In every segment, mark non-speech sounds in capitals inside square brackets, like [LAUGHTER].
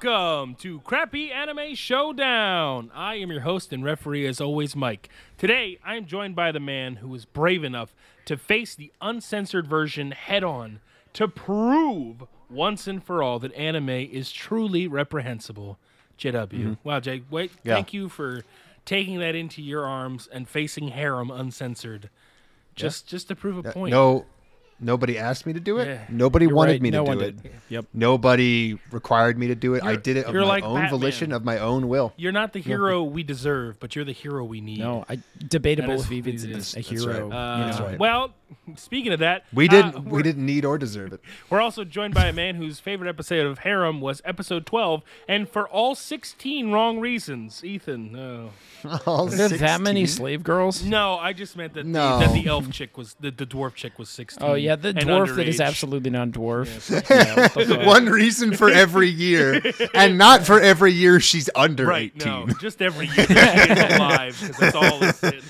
Welcome to Crappy Anime Showdown. I am your host and referee, as always, Mike. Today, I am joined by the man who was brave enough to face the uncensored version head on to prove once and for all that anime is truly reprehensible. JW. Mm-hmm. Wow, Jay, wait, Yeah. thank you for taking that into your arms and facing harem uncensored. Just, just to prove a point. No, nobody asked me to do it. Yeah. Nobody You're wanted right, me to do one it. Yep. Nobody required me to do it. I You're- did it of you're my like own Batman. volition, of my own will. You're not the hero we deserve, but you're the hero we need. No, I debatable That is if what Evans it is is. a That's hero. right. you know. Uh, right. Well, speaking of that, We uh, didn't. we we're- didn't need or deserve it. We're also joined by a man whose favorite episode of Harem was episode 12, and for all 16 wrong reasons. Ethan, Oh. [LAUGHS] All Are there that many slave girls? No, I just meant that, No. the, that the elf chick was, the, the dwarf chick was 16. Oh yeah, the and dwarf that is absolutely not dwarf. Yeah, [LAUGHS] what the fuck? One reason for every year, [LAUGHS] and not for every year she's under Right, eighteen. no, just every year she's she is alive, because that's all it's in.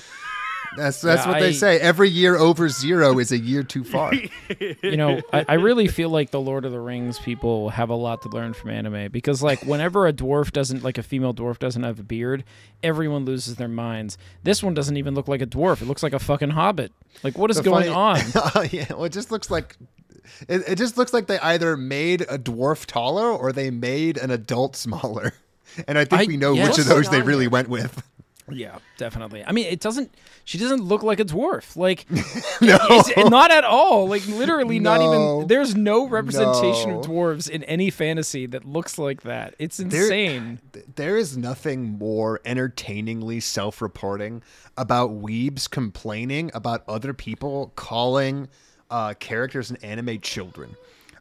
That's that's Yeah, what they say. Every year over zero is a year too far. [LAUGHS] you know, I, I really feel like the Lord of the Rings people have a lot to learn from anime because, like, whenever a dwarf doesn't, like, a female dwarf doesn't have a beard, everyone loses their minds. This one doesn't even look like a dwarf; it looks like a fucking hobbit. Like, what is The going funny- on? [LAUGHS] Oh, yeah, well, it just looks like it, it just looks like they either made a dwarf taller or they made an adult smaller. [LAUGHS] And I think I- we know yeah. which of those they really went with. Yeah, definitely. I mean, it doesn't. She doesn't look like a dwarf. Like, [LAUGHS] No. it's, not at all. Like, literally, not even. There's no representation No. of dwarves in any fantasy that looks like that. It's There- insane. There is nothing more entertainingly self-reporting about weebs complaining about other people calling uh, characters in anime children.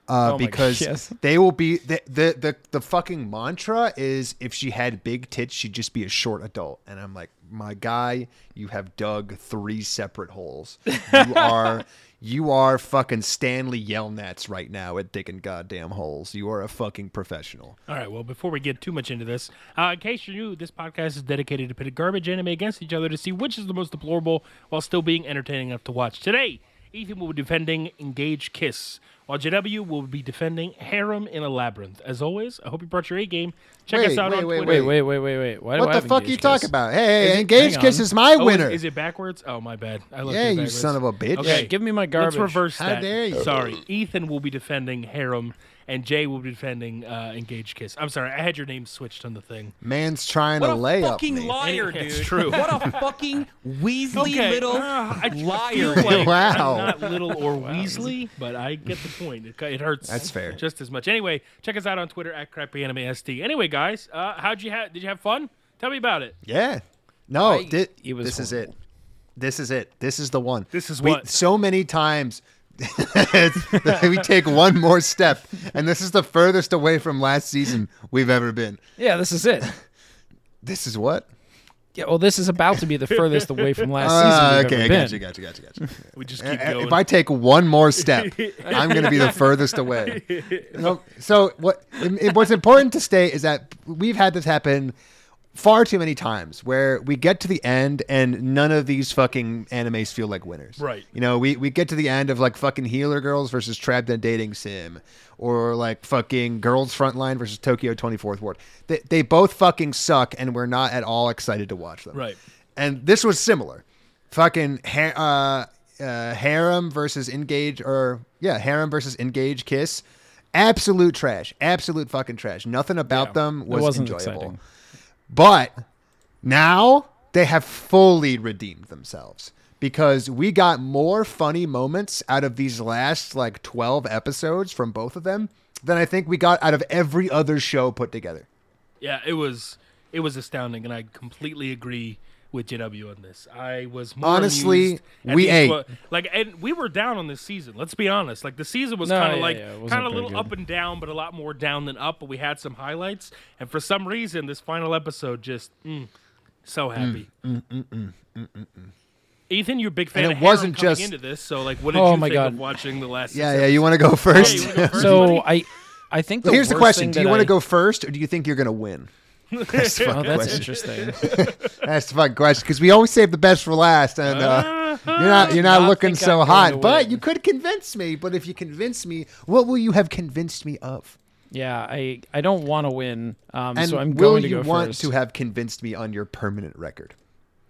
Uh, Oh because gosh, yes. [LAUGHS] they will be the, the the the fucking mantra is if she had big tits she'd just be a short adult and I'm like my guy you have dug three separate holes you [LAUGHS] are you are fucking Stanley Yelnats right now at digging goddamn holes you are a fucking professional All right, well, before we get too much into this, uh, in case you're new, this podcast is dedicated to pitting garbage anime against each other to see which is the most deplorable while still being entertaining enough to watch. Today, Ethan will be defending Engage Kiss, while JW will be defending Harem in a Labyrinth. As always, I hope you brought your A game. Check us out wait, on wait, Twitter. Wait, wait, wait, wait, wait. Why do What I the have fuck are you Engaged talking about? Hey, Is it- Engage hang Kiss is my Oh, winner. Is, it backwards? Oh, my bad. I left yeah, you son of a bitch. Okay. Yeah, give me my garbage. Let's reverse How that. dare you. Sorry. Ethan will be defending Harem, and Jay will be defending uh, Engage Kiss. I'm sorry. I had your name switched on the thing. Man's trying What to a lay up fucking me. liar, dude. it's true. What a fucking Weasley Okay, little uh, I liar. like dude. Wow. I'm not little or Weasley, but I get the point. It, it hurts. That's fair. Just as much. Anyway, check us out on Twitter at CrappyAnimeSD. Anyway, guys, uh, how'd you have? Did you have fun? Tell me about it. Yeah. No, I- thi- it was this is it. This is it. This is the one. This is we, what? So many times it's- we take one more step, and this is the furthest away from last season we've ever been. Yeah, this is it. This is what? Yeah, well, this is about to be the furthest away from last Ah, season we've okay, I ever been. got you, got you, got you, got you. We just keep Uh, going. If I take one more step, [LAUGHS] I'm going to be the furthest away. [LAUGHS] No, so what? it- it- what's important to state is that we've had this happen far too many times, where we get to the end and none of these fucking animes feel like winners. Right. You know, we we get to the end of like fucking Healer Girls versus Trapped in Dating Sim, or like fucking Girls Frontline versus Tokyo 24th Ward. They they both fucking suck, and we're not at all excited to watch them. Right. And this was similar. Fucking ha- uh, uh, harem versus engage, or yeah, harem versus engage kiss. Absolute trash. Absolute fucking trash. Nothing about Yeah, them It was wasn't enjoyable. exciting. But now they have fully redeemed themselves because we got more funny moments out of these last like 12 episodes from both of them than I think we got out of every other show put together. Yeah, it was it was astounding, and I completely agree with JW on this. I was more Honestly, we ate. wa- like, and we were down on this season. Let's be honest. Like the season was No, kind of yeah, like yeah, kind of a little good. up and down, but a lot more down than up. But we had some highlights, and for some reason, this final episode just mm, so mm, happy. Mm, mm, Ethan, you're a big fan. And of it wasn't coming just- into this. So, like, what did Oh you my think God. of watching the last? Yeah, six yeah. You want to go first? you wanna go first, So buddy? I, I think the Here's the question: thing Do you that want I- to go first, or do you think you're going to win? That's the [LAUGHS] Oh, that's question. interesting. [LAUGHS] That's the fun question because we always save the best for last, and uh, you're not you're not Not looking so I'm hot. But you could convince me. But if you convince me, what will you have convinced me of? yeah, I I don't want to win. Um, And so I'm will going to you go want first. to have convinced me on your permanent record?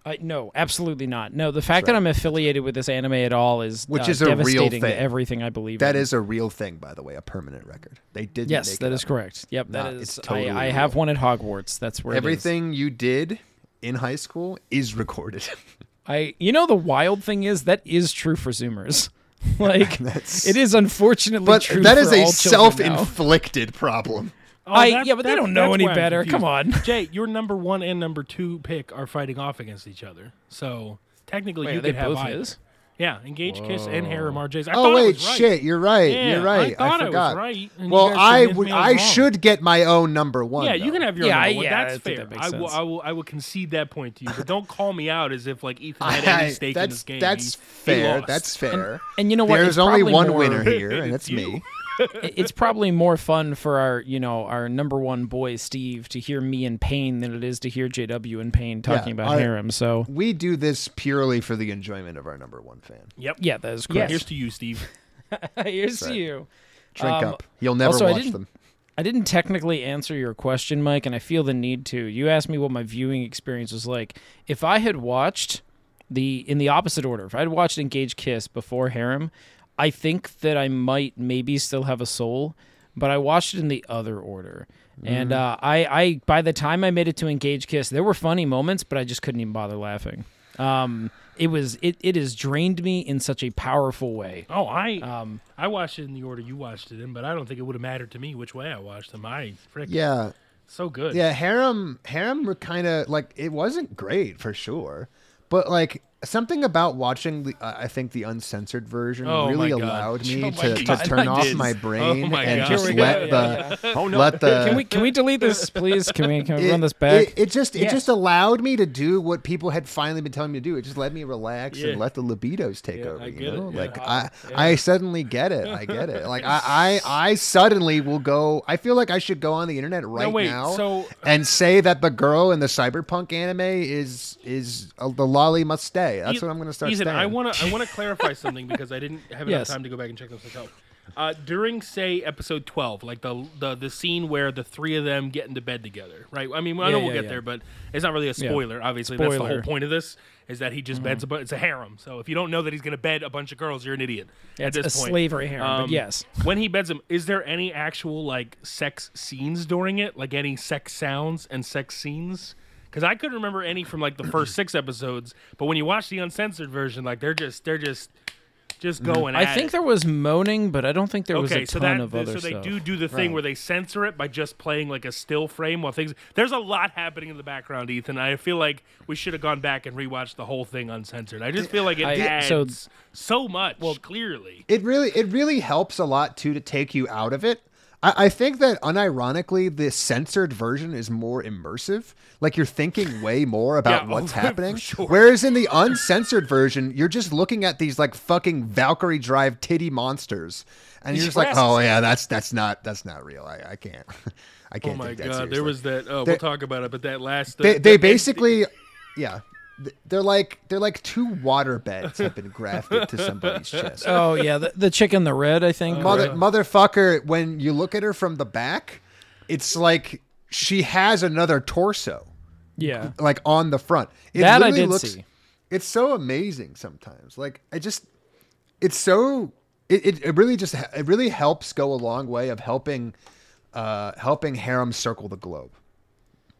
I, no, absolutely not. No, the fact that I'm affiliated with this anime at all is Which uh, is a real thing. to everything I believe. That in. is a real thing, by the way, a permanent record. They did. yes, that is up. correct. Yep, that Not- is. totally I, I have one at Hogwarts. That's where. Everything you did in high school is recorded. [LAUGHS] I you know the wild thing is that is true for Zoomers. [LAUGHS] like [LAUGHS] That's- it is unfortunately but true. that is a self-inflicted problem. Oh, I- that- yeah, but they don't know any better. Come on. Jay. Your number one and number two pick are fighting off against each other. So technically, Wait, you could have both either. his? Yeah, engage, kiss, and harem RJ's. I oh thought I wait, was right. shit! You're right. Yeah, you're right. I thought I was forgot. right, and you well, guys I would. I wrong. should get my own number one. Yeah, you can have your Yeah, number one. yeah, That's think fair. that makes I will, sense. I will. I will concede that point to you, but don't call me out as if like Ethan [LAUGHS] had I- any stake in this game. that's He- he fair. lost. That's fair. And you know what? There's It's only one more- winner [LAUGHS] here, and It's it's you. me. It's probably more fun for our, you know, our number one boy Steve to hear me in pain than it is to hear JW in pain talking about I- harem. So We do this purely for the enjoyment of our number one fan. Yep. yeah, that is Here's to you, Steve. [LAUGHS] Here's to you. Drink Um, up. You'll never also, I watch didn't- them. I didn't technically answer your question, Mike, and I feel the need to. You asked me what my viewing experience was like. If I had watched the in the opposite order, if I had watched Engage Kiss before Harem, I think that I might maybe still have a soul, but I watched it in the other order. And uh, I, I, by the time I made it to Engage Kiss, there were funny moments, but I just couldn't even bother laughing. Um, it was, it, it has drained me in such a powerful way. Oh, I Um, I watched it in the order you watched it in, but I don't think it would have mattered to me which way I watched them. I frick, Yeah, so good. yeah. Harem, harem were kind of like it wasn't great for sure, but like something about watching the uh, I think the uncensored version Oh really allowed me [LAUGHS] Oh to, to turn I [LAUGHS] off did. my brain Oh my and God. just let go. the [LAUGHS] Oh no. let the can we, can we delete this, please? Can we, can we it, run this back? It, it just it Yes. just allowed me to do what people had finally been telling me to do. It just let me relax Yeah. and let the libidos take Yeah, over. I you get it, know? yeah. Like I I suddenly get it. I get it. Like I, I I suddenly will go. I feel like I should go on the internet right wait, now so- and say that the girl in the cyberpunk anime is is uh, the loli must stay. That's Eth- what I'm going to start Ethan, saying. I want to I want to clarify something because I didn't have enough Yes. time to go back and check this myself. Uh, during say episode twelve, like the, the the scene where the three of them get into bed together, right? I mean, I know we'll yeah, get yeah. there, but it's not really a Yeah. spoiler. Obviously, that's the whole point of this is that he just beds a bunch. It's a harem. So if you don't know that he's going to bed a bunch of girls, you're an idiot. at it's this a point. slavery harem, Um, but yes. [LAUGHS] when he beds them, is there any actual like sex scenes during it? Like any sex sounds and sex scenes? Because I couldn't remember any from like the first six episodes, but when you watch the uncensored version, like they're just they're just just mm-hmm. going. I at think it. there was moaning, but I don't think there was Okay, a so ton that of so other they stuff. do do the thing where they censor it by just playing like a still frame while things. There's a lot happening in the background, Ethan. I feel like we should have gone back and rewatched the whole thing uncensored. I just feel like it I- adds so- so, much. Well, clearly, it really it really helps a lot too to take you out of it. I, I think that unironically, the censored version is more immersive. Like you're thinking [LAUGHS] way more about Yeah, what's [LAUGHS] happening. sure. Whereas in the uncensored version, you're just looking at these like fucking Valkyrie Drive titty monsters, and you're just like, oh yeah, that's that's not that's not real. I, I can't. [LAUGHS] I oh can't. Oh my god, there was that. Oh, They- we'll talk about it, but that last. They, the- they the- basically, yeah, they're like they're like two water beds have been grafted to somebody's chest. [LAUGHS] Oh yeah, the, the chick in the red, I think. Mother, or- motherfucker, when you look at her from the back, it's like she has another torso, yeah, like on the front. It That I did looks, see. It's so amazing sometimes. Like I just, it's so. It, it, it really just it really helps go a long way of helping, uh, helping harem circle the globe.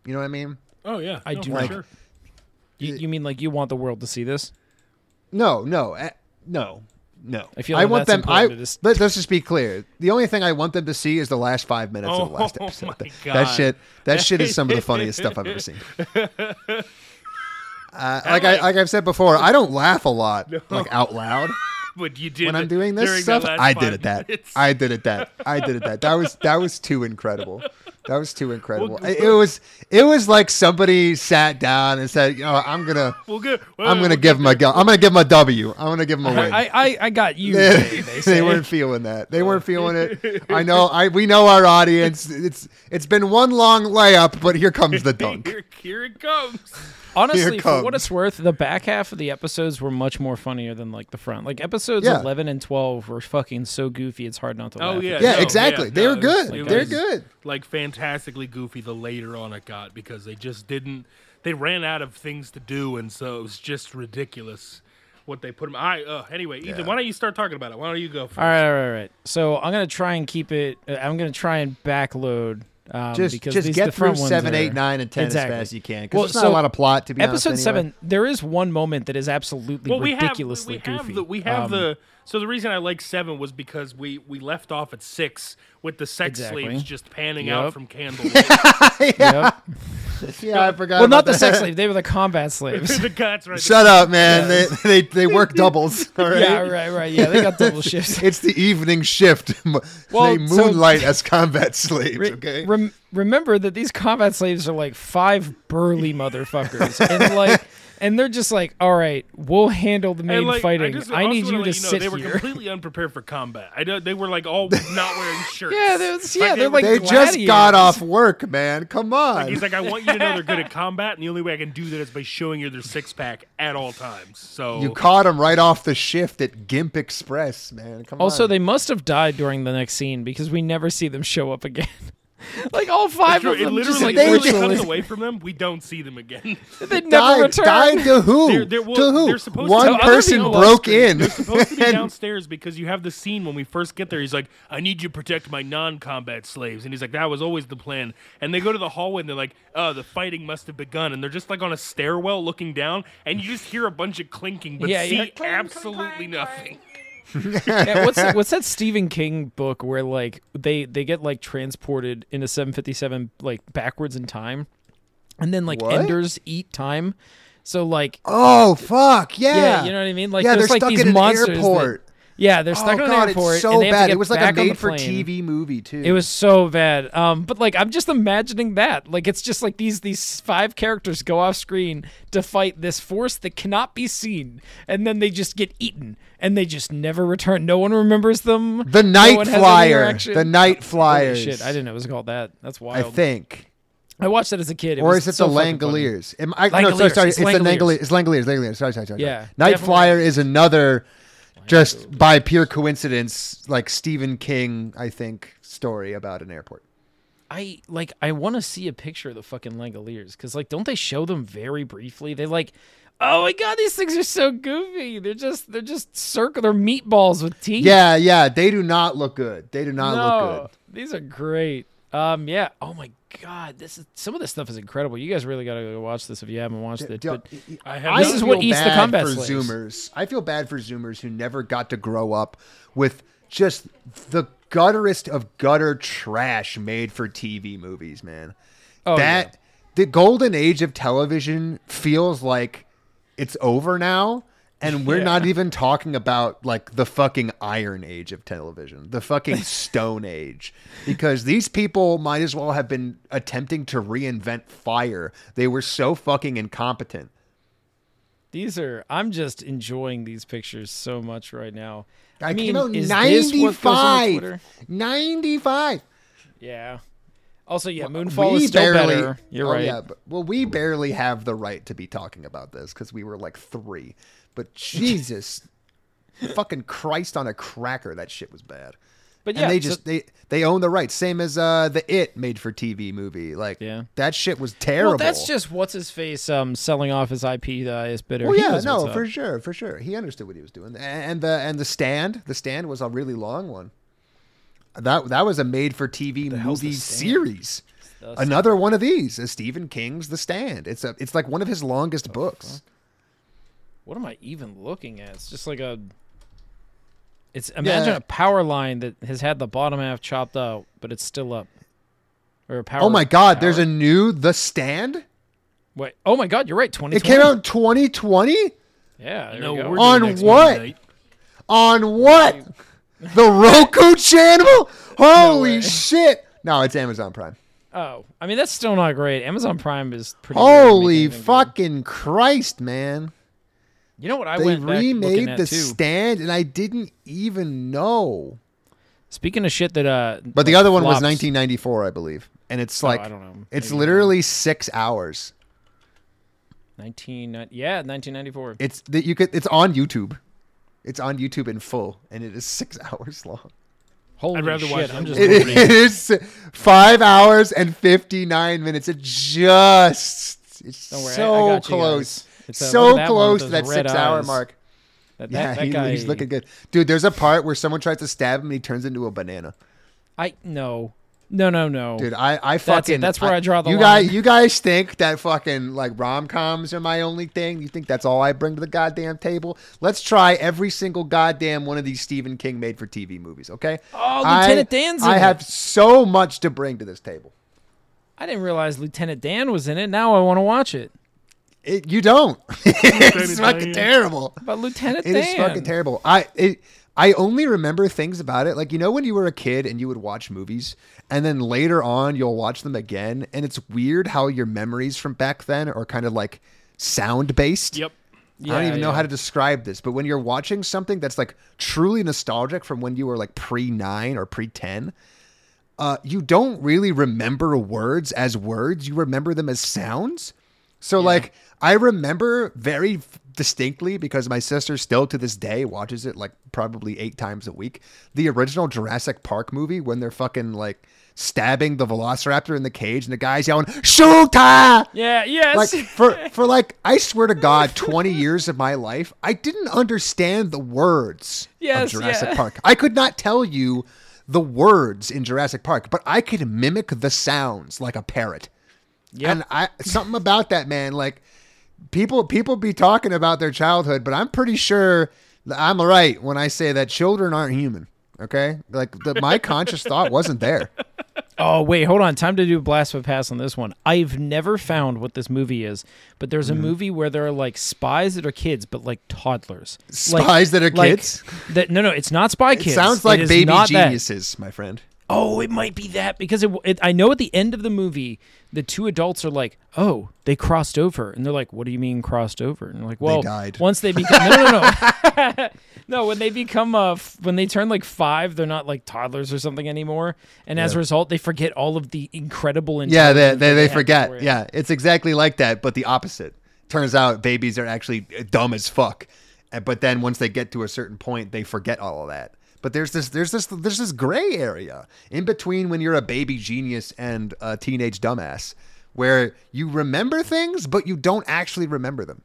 You know what I mean? Oh yeah, I no, do for like- sure. You, you mean like you want the world to see this? No, no, eh, no, no. I feel I want them. I dis- let, us just be clear. The only thing I want them to see is the last five minutes of the last Oh, [LAUGHS] episode. That-. That shit. That shit is some of the funniest stuff I've ever seen. [LAUGHS] Uh, like I like I've said before, I don't laugh a lot, like out loud. [LAUGHS] but you did when I'm doing this stuff, I did it that. minutes. I did it that. I did it that. That was that was too incredible. That was too incredible. Well, it, it was it was like somebody sat down and said, you know, I'm gonna We'll go- I'm we'll gonna give him a go. I'm gonna give him a W. I'm gonna give him a win. I, I, I got you. [LAUGHS] they, Jay, they weren't feeling that. They weren't feeling it. I [LAUGHS] know. I we know our audience. It's it's been one long layup, but here comes the [LAUGHS] dunk. Here, here it comes. Honestly, Here for what it's worth, the back half of the episodes were much more funnier than like the front. Like episodes Yeah. 11 and 12 were fucking so goofy, it's hard not to Oh laugh. yeah, at. Yeah, no, exactly. yeah, they no, were it was- good. it They're was, good. Like fantastically goofy. The later on it got because they just didn't. They ran out of things to do, and so it was just ridiculous what they put them. I uh, anyway. Ethan, Yeah. why don't you start talking about it? Why don't you go first? All right, all right, all right. So I'm gonna try and keep it. uh, I'm gonna try and backload. Um, Just because just get the through front ones seven, eight, are- nine, and ten Exactly. as fast as you can. Because Well, there's not so a lot of plot to be Episode honest. anyway. seven, there is one moment that is absolutely well, we have ridiculously we have goofy. the we have Um, the so the reason I like seven was because we we left off at six with the sex Exactly. slaves just panning Yep. out from candle. [LAUGHS] yep. [LAUGHS] Yeah, I forgot. Well, about not the that. sex slaves; They were the combat slaves. [LAUGHS] the guts right. Shut up, man. They, they they work doubles. [LAUGHS] All right. yeah, right, right. Yeah, they got double shifts. It's the evening shift. Well, they so- moonlight as combat slaves. Re- Okay. rem- remember that these combat slaves are like five burly motherfuckers, and [LAUGHS] like, and they're just like, all right, we'll handle the main like, fighting. just I, need wanna you to let know, sit They were here. completely unprepared for combat. I don't, they were like all [LAUGHS] not wearing shirts. Yeah, they was- yeah, they're like they just got off work, man. Come on. He's like, I want you to know they're good at [LAUGHS] combat, and the only way I can do that is by showing you their six pack at all times. So you caught them right off the shift at Gimp Express, man. Come Also, on. they must have died during the next scene because we never see them show up again. [LAUGHS] like all five True, of it them literally, just like they literally virtually- cuts away from them. We don't see them again. [LAUGHS] they never died, return. died to who? They're- they're- well, to who? they're supposed One To person broke in. They're supposed to be [LAUGHS] downstairs because you have the scene when we first get there. He's like, "I need you to protect my non-combat slaves," and he's like, "That was always the plan." And they go to the hallway and they're like, "Oh, the fighting must have begun," and they're just like on a stairwell looking down, and you just hear a bunch of clinking, but Yeah, see yeah. Clink, absolutely nothing. [LAUGHS] yeah, what's what's that Stephen King book where like they they get like transported into 757 like backwards in time, and then like What? enders eat time. So like Oh fuck yeah! yeah, you know what I mean? Like yeah, there's they're like stuck these in an airport. Yeah, they're stuck oh in god, an airport. it's so and they have to bad. It was like a made-for-TV movie too. It was so bad. Um, but like I'm just imagining that. Like it's just like these these five characters go off screen to fight this force that cannot be seen, and then they just get eaten, and they just never return. No one remembers them. the Night any Flyer. The Night Holy Flyers. shit! I didn't know it was called that. That's wild. I think. I watched that as a kid. It or is it so the. Langoliers? Am I, no, sorry, sorry. It's It's, the Langoliers. Langoliers. It's Langoliers. Langoliers. Sorry, sorry, sorry. Yeah. Night definitely. Flyer is another, just by pure coincidence, like Stephen King, I think, story about an airport. I like. I want to see a picture of the fucking Langoliers because like, don't they show them very briefly? They like. Oh my god, these things are so goofy. They're just they're just circle. They're meatballs with teeth. Yeah, yeah. They do not look good. They do not look good. these are great. Um, yeah. Oh my god, this is some of this stuff is incredible. You guys really gotta go watch this if you haven't watched it. Do- But I have This is what feel eats the combat for slaves. Zoomers. I feel bad for Zoomers who never got to grow up with just the gutterest of gutter trash made for TV movies, man. oh, that yeah. the golden age of television feels like it's over now. And [LAUGHS] we're not even talking about like the fucking iron age of television, the fucking [LAUGHS] stone age, because these people might as well have been attempting to reinvent fire. They were so fucking incompetent. these are. I'm just enjoying these pictures so much right now. I, I mean, came out is this what goes on 95. Twitter? 95. Yeah. Also, yeah, Moonfall we is still barely, better. You're oh, right. Yeah, but, well, we barely have the right to be talking about this because we were like three. But Jesus, [LAUGHS] fucking Christ on a cracker, that shit was bad. But yeah, and they so- just they they own the rights, same as uh the It made for TV movie. Like, Yeah. that shit was terrible. Well, that's just what's his face um selling off his IP to is bitter. Well, yeah, no, for sure, for sure. He understood what he was doing, and the and the stand, the stand was a really long one. That that was a made for TV movie series. Another one of these is Stephen King's The Stand. It's a it's like one of his longest books. What am I even looking at? It's just like a. It's imagine Yeah. a power line that has had the bottom half chopped out, but it's still up. Or a power. Oh my God! There's a new The Stand. Wait. Oh my God! You're right. Twenty. It came out in 2020 Yeah. There No, you go. we're On what? On what? The Roku channel? [LAUGHS] Holy shit! No, it's Amazon Prime. Oh, I mean that's still not great. Amazon Prime is pretty. rare to make Holy anything good. fucking Christ, man! You know what? I They went back looking remade at the too. stand, and I didn't even know. Speaking of shit that uh, But the like, other one was 1994, I believe, and it's like Oh, I don't know. it's Maybe literally six hours. 19 yeah 1994. It's that you could. It's on YouTube. It's on YouTube in full, and it is [LAUGHS] six hours long. Holy I'd rather shit! watch I'm just It, looking [LAUGHS] it is five hours and 59 minutes. It just it's Don't worry, I- I so got you guys. close, It's, [LAUGHS] so that close to that six hour mark. That, Yeah, that, that he- guy, he's looking good, dude. There's a part where someone tries to stab him and he turns into a banana. I no, no, no, no. Dude, I, I fucking That's where I draw the line. you line. guys, you guys think that fucking like rom coms are my only thing? You think that's all I bring to the goddamn table? Let's try every single goddamn one of these Stephen King made for TV movies, okay? Oh, I- Lieutenant Dan's in I have so much to bring to this table. I didn't realize Lieutenant Dan was in it. Now I want to watch it. It, you don't. [LAUGHS] it's Lieutenant fucking terrible. But Lieutenant It Dan. is fucking terrible. I it, I only remember things about it. Like you know when you were a kid and you would watch movies, and then later on you'll watch them again, and it's weird how your memories from back then are kind of like sound based. Yep. I don't Yeah, even know how to describe this, but when you're watching something that's like truly nostalgic from when you were like pre nine or pre ten, uh, you don't really remember words as words. You remember them as sounds. So like I remember very distinctly because my sister still to this day watches it like probably eight times a week. The original Jurassic Park movie when they're fucking like stabbing the Velociraptor in the cage and the guy's yelling "Shoota!" Yeah. Yes. like for [LAUGHS] for like I swear to God, twenty years of my life, I didn't understand the words Yes, of Jurassic yeah. Park. I could not tell you the words in Jurassic Park, but I could mimic the sounds like a parrot. Yep. And I something about that man, like people people be talking about their childhood, but I'm pretty sure that I'm right when I say that children aren't human. Okay, like the, my [LAUGHS] conscious thought wasn't there. Oh wait, hold on. Time to do a blast of a pass on this one. I've never found what this movie is, but there's a Mm-hmm. movie where there are like spies that are kids, but like toddlers. Spies that are kids? That no, no, it's not spy It kids. sounds like is baby not that. geniuses, my friend. Oh, it might be that because it, it. I know at the end of the movie, the two adults are like, "Oh, they crossed over," and they're like, "What do you mean crossed over?" And they're like, "Well, died. once they become no, no, no, [LAUGHS] no. When they become uh, f- when they turn like five, they're not like toddlers or something anymore, and as a result, they forget all of the incredible. Yeah, they they, they forget. Yeah, it's exactly like that, but the opposite. Turns out babies are actually dumb as fuck, but then once they get to a certain point, they forget all of that. But there's this there's this there's this gray area in between when you're a baby genius and a teenage dumbass, where you remember things but you don't actually remember them.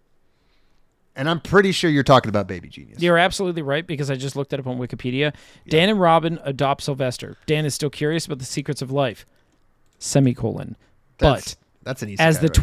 And I'm pretty sure you're talking about baby genius. You're absolutely right because I just looked it up on Wikipedia. Dan and Robin adopt Sylvester. Dan is still curious about the secrets of life. Semicolon. that's, but that's an easy as the right there.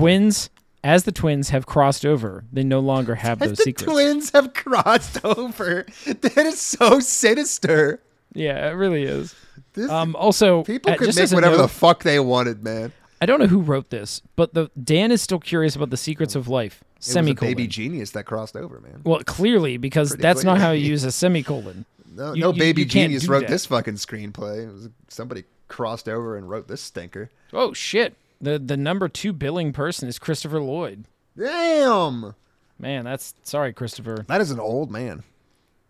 As the twins have crossed over, they no longer have those secrets. As those the secrets. twins have crossed over. That is so sinister. Yeah, it really is. This, Um, also, people uh, could make whatever note, the fuck they wanted, man. I don't know who wrote this, but the Dan is still curious about the secrets of life. It was a Semicolon. baby genius that crossed over, man. well, clearly, because Pretty that's not how you use a semicolon. [LAUGHS] No, you- no you- baby you genius wrote that. this fucking screenplay. It was somebody crossed over and wrote this stinker. Oh shit! The the number two billing person is Christopher Lloyd. Damn, Man, that's sorry, Christopher. that is an old man.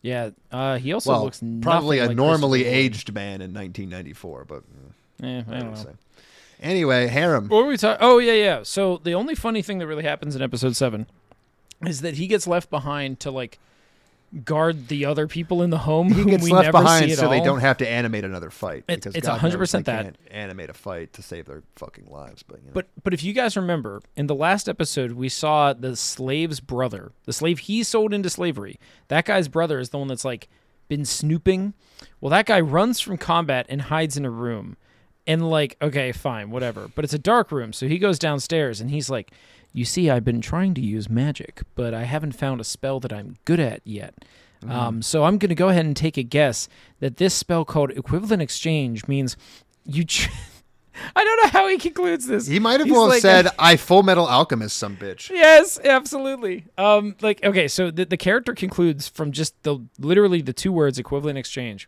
Yeah, uh, he also well, looks probably a like normally aged man in 1994, but uh, Eh, I I don't don't know. say. Anyway, harem. What were we talking? Oh yeah, yeah. So the only funny thing that really happens in episode seven is that he gets left behind to like guard the other people in the home. He gets we left behind so they don't have to animate another fight. It- because it's God 100% knows they that. can't animate a fight to save their fucking lives. But you know. But but if you guys remember, in the last episode, we saw the slave's brother, the slave he sold into slavery. That guy's brother is the one that's like been snooping. Well, that guy runs from combat and hides in a room. And like, okay, fine, whatever. But it's a dark room, so he goes downstairs and he's like, "You see, I've been trying to use magic, but I haven't found a spell that I'm good at yet." Um, so I'm going to go ahead and take a guess that this spell called equivalent exchange means you. Ch- [LAUGHS] I don't know how he concludes this. He might have well like- said, [LAUGHS] "I Full Metal Alchemist, some bitch." Yes, absolutely. Um, like okay, so the, the character concludes from just the literally the two words equivalent exchange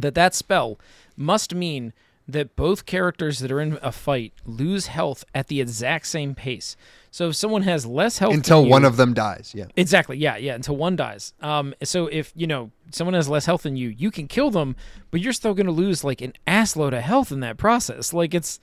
that that spell must mean that both characters that are in a fight lose health at the exact same pace. So if someone has less health Until than one of them dies. Yeah. Exactly. Yeah, yeah. Until one dies. Um. So if you know someone has less health than you, you can kill them, but you're still going to lose like an assload of health in that process. Like it's,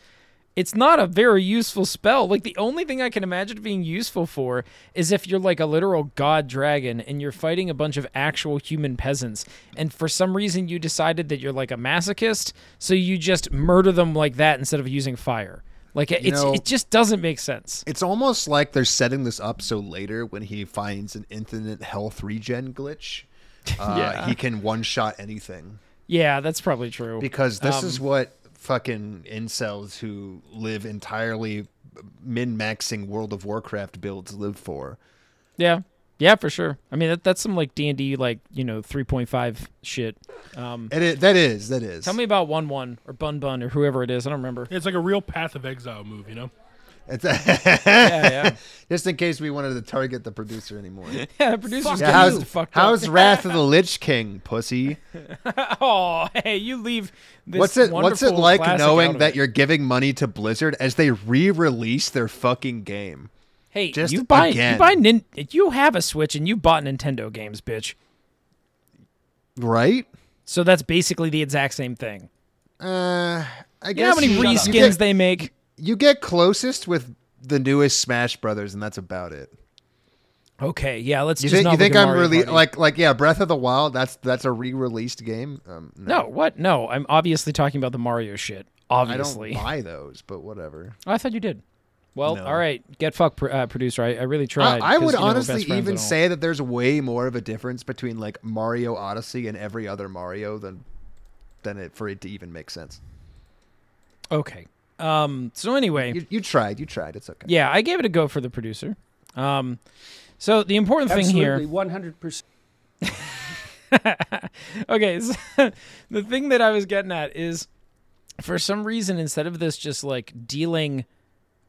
it's not a very useful spell. Like the only thing I can imagine being useful for is if you're like a literal god dragon and you're fighting a bunch of actual human peasants, and for some reason you decided that you're like a masochist, so you just murder them like that instead of using fire. Like it, know- it just doesn't make sense. It's almost like they're setting this up so later when he finds an infinite health regen glitch, uh, [LAUGHS] Yeah. he can one shot anything. Yeah, that's probably true. Because this Um, is what fucking incels who live entirely min maxing World of Warcraft builds live for. Yeah, yeah, for sure. I mean, that, that's some like D and D, like you know, three point five shit. Um, And it, that is, that is. tell me about one one or bun bun or whoever it is. I don't remember. It's like a real Path of Exile move, you know? It's yeah, yeah. [LAUGHS] just in case we wanted to target the producer anymore. [LAUGHS] yeah the producers Yeah, how's you fucked how's. Wrath of the [LAUGHS] Lich King, pussy? oh, hey, you leave. This What's it What's it like knowing that it. you're giving money to Blizzard as they re-release their fucking game? Hey, just you buy again. you buy nin- you have a Switch and you bought Nintendo games, bitch. Right? So that's basically the exact same thing. Uh, I You guess know how many you, reskins they make? You get closest with the newest Smash Brothers, and that's about it. Okay, yeah, let's You just think you think I'm really like like yeah, Breath of the Wild? That's that's a re-released game. Um, No, what? No, I'm obviously talking about the Mario shit. Obviously, I don't buy those, but whatever. Oh, [LAUGHS] I thought you did. Well, No. all right. Get fucked, pr- uh, producer. I, I really I, tried. I 'cause, would know, honestly even say that there's way more of a difference between like Mario Odyssey and every other Mario than than it for it to even make sense. Okay. Um. So anyway, You, you tried, you tried. It's okay. yeah, I gave it a go for the producer. Um. So the important thing here. One hundred percent. [LAUGHS] okay, so [LAUGHS] the thing that I was getting at is for some reason instead of this just like dealing,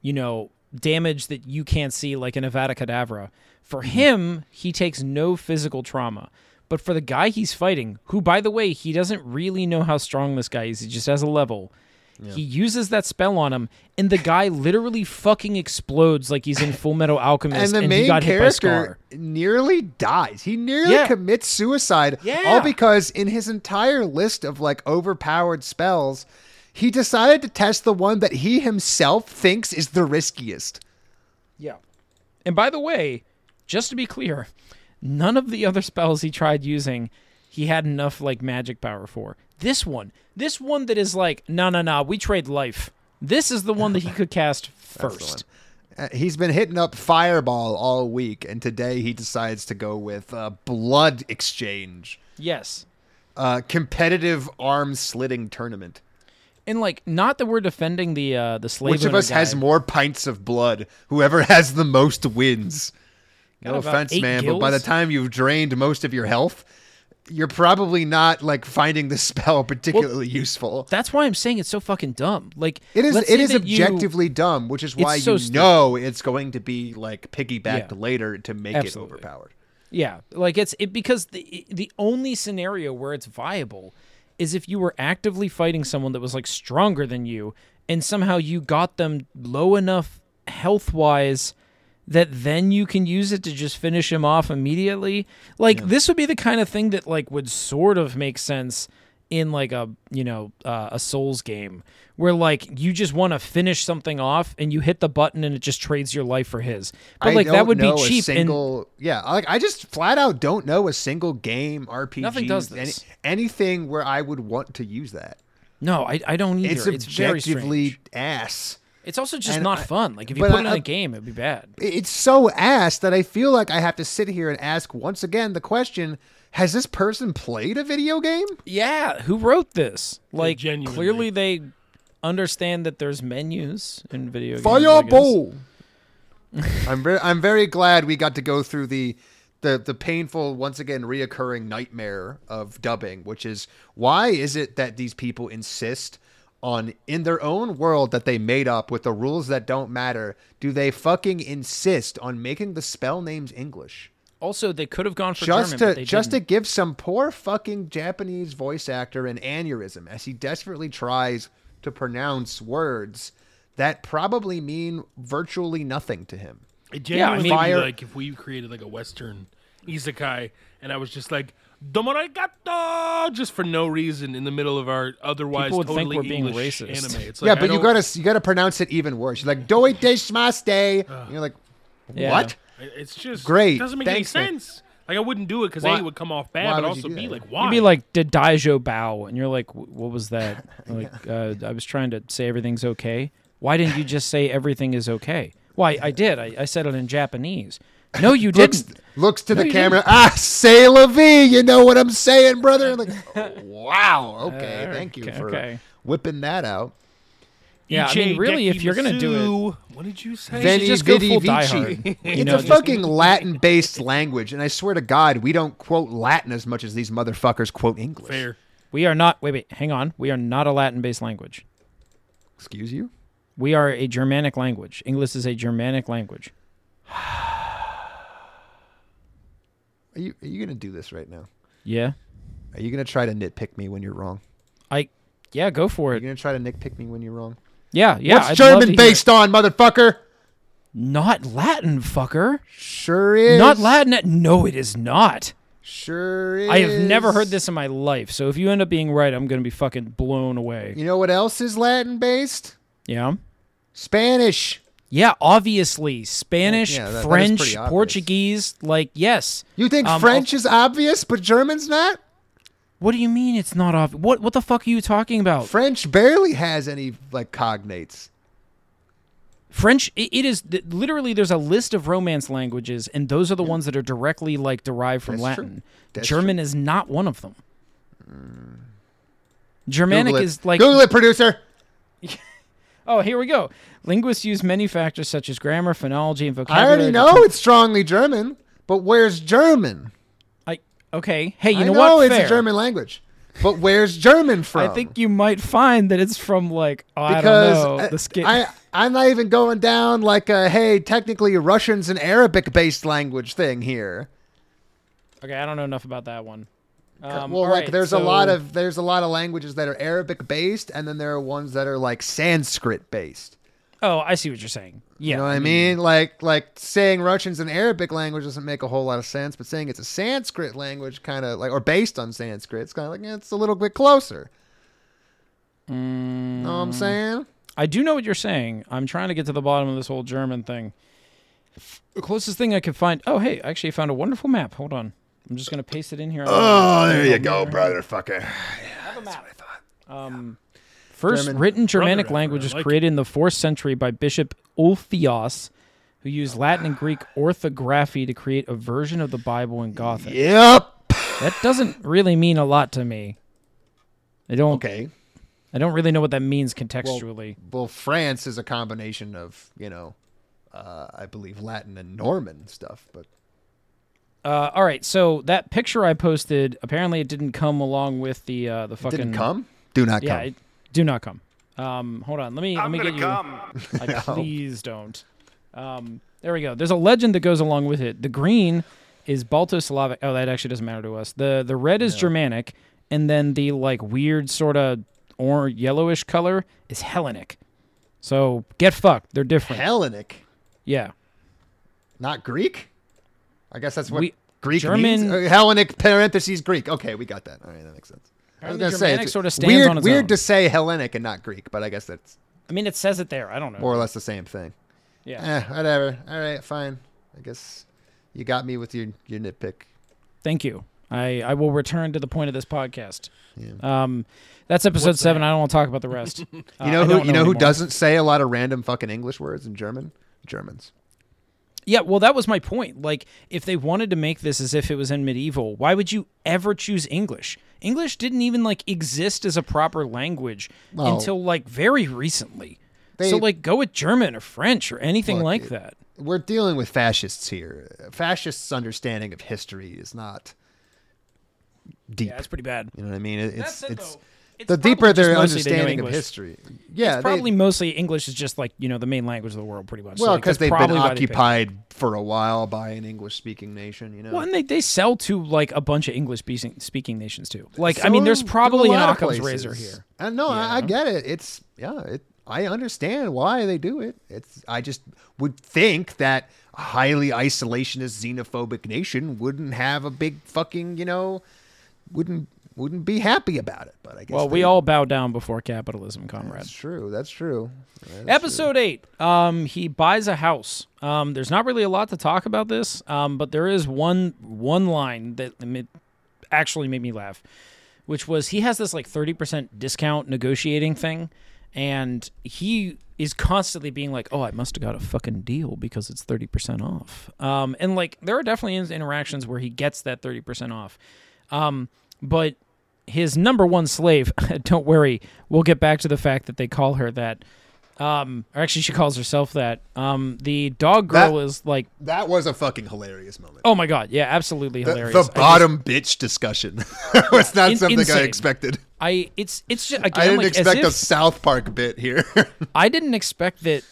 you know, damage that you can't see like in Avada Kedavra, for him, he takes no physical trauma. But for the guy he's fighting, who by the way, he doesn't really know how strong this guy is, he just has a level. He uses that spell on him, and the guy literally fucking explodes like he's in [LAUGHS] Full Metal Alchemist, and the he main got hit by Scar. character nearly dies. He nearly Yeah. commits suicide. Yeah. All because in his entire list of like overpowered spells, he decided to test the one that he himself thinks is the riskiest. Yeah. And by the way, just to be clear, none of the other spells he tried using, he had enough like magic power for. This one, this one that is like, no, no, no, we trade life. This is the one that he could cast [LAUGHS] first. Uh, he's been hitting up Fireball all week, and today he decides to go with uh, Blood Exchange, Yes. uh, competitive arm slitting tournament. And like, not that we're defending the uh the slave. Which of us has more pints of blood? Whoever has the most wins. Got No offense, man, but by the time you've drained most of your health, you're probably not like finding the spell particularly useful. That's why I'm saying it's so fucking dumb. Like It is it is that you- objectively dumb, which is why you know it's going to be like piggybacked Yeah. later to make Absolutely. it overpowered. Yeah, like it's it because the the only scenario where it's viable is if you were actively fighting someone that was like stronger than you and somehow you got them low enough health wise that then you can use it to just finish him off immediately. Like this would be the kind of thing that like would sort of make sense in like a you know uh, a Souls game where like you just want to finish something off and you hit the button and it just trades your life for his. But I like that would be cheap and single, yeah, like I just flat out don't know a single game RPG. Nothing does any- anything where I would want to use that. No, I, I don't either. It's It's, very objectively strange. ass. It's also just And not I- fun. Like if you but put it in I- a game, it'd be bad. It's so ass that I feel like I have to sit here and ask once again the question: Has this person played a video game? Yeah, who wrote this? Like genuinely. clearly they understand that there's menus in video games. I guess. Fireball. [LAUGHS] I'm very, I'm very glad we got to go through the, the, the painful, once again, reoccurring nightmare of dubbing, which is why is it that these people insist on in their own world that they made up with the rules that don't matter, do they fucking insist on making the spell names English? Also, they could have gone for just German, to but they just didn't. to give some poor fucking Japanese voice actor an aneurysm as he desperately tries to pronounce words that probably mean virtually nothing to him. It Yeah, I genuinely mean- Fire- like if we created like a Western isekai, and I was just like "Domarigato" just for no reason in the middle of our otherwise People would think totally we're being English racist. anime. It's yeah, like, I but you don't- gotta you gotta pronounce it even worse. You're like "Doi deshimaste." You're like, Yeah. what? It's just Great. It doesn't make Thanks, any man. sense. Like I wouldn't do it because Why- a it would come off bad, why but would you also do b that? like why? You'd be like, did Daijo bow? And you're like, "Wh- what was that? [LAUGHS] like, uh, I was trying to say everything's okay. Why didn't you just say everything is okay? Why, I did. I, I said it in Japanese. No, you Looks didn't. Looks to the you camera. Ah, say la vie. You know what I'm saying, brother? Like, [LAUGHS] oh, wow. Okay, Uh, thank you okay, for okay. whipping that out. Yeah, I mean, really, if you're gonna do it, what did you say? Then- Veni just go vidi full Die vici. Hard. [LAUGHS] You It's know, a fucking Latin-based language, and I swear to God, we don't quote Latin as much as these motherfuckers quote English. Fair. we are not. Wait, wait, hang on. We are not a Latin-based language. Excuse you? We are a Germanic language. English is a Germanic language. [SIGHS] [SIGHS] [SIGHS] Are you are you gonna do this right now? Yeah, Are you gonna try to nitpick me when you're wrong? I. Yeah, go for Are you it. gonna try to nitpick me when you're wrong? Yeah, yeah. What's I'd German based on, motherfucker? Not Latin, fucker. Sure is. Not Latin. No, it is not. Sure is. I have never heard this in my life. So if you end up being right, I'm gonna be fucking blown away. You know what else is Latin based? Yeah. Spanish. Yeah, obviously Spanish, Well, yeah, that- that French, obvious. Portuguese. Like, yes. You think Um, French is obvious, but German's not? What do you mean it's not obvious? What What the fuck are you talking about? French barely has any like cognates. French. It, it is literally. There's a list of Romance languages, and those are the ones that are directly like derived from That's. Latin. German is not one of them. Germanic is like Google it, producer. Oh, here we go. Linguists use many factors such as grammar, phonology, and vocabulary. I already know it's strongly German, but where's German? I okay. Hey, you I know, know what? it's Fair. a German language, but where's German [LAUGHS] from? I think you might find that it's from like oh, I because don't know I- the skin. I I'm not even going down like a hey technically Russian's an Arabic based language thing here. okay, I don't know enough about that one. Um, well, like right, there's a lot of there's a lot of languages that are Arabic based, and then there are ones that are like Sanskrit based. Oh, I see what you're saying. Yeah, You know what I mean? Like like saying Russian's an Arabic language doesn't make a whole lot of sense, but saying it's a Sanskrit language kind of like or based on Sanskrit, it's kind of like yeah, it's a little bit closer. Know what I'm Mm. saying? I do know what you're saying. I'm trying to get to the bottom of this whole German thing. The closest thing I could find. Oh, hey, I actually found a wonderful map. Hold on. I'm just gonna paste it in here. Oh, there you go, brother fucker. Um, first German. written Germanic Brother language effort, was like created in the fourth century by Bishop Ulfilas, who used Latin and Greek orthography to create a version of the Bible in Gothic. Yep. That doesn't really mean a lot to me. I don't. Okay. I don't really know what that means contextually. Well, France is a combination of you know, uh, I believe Latin and Norman stuff, but Uh, all right, so that picture I posted apparently it didn't come along with the uh, the it fucking. didn't come. Do not Yeah, come. it, do not come. Um, hold on, let me let I'm me gonna get you. come. [LAUGHS] Like, [LAUGHS] please don't. Um, there we go. There's a legend that goes along with it. The green is Balto-Slavic. Oh, that actually doesn't matter to us. The the red is Germanic, and then the like weird sort of or yellowish color is Hellenic. So get fucked. They're different. Hellenic, yeah. not Greek. I guess that's what We- Greek German- means. Uh, Hellenic parentheses Greek. Okay, we got that. All right, that makes sense. I was gonna say Germanic it's sorta stands weird. on its weird own. to say Hellenic and not Greek, but I guess that's I mean, it says it there. I don't know. more or less the same thing. yeah. Eh, whatever. All right, fine. I guess you got me with your your nitpick. Thank you. I, I will return to the point of this podcast. Um, that's episode seven. I don't want to talk about the rest. [LAUGHS] Uh, You I know who? don't You know who anymore. doesn't say a lot of random fucking English words in German? Germans. Yeah, well, that was my point. Like, if they wanted to make this as if it was in medieval, why would you ever choose English? English didn't even like exist as a proper language Well, until like very recently. they- so like, go with German or French or anything Look, like it- that. We're dealing with fascists here. Fascists' understanding of history is not deep. Yeah, it's pretty bad. You know what I mean? It- It's said, it's though- It's the deeper their they understanding of history. Yeah, It's probably mostly English is just like you know the main language of the world, pretty much. Well like, because that's they've been why they occupied for a while by an English-speaking nation. You know. Well, and they, they sell to like a bunch of English speaking speaking nations too. Like I mean, there's probably a an Occam's razor here. And no, I, I get it. It's yeah, it, I understand why they do it. It's I just would think that a highly isolationist, xenophobic nation wouldn't have a big fucking you know, wouldn't wouldn't be happy about it. But I guess Well, we all bow down before capitalism, comrade. That's true. That's true. That's Episode eight. Um, he buys a house. Um, there's not really a lot to talk about this. Um, but there is one one line that actually made me laugh, which was he has this like 30% discount negotiating thing, and he is constantly being like, "Oh, I must have got a fucking deal because it's 30% off." Um, and like there are definitely interactions where he gets that 30% off. Um, but his number one slave, [LAUGHS] don't worry, we'll get back to the fact that they call her that. Um, or actually, she calls herself that. Um, the dog girl That- is like, That was a fucking hilarious moment. oh my god, yeah, absolutely hilarious. the I just- bottom bitch discussion [LAUGHS] was not In- something I expected. I, it's it's just again I didn't like, expect a South Park bit here. [LAUGHS] I didn't expect that.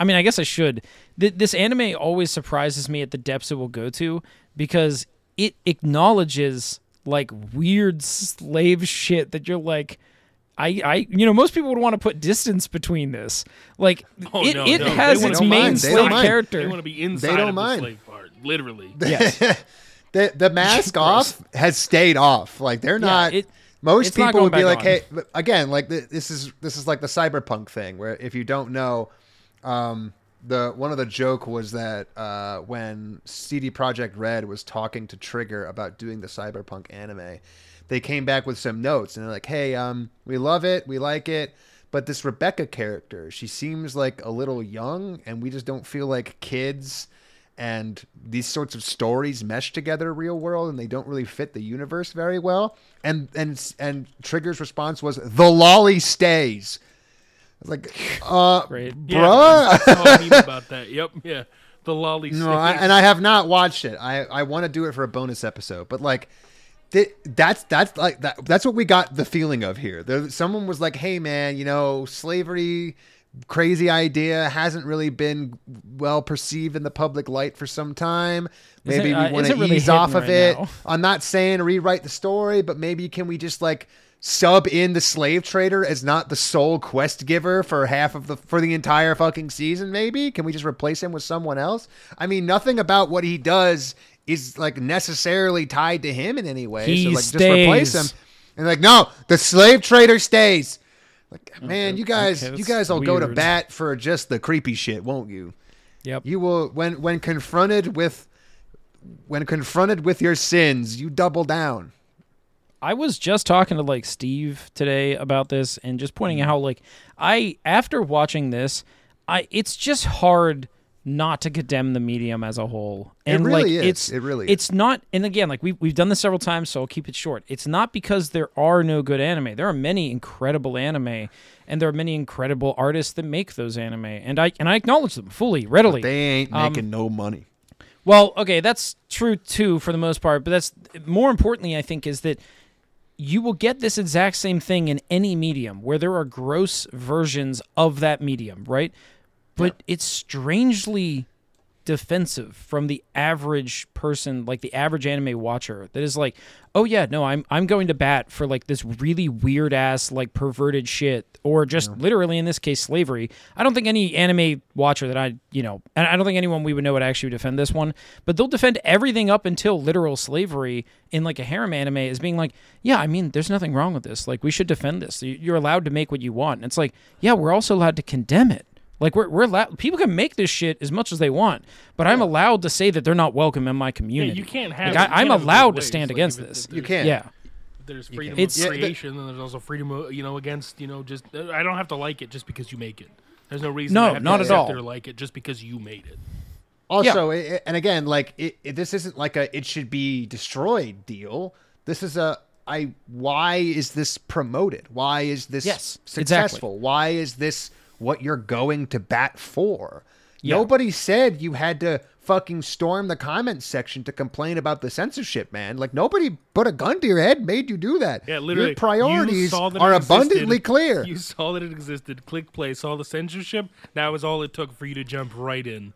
I mean, I guess I should. Th- This anime always surprises me at the depths it will go to because it acknowledges like weird slave shit that you're like. I, I, you know, most people would want to put distance between this. Like, Oh, it, no, it no, has its main They slave mind. character. They want to be inside don't of mind. the slave part, literally. [LAUGHS] Yes. [LAUGHS] the the mask off has stayed off. Like they're not. it- most it's not people would be like, on. "Hey, again, like this is this is like the cyberpunk thing where if you don't know, um, the one of the joke was that uh, when CD Projekt Red was talking to Trigger about doing the cyberpunk anime, they came back with some notes and they're like, "Hey, um, we love it, we like it." But this Rebecca character, she seems like a little young, and we just don't feel like kids and these sorts of stories mesh together real world and they don't really fit the universe very well and and and trigger's response was the loli stays was like uh Great. Yeah, bruh [LAUGHS] I saw a meme about that. Yep, yeah. The loli no I, and i have not watched it i i want to do it for a bonus episode but like th- that's that's like that that's what we got the feeling of here there someone was like hey man you know slavery crazy idea hasn't really been well perceived in the public light for some time maybe uh, we want to really ease off of right it now. i'm not saying rewrite the story but maybe can we just like sub in the slave trader as not the sole quest giver for half of the for the entire fucking season maybe? Can we just replace him with someone else? I mean nothing about what he does is like necessarily tied to him in any way. He so like just replace stays. him and like no the slave trader stays. Like man you guys okay, you guys will go to bat for just the creepy shit won't you? Yep. you will when when confronted with when confronted with your sins you double down I was just talking to like Steve today about this and just pointing out how like I after watching this, I it's just hard not to condemn the medium as a whole. It And really like is. it's It really is. it's not and again like we we've done this several times so I'll keep it short. It's not because there are no good anime. There are many incredible anime and there are many incredible artists that make those anime and I and I acknowledge them fully, readily. they ain't Um, making no money Well, okay, that's true too for the most part, but that's more importantly, I think, is that you will get this exact same thing in any medium where there are gross versions of that medium, right? But it's strangely defensive from the average person, like the average anime watcher, that is like, oh yeah, no, I'm I'm going to bat for like this really weird ass like perverted shit, or just literally in this case slavery. I don't think any anime watcher that I you know, and I don't think anyone we would know would actually defend this one, but they'll defend everything up until literal slavery in like a harem anime as being like, yeah, I mean, there's nothing wrong with this. Like we should defend this. You're allowed to make what you want. And it's like, yeah, we're also allowed to condemn it. Like we're we're allowed. People can make this shit as much as they want, but I'm allowed to say that they're not welcome in my Yeah, community. you can't have. Like, you I, can't I'm have allowed to stand Like, against this. you can't Yeah. There's freedom It's- of Yeah, the- creation, and there's also freedom, of, you know, against you know, just I don't have to like it just because you make it. There's no reason. No, I have to not at all. it Or like it just because you made it. Also, i and again, like it, it, this isn't like a it should be destroyed deal. This is a I. Why is this promoted? Why is this Yes, successful? Why is this what you're going to bat for? Yeah. Nobody said you had to fucking storm the comments section to complain about the censorship, man. Like nobody put a gun to your head, made you do that. Yeah, literally. Your priorities you saw that it are abundantly clear. You saw that it existed. Click play. Saw the censorship. That was all it took for you to jump right in.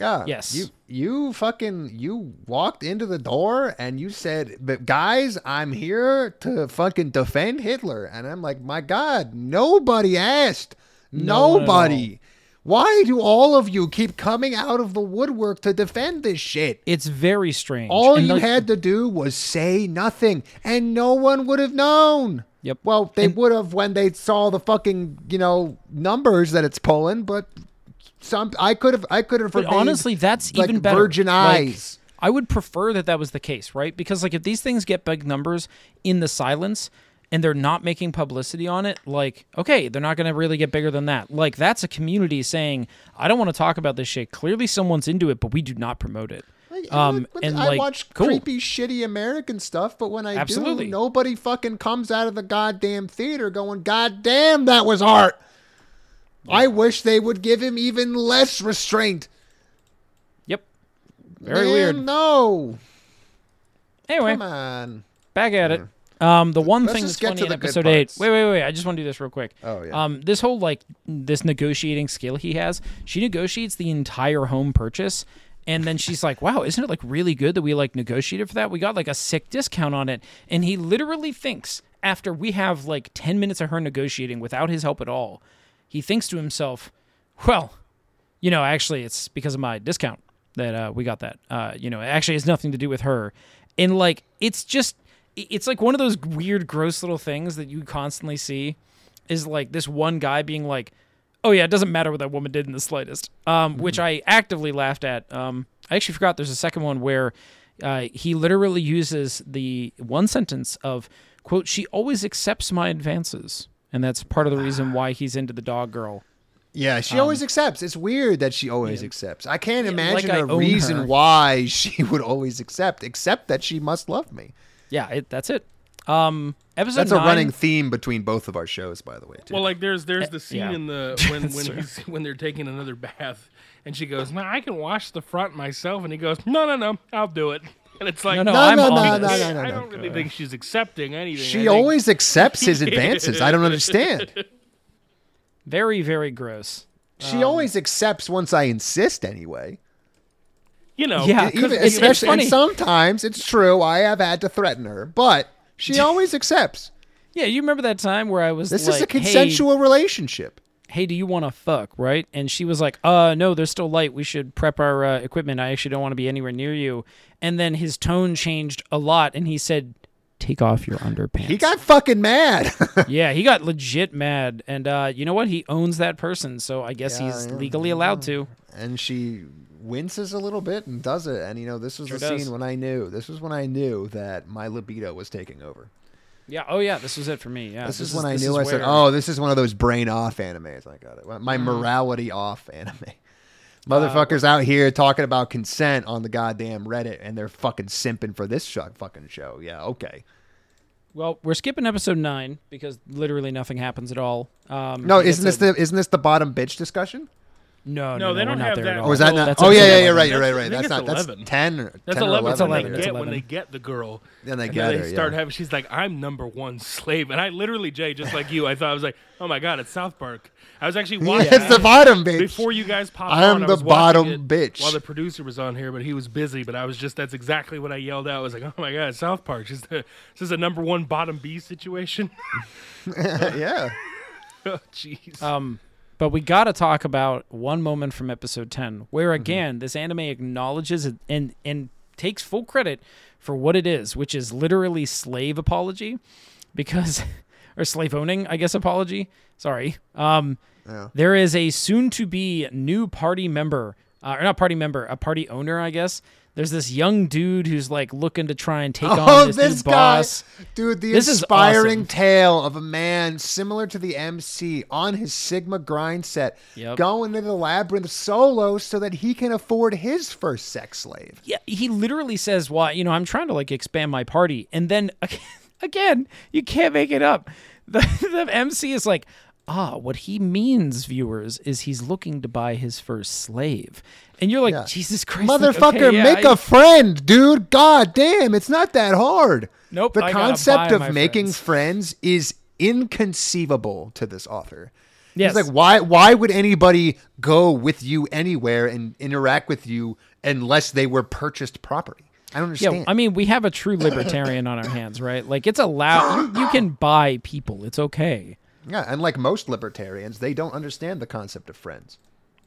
Yeah. Yes. You you fucking you walked into the door and you said, "But guys, I'm here to fucking defend Hitler." And I'm like, "My god, nobody asked. No nobody. Why do all of you keep coming out of the woodwork to defend this shit?" It's very strange. All And you had to do was say nothing, and no one would have known. Yep. Well, they And- would have when they saw the fucking you know numbers that it's pulling, but some I could have I could have. But honestly, that's like, even better. Virgin Like, eyes. I would prefer that that was the case, right? Because like if these things get big numbers in the silence and they're not making publicity on it, like okay, they're not going to really get bigger than that. Like that's a community saying, I don't want to talk about this shit. Clearly, someone's into it, but we do not promote it. Um, Look, and I like, watch cool. creepy, shitty American stuff, but when I Absolutely. do, nobody fucking comes out of the goddamn theater going, "God damn, that was art." I wish they would give him even less restraint. Yep. Very Man, weird. No, Anyway, come on. back at it. Um, the one Let's thing that's get funny to in episode eight. Wait, wait, wait! I just want to do this real quick. Oh, yeah. Um, this whole like this negotiating skill he has. She negotiates the entire home purchase, and then she's like, "Wow, isn't it like really good that we like negotiated for that? We got like a sick discount on it." And he literally thinks after we have like ten minutes of her negotiating without his help at all, he thinks to himself, "Well, you know, actually, it's because of my discount that uh, we got that. Uh, you know, it actually has nothing to do with her. And like, it's just, it's like one of those weird, gross little things that you constantly see is like this one guy being like, oh yeah, it doesn't matter what that woman did in the slightest. Um, which I actively laughed at. Um, I actually forgot there's a second one where uh, he literally uses the one sentence of, quote, she always accepts my advances. And that's part of the reason why he's into the dog girl. Yeah, she always accepts. It's weird that she always accepts. I can't Um, Yeah, imagine like I a own reason her. why [LAUGHS] she would always accept, except that she must love me. Yeah, it, that's it. Um, episode That's a running theme between both of our shows, by the way. Too. Well, like there's there's the scene yeah. in the [LAUGHS] when when he's when they're taking another bath, and she goes, "Man, I can wash the front myself," and he goes, "No, no, no, I'll do it." And it's like, No, no, No, I'm no, on no, no, no, I don't really think she's accepting anything. She think- always accepts his [LAUGHS] advances. I don't understand. [LAUGHS] Very, very gross. She um, always accepts once I insist, anyway. you know, Yeah. Even, 'cause it's- it's especially, and sometimes it's true. I have had to threaten her, but she [LAUGHS] always accepts. Yeah, you remember that time where I was This like, is a consensual relationship. Hey, do you want to fuck? Right? And she was like, Uh, no, there's still light. We should prep our uh, equipment. I actually don't want to be anywhere near you. And then his tone changed a lot, and he said, "Take off your underpants." He got fucking mad. [LAUGHS] yeah, he got legit mad, and uh, you know what? He owns that person, so I guess he's yeah, legally allowed to. and she winces a little bit and does it. And you know, this was Sure the does. scene when I knew. This was when I knew that my libido was taking over. Yeah. Oh yeah, this was it for me. Yeah. This, is when I knew. I said, "Oh, this is one of those brain off animes." I got it. My morality off anime. [LAUGHS] Motherfuckers out here talking about consent on the goddamn Reddit, and they're fucking simping for this sh- fucking show. Yeah, okay. Well, we're skipping episode nine because literally nothing happens at all. Um, No, isn't this a- the isn't this the bottom bitch discussion? No, no, No, no, they we're don't have that. Oh, all. Or was that not? Oh yeah, yeah, you're right. You're right. Right. That's not. That's ten. Or, That's 10 or 11. 11. It's 11. they get when they get the girl. Then they and get then her, they start yeah. having. She's like, "I'm number one slave," and I literally, Jay, just like you, I thought I was like, "Oh my god, it's South Park." I was actually watching It's the bottom bitch. before you guys popped I am on. I the was bottom bitch. While the producer was on here, but he was busy. But I was just that's exactly what I yelled out. I was like, "Oh my god, South Park! Is this is a number one bottom B situation?" [LAUGHS] yeah. [LAUGHS] oh jeez. Um, but we got to talk about one moment from episode 10 where Mm-hmm. again this anime acknowledges it and and takes full credit for what it is, which is literally slave apology because [LAUGHS] or slave owning, I guess apology. Sorry. Um Yeah. there is a soon to be new party member, uh, or not party member, a party owner, I guess. There's this young dude who's like looking to try and take [LAUGHS] Oh, on this, this guy, boss. dude! The This is inspiring awesome. tale of a man similar to the MC on his Sigma grind set, Yep. going into the labyrinth solo so that he can afford his first sex slave. Yeah, he literally says, "Why, you know, I'm trying to like expand my party," and then [LAUGHS] again, you can't make it up. [LAUGHS] The, the MC is like, ah, what he means, viewers, is he's looking to buy his first slave. And you're like, Yeah. Jesus Christ, like, Motherfucker, okay, yeah, make I- a friend, dude. God damn, it's not that hard. Nope, The I concept of making friends. friends is inconceivable to this author. Yes. It's like why why would anybody go with you anywhere and interact with you unless they were purchased property? I don't understand. Yeah, I mean, we have a true libertarian on our hands, right? Like, it's allowed. You, you can buy people. It's okay. Yeah, and like most libertarians, they don't understand the concept of friends.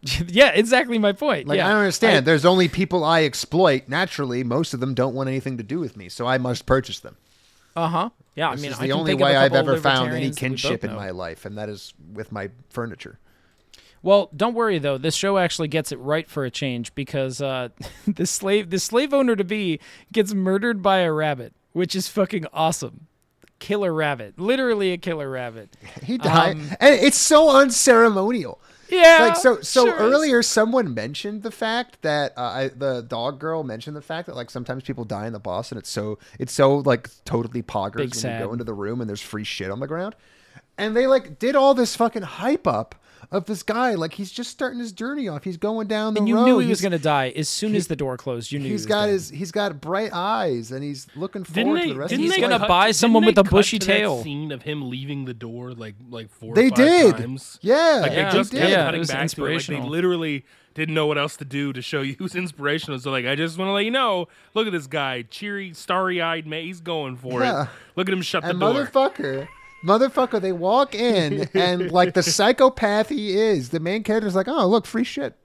[LAUGHS] yeah, exactly my point. Like yeah. I don't understand. There's only people I exploit. Naturally, most of them don't want anything to do with me, so I must purchase them. Uh huh. Yeah, I mean, is the only think of a way I've ever found any libertarians that we both kinship in my life, and that is with my furniture. Well, don't worry though. This show actually gets it right for a change because uh, [LAUGHS] the slave, the slave owner to be, gets murdered by a rabbit, which is fucking awesome. Killer rabbit, literally a killer rabbit. [LAUGHS] He died, Um, and it's so unceremonial. Yeah. like so so sure is. earlier someone mentioned the fact that uh, I, the dog girl mentioned the fact that like sometimes people die in the boss and it's so it's so like totally poggers Big when sad. you go into the room and there's free shit on the ground and they like did all this fucking hype up of this guy like he's just starting his journey off he's going down the road. And you road knew he was going to die as soon as the door closed. You knew he he's was got dead. his he's got bright eyes and he's looking Didn't forward to the rest Didn't of He's his they gonna buy someone with a bushy tail. Scene of him leaving the door like like four. They or five did. Times. Yeah, Like Yeah, they just they kept did. Yeah, it cutting was back to it. Like they literally didn't know what else to do to show [LAUGHS] you who's inspirational. So like, I just want to let you know. Look at this guy, cheery, starry-eyed man. He's going for Yeah. it. Look at him shut the door. motherfucker, motherfucker, they walk in [LAUGHS] and like the psychopath he is, the main character's like, oh look, free shit.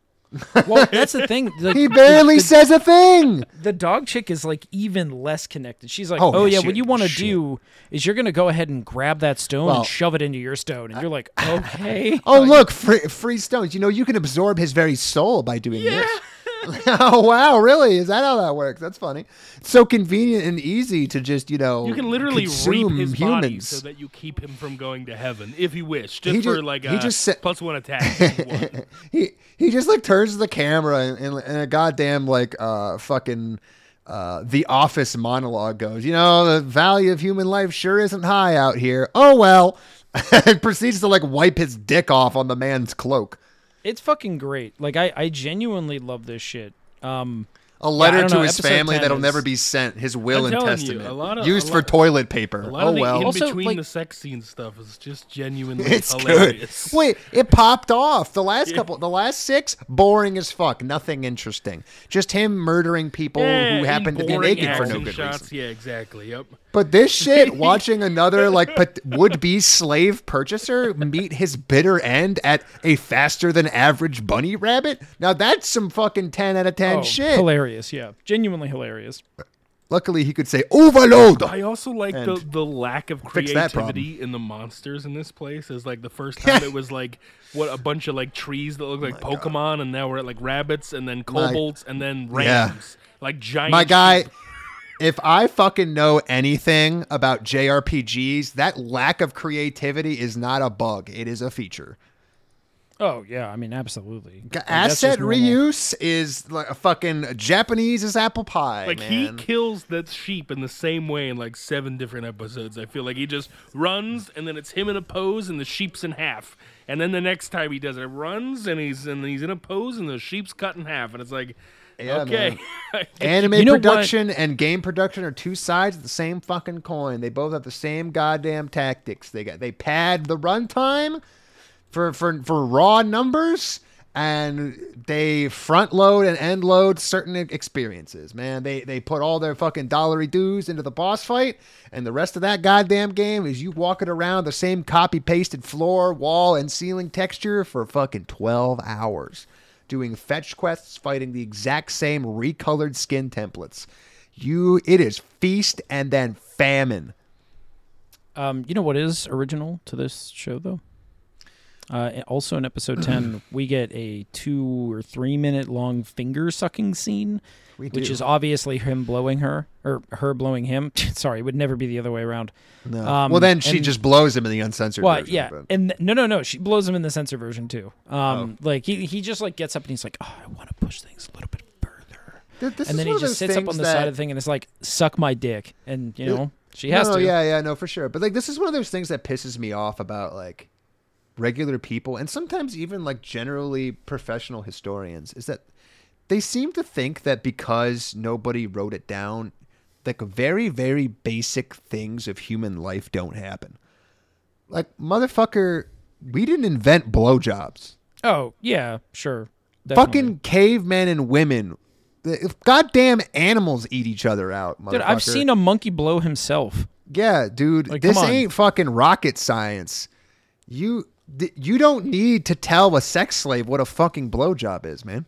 well, that's the thing. [LAUGHS] Like, He barely the, says a thing. the dog chick is like even less connected. She's like, Oh, "Oh, yeah, yeah, shit, what you want to do is you're gonna go ahead and grab that stone Well, and shove it into your stone," and you're like, [LAUGHS] "Okay." Oh look, free, free stones. You know you can absorb his very soul by doing this. [LAUGHS] oh wow, really? Is that how that works? That's funny. It's so convenient and easy to just you know You can literally reap his body humans. so that you keep him from going to heaven if you wish, just He for ju- like he just said- plus one attack. [LAUGHS] he he just like turns to the camera and, and, and a goddamn like uh fucking uh the office monologue goes you know the value of human life sure isn't high out here oh well [LAUGHS] and proceeds to like wipe his dick off on the man's cloak It's fucking great. Like I, I genuinely love this shit. Um, a letter I don't to know, his family that'll is- never be sent his will I'm and telling you, testament a lot of- used a for toilet paper A lot oh of the well in Also, between like- the sex scene stuff is just genuinely [LAUGHS] it's hilarious. good. Wait, it popped off. The last couple, the last six, boring as fuck. Nothing interesting. Just him murdering people Yeah, who happen to be boring naked for no action good shots. reason. Yeah, exactly. Yep. But this [LAUGHS] shit, watching another like but would-be slave purchaser meet his bitter end at a faster than average bunny rabbit. Now that's some fucking ten out of ten oh, shit. hilarious. Yeah, genuinely hilarious. Luckily, he could say overload. I also like the, the lack of fix that problem. creativity in the monsters in this place. Is like the first [LAUGHS] time it was like what a bunch of like trees that look oh like Pokemon, and now we're at like rabbits, and then kobolds, and then Yeah. rams, like giant. My guy, sheep. If I fucking know anything about JRPGs, that lack of creativity is not a bug. It is a feature. Oh yeah, I mean absolutely. Like, Asset reuse is like a fucking Japanese is apple pie. Like man. he kills that sheep in the same way in like seven different episodes. I feel like he just runs and then it's him in a pose and the sheep's in half. And then the next time he does it, it runs and he's and he's in a pose and the sheep's cut in half. And it's like, Yeah, okay, Anime [LAUGHS] You know what? production and game production are two sides of the same fucking coin. They both have the same goddamn tactics. They got they pad the runtime for for for raw numbers and they front load and end load certain experiences. Man, they they put all their fucking dollary dues into the boss fight and the rest of that goddamn game is you walking around the same copy pasted floor, wall and ceiling texture for fucking 12 hours doing fetch quests, fighting the exact same recolored skin templates. You, it is feast and then famine. Um, you know what is original to this show though? Uh, also in episode ten, [CLEARS THROAT] we get a two or three minute long finger sucking scene, [LAUGHS] We which is obviously him blowing her or her blowing him. [LAUGHS] Sorry, it would never be the other way around. No. Um, well, then she and- just blows him in the uncensored Well, version. yeah, but- and no, no, no. She blows him in the censor version too. Oh. Um, like he he just like gets up and he's like, oh, I want to push things a little bit further, Th- this and then he just sits up on things the side of the thing and it's like, suck my dick, and you Yeah. know she has no, to. yeah, yeah, no, for sure. But like, this is one of those things that pisses me off about like regular people and sometimes even like generally professional historians is that they seem to think that because nobody wrote it down, like very, very basic things of human life don't happen. Like, motherfucker, we didn't invent blowjobs. Oh yeah, sure. Definitely. Fucking cavemen and women. the- Goddamn animals eat each other out, motherfucker. Dude, I've seen a monkey blow himself. Yeah, dude, Like, this ain't fucking rocket science. You you don't need to tell a sex slave what a fucking blowjob is, man.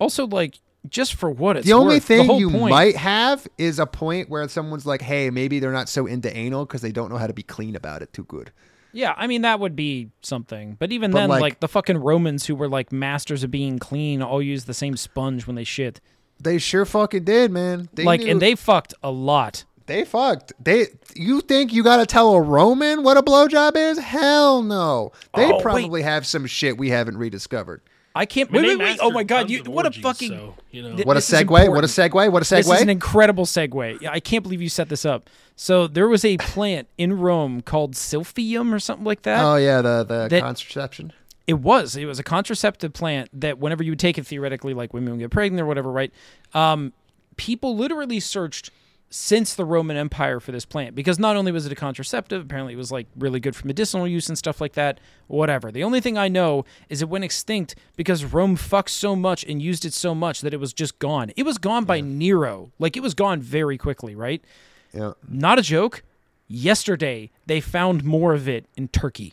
Also, like, just for what it's the only worth, thing whole you point, might have is a point where someone's like, "Hey, maybe they're not so into anal because they don't know how to be clean about it too good." Yeah, I mean that would be something. But even But, then, like- like, the fucking Romans who were like masters of being clean all used the same sponge when they shit. They sure fucking did, man. They like, knew- and they fucked a lot. they fucked. They you think you got to tell a Roman what a blowjob is? Hell no. They Oh, wait. probably have some shit we haven't rediscovered. I can't. Wait, wait, wait! Oh my god! You of what a orgies, fucking. so, you know. Th- What a segue! What a segue! What a This is an incredible segue. Yeah, I can't believe you set this up. So there was a plant in Rome called Silphium or something like that. Oh yeah, the the That- contraception. It was. It was a contraceptive plant that whenever you would take it, theoretically, like women would get pregnant or whatever, right? Um, people literally searched since the Roman Empire for this plant because not only was it a contraceptive, apparently it was like really good for medicinal use and stuff like that. Whatever. The only thing I know is it went extinct because Rome fucked so much and used it so much that it was just gone. It was gone by Nero. Like it was gone very quickly, right? Yeah. Not a joke. Yesterday they found more of it in Turkey.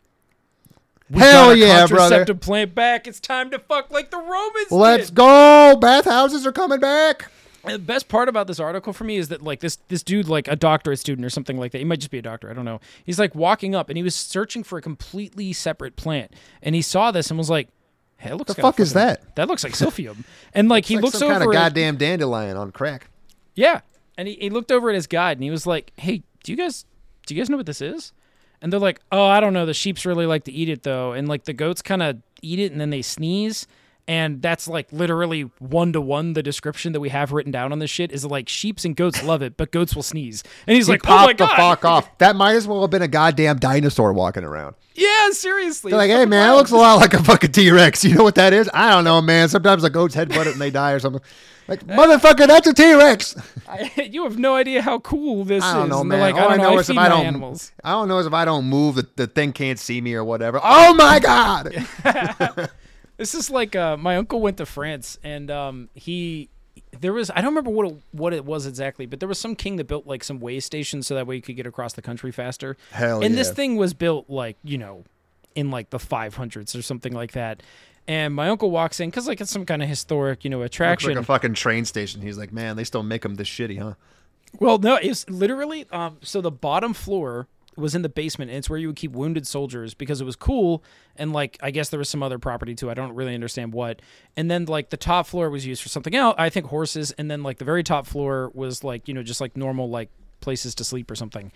We Hell got yeah, brother. contraceptive plant back. It's time to fuck like the Romans Let's did. go! Bathhouses are coming back. And the best part about this article for me is that like this this dude like a doctorate student or something like that. He might just be a doctor. I don't know. He's like walking up and he was searching for a completely separate plant and he saw this and was like, "Hey, it looks The fuck is that? That looks like silphium." [LAUGHS] and like he Like looks some over kind of goddamn dandelion on crack. Yeah. And he, he looked over at his guide and he was like, Hey, do you guys do you guys know what this is? And they're like, Oh, I don't know. The sheeps really like to eat it though. And like the goats kind of eat it and then they sneeze. And that's like literally one to one the description that we have written down on this shit is like sheeps and goats love it, but goats will sneeze. And he's He like, Oh the god. fuck [LAUGHS] off. That might as well have been a goddamn dinosaur walking around. Yeah, seriously. They're like, hey man, that looks a lot like a fucking T Rex. You know what that is? I don't know, man. Sometimes the goats headbutt it and they die or something. Like, [LAUGHS] motherfucker, that's a T Rex. [LAUGHS] You have no idea how cool this I don't is. know, man. Like, All I I don't know know. is if I don't, animals. I don't know is if I don't move, the, the thing can't see me or whatever. Oh my god! This is like uh, my uncle went to France and um, he there was I don't remember what it, what it was exactly, but there was some king that built like some way stations so that way you could get across the country faster. Hell and this thing was built like you know in like the 500s or something like that. And my uncle walks in because like it's some kind of historic you know Looks attraction. like a fucking train station. He's like, man, they still make them this shitty, huh? Well, no, it's literally um so the bottom floor was in the basement and it's where you would keep wounded soldiers because it was cool and like I guess there was some other property too. I don't really understand what. And then like the top floor was used for something else, I think horses, and then like the very top floor was like, you know, just like normal like places to sleep or something.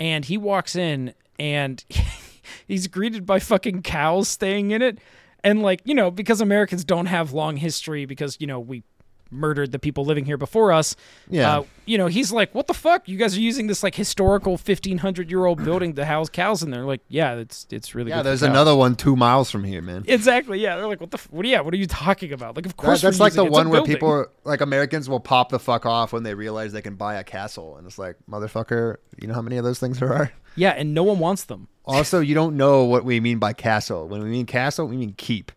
And he walks in and [LAUGHS] he's greeted by fucking cows staying in it. And like, you know, because Americans don't have long history because, you know, we murdered the people living here before us. Yeah. Uh, you know, he's like, "What the fuck? You guys are using this like historical 1500 year old building to house cows in there?" Like, yeah, it's it's really Yeah, good there's another one two miles from here, man. Exactly. Yeah, they're like, "What the? F- what? Yeah, what are you talking about?" Like, of That- course that's like the it. One where building. people, are- like Americans, will pop the fuck off when they realize they can buy a castle, and it's like, motherfucker, you know how many of those things there are? Yeah, and no one wants them. [LAUGHS] Also, you don't know what we mean by castle. When we mean castle, we mean keep.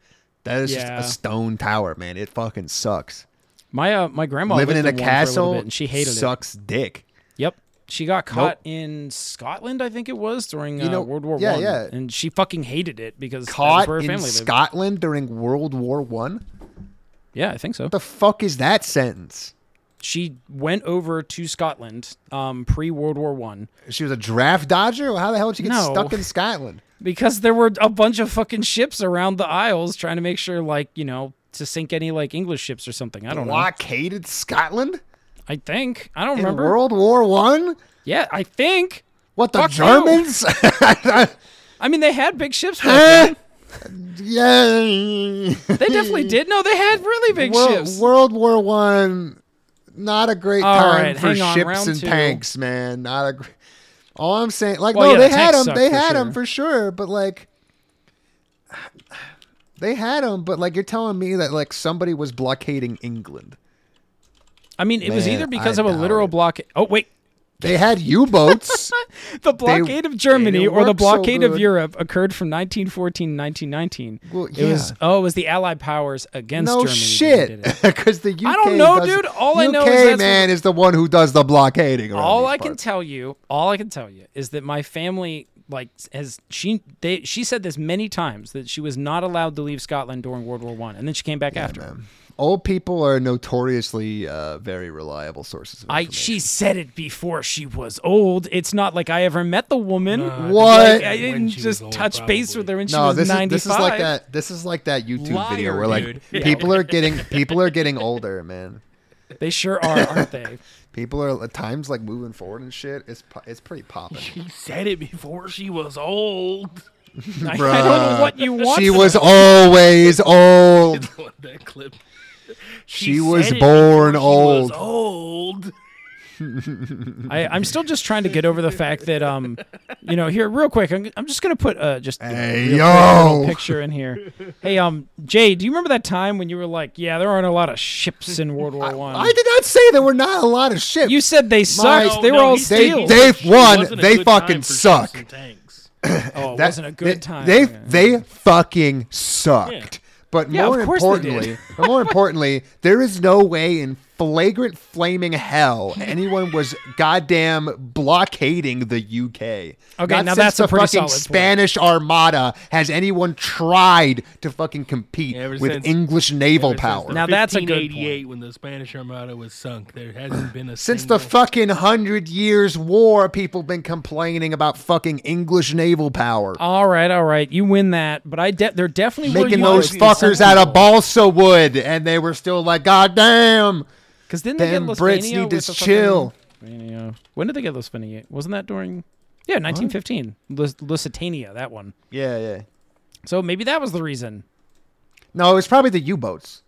That is Yeah. just a stone tower, man. It fucking sucks. My uh, my grandma Living in a castle bit, and she hated it. sucks dick. Yep. She got caught in Scotland, I think it was during uh, You know- World War yeah, One, yeah. and she fucking hated it because Caught in lived. Scotland during World War One. Yeah, I think so. What the fuck is that sentence? She went over to Scotland um, pre World War One She was a draft dodger. How the hell did she get No. stuck in Scotland? [LAUGHS] because there were a bunch of fucking ships around the Isles trying to make sure, like, you know, to sink any like English ships or something. I don't know. Blockaded Scotland I think I don't in remember. World War One. yeah, I think. What the Fuck. Germans? I mean, they had big ships. Back then. yeah, They definitely did. No, they had really big World, ships. World War One, not a great All time right, for on, ships and two. tanks, man. Not a. All I'm saying, like, Well, no, yeah, they the had them. They had them for sure. But like, They had them, but like you're telling me that like somebody was blockading England. I mean, it was either because I of a literal it. blockade. Oh wait, They had U-boats. [LAUGHS] the blockade of Germany or the work so blockade of. Europe occurred from 1914 to 1919. Well, It was oh, it was the Allied powers against no Germany. shit, because [LAUGHS] the UK. I don't know, does- dude. All I know is man is the one who does the blockading. all I can tell you, all I can tell you is that my family like has she they she said this many times that she was not allowed to leave Scotland during World War One, and then she came back after. Man. Old people are notoriously uh, very reliable sources. Of I information. she said it before she was old. It's not like I ever met the woman. Nah, What? Like, I didn't just old, touch base with probably. her when she was this is 95. this is like that. This is like that YouTube video Liar, where like dude. people are [LAUGHS] getting people are getting older, man. They sure are, aren't [LAUGHS] they? People are at times like moving forward and shit. It's it's pretty popping. She said it before she was old. [LAUGHS] I, I don't know what you want. She was always [LAUGHS] old. that clip. She was born old. she was old. Old. I, I'm still just trying to get over the fact that um, you know, here real quick, I'm, I'm just gonna put uh just a Hey, real quick yo. picture in here. Hey um, Jay, do you remember that time when you were like, yeah, there aren't a lot of ships in World War [LAUGHS] One? I did not say there were not a lot of ships. You said they sucked. No, they were no, all he said steel. They- said it one, they fucking time for ships suck. tanks. oh, it That- wasn't a good [LAUGHS] they, time. They Okay. they fucking sucked. Yeah. But Yeah, more of course they importantly, but more importantly, there is no way in flagrant flaming hell anyone was goddamn blockading the UK. Okay, Not now since that's a pretty fucking solid point. Spanish Armada has anyone tried to fucking compete Yeah, ever with since- English naval power. Now that's a good 1588 when the Spanish Armada was sunk. There hasn't been a Since the single- fucking hundred years war, people been complaining about fucking English naval power. all right, all right, you win that. But I de- they're definitely were Making used those in fuckers out of balsa wood, and they were still like, "God damn, Because didn't they them get Brits Lithuania need to chill." fucking- When did they get Lithuania? Wasn't that during? Yeah, 1915. Lus- Lusitania, that one. Yeah, yeah. So maybe that was the reason. No, it was probably the U-boats.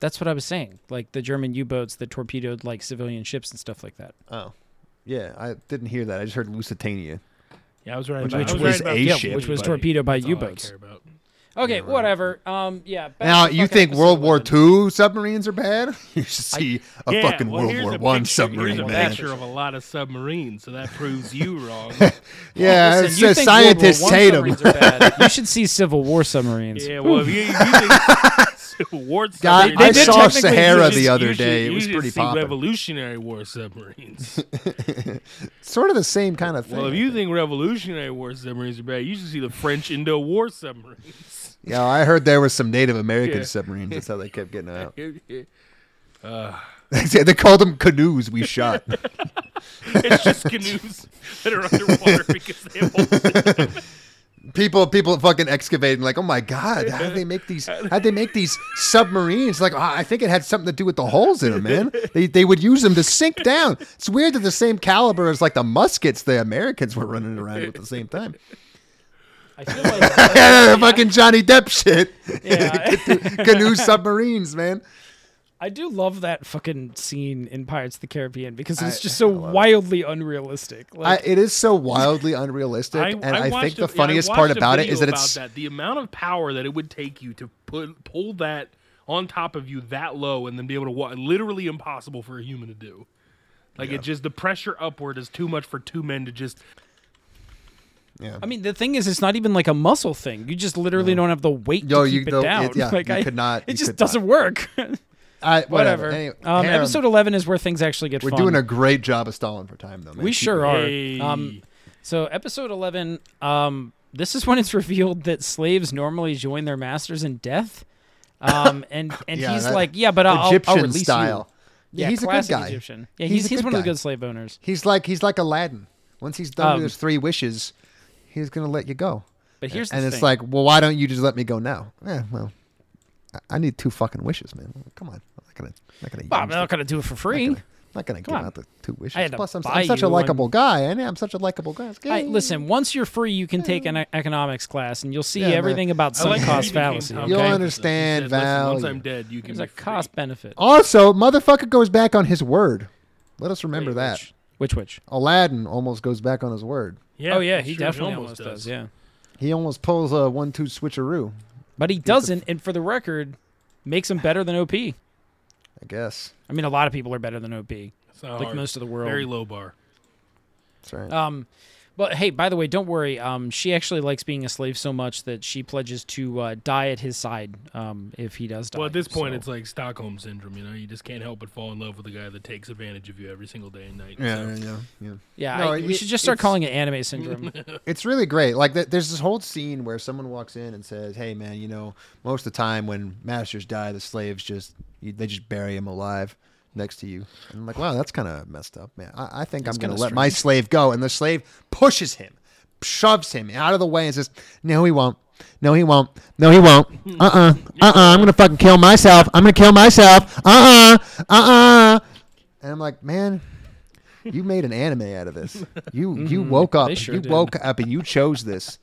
That's what I was saying. Like the German U-boats that torpedoed like civilian ships and stuff like that. Oh, yeah. I didn't hear that. I just heard Lusitania. Yeah, I was right Which- about which was, was right about a yeah, ship, which was but torpedoed by that's all I U-boats. Care about. Okay, whatever. Um, yeah. Now, you think World War II submarines are bad? [LAUGHS] You should see a Yeah, fucking well, World War a One picture- submarine, here's a man. picture of a lot of submarines, so that proves you [LAUGHS] wrong. Yeah, Listen, it you says think World War scientists One hate them. submarines are bad. [LAUGHS] You should see Civil War submarines. yeah, well, if you, if you think Civil War God, submarines, I did saw Sahara use- the other you should- day. It you was should pretty see. Revolutionary War submarines. Sort of the same kind of thing. well, if you think. think Revolutionary War submarines are bad, you should see the French Indo-War submarines. [LAUGHS] Yeah, I heard there was some Native American Yeah. submarines. That's how they kept getting out. Uh, [LAUGHS] they called them canoes we shot. [LAUGHS] it's just canoes that are underwater because they have holes people people fucking excavating like oh my god how did they make these how they make these submarines like "Ah, i think it had something to do with the holes in them man they, they would use them to sink down it's weird that the same caliber as like the muskets the americans were running around with at the same time I feel like [LAUGHS] fucking johnny depp shit yeah, [LAUGHS] canoe submarines man I do love that fucking scene in Pirates of the Caribbean because it's I- just so wildly unrealistic. I, it is so wildly unrealistic and i, think watched the funniest I part about it is that about it's that. the amount of power that it would take you to put pull that on top of you that low and then be able to walk. Literally impossible for a human to do. Like it just the pressure upward is too much for two men to just. Yeah I mean, the thing is, it's not even like a muscle thing. You just literally don't have the weight Yo, to you keep it don't- down. it- yeah, [LAUGHS] like you I, could not- It just could not. doesn't work. [LAUGHS] I, whatever, Whatever. Anyway, um, episode eleven is where things actually get we're fun. doing a great job of stalling for time though man. we Keep sure it- are. Hey. Um, so episode eleven. Um, this is [LAUGHS] when it's revealed that slaves normally join their masters in death. Um, and and Yeah, he's that- like, yeah, but I'll, I'll release style. You. Yeah, Yeah, he's a good guy. Egyptian. Yeah, He's he's he's, one of the good slave owners. He's like he's like Aladdin. Once he's done Um, with his three wishes, he's gonna let you go. But here's and the it's thing. like, well, why don't you just let me go now? Eh, well, I- I need two fucking wishes, man. Come on, I'm not gonna, not gonna. Well, I'm not the- gonna do it for free. gonna- not gonna give out the two wishes. I had to Plus, I'm, buy I'm such you a one. likable guy, and I'm such a likable guy. I, listen, once you're free, you can take an e- economics class, and you'll see Yeah, man. everything about sunk like cost fallacy. Okay? You'll Hanks. understand He says, "Listen, Once. I'm dead, you can There's be a cost benefit. Also, motherfucker goes back on his word. Let us remember Wait, that. Which, which which? Aladdin almost goes back on his word. Yeah, oh yeah, he true. definitely almost does. Yeah. He almost pulls a one-two switcheroo. But he doesn't, and for the record, makes him better than OP. I guess. I mean, a lot of people are better than OP. It's not Like hard. most of the world. Very low bar. that's right. Um, but hey, by the way, don't worry. Um, she actually likes being a slave so much that she pledges to uh, die at his side. Um, if he does die. Well, at this point, So- it's like Stockholm syndrome. You know, you just can't help but fall in love with a guy that takes advantage of you every single day and night. yeah, So- yeah, yeah. yeah. No, I- we should just start calling it anime syndrome. [LAUGHS] It's really great. Like th- there's this whole scene where someone walks in and says, "Hey, man, you know, most of the time when masters die, the slaves just they just bury him alive next to you." And I'm like, "Wow, that's kind of messed up, man. I, I think That's I'm gonna let my slave go." And the slave pushes him, shoves him out of the way, and says, "No, he won't. No, he won't. No, he won't. Hmm. Uh-uh. Uh-uh. I'm gonna fucking kill myself. I'm gonna kill myself. Uh-uh. Uh-uh." And I'm like, man. You made an anime out of this. You you [LAUGHS] mm-hmm. woke up. Sure you did. woke up and you chose this.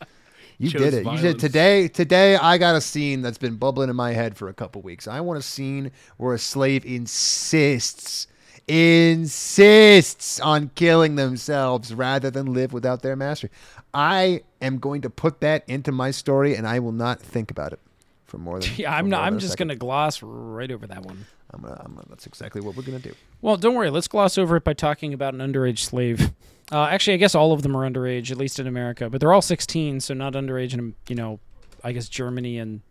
You did it. You violence. said today. Today, I got a scene that's been bubbling in my head for a couple weeks. I want a scene where a slave insists, insists on killing themselves rather than live without their master. I am going to put that into my story, and I will not think about it for more than. [LAUGHS] yeah, I'm not. I'm just gonna gloss right over that one. I'm gonna, I'm gonna, that's exactly what we're gonna do. Well, don't worry. Let's gloss over it by talking about an underage slave. [LAUGHS] Uh, actually, I guess all of them are underage, at least in America, but they're all 16, so not underage in, you know, I guess Germany and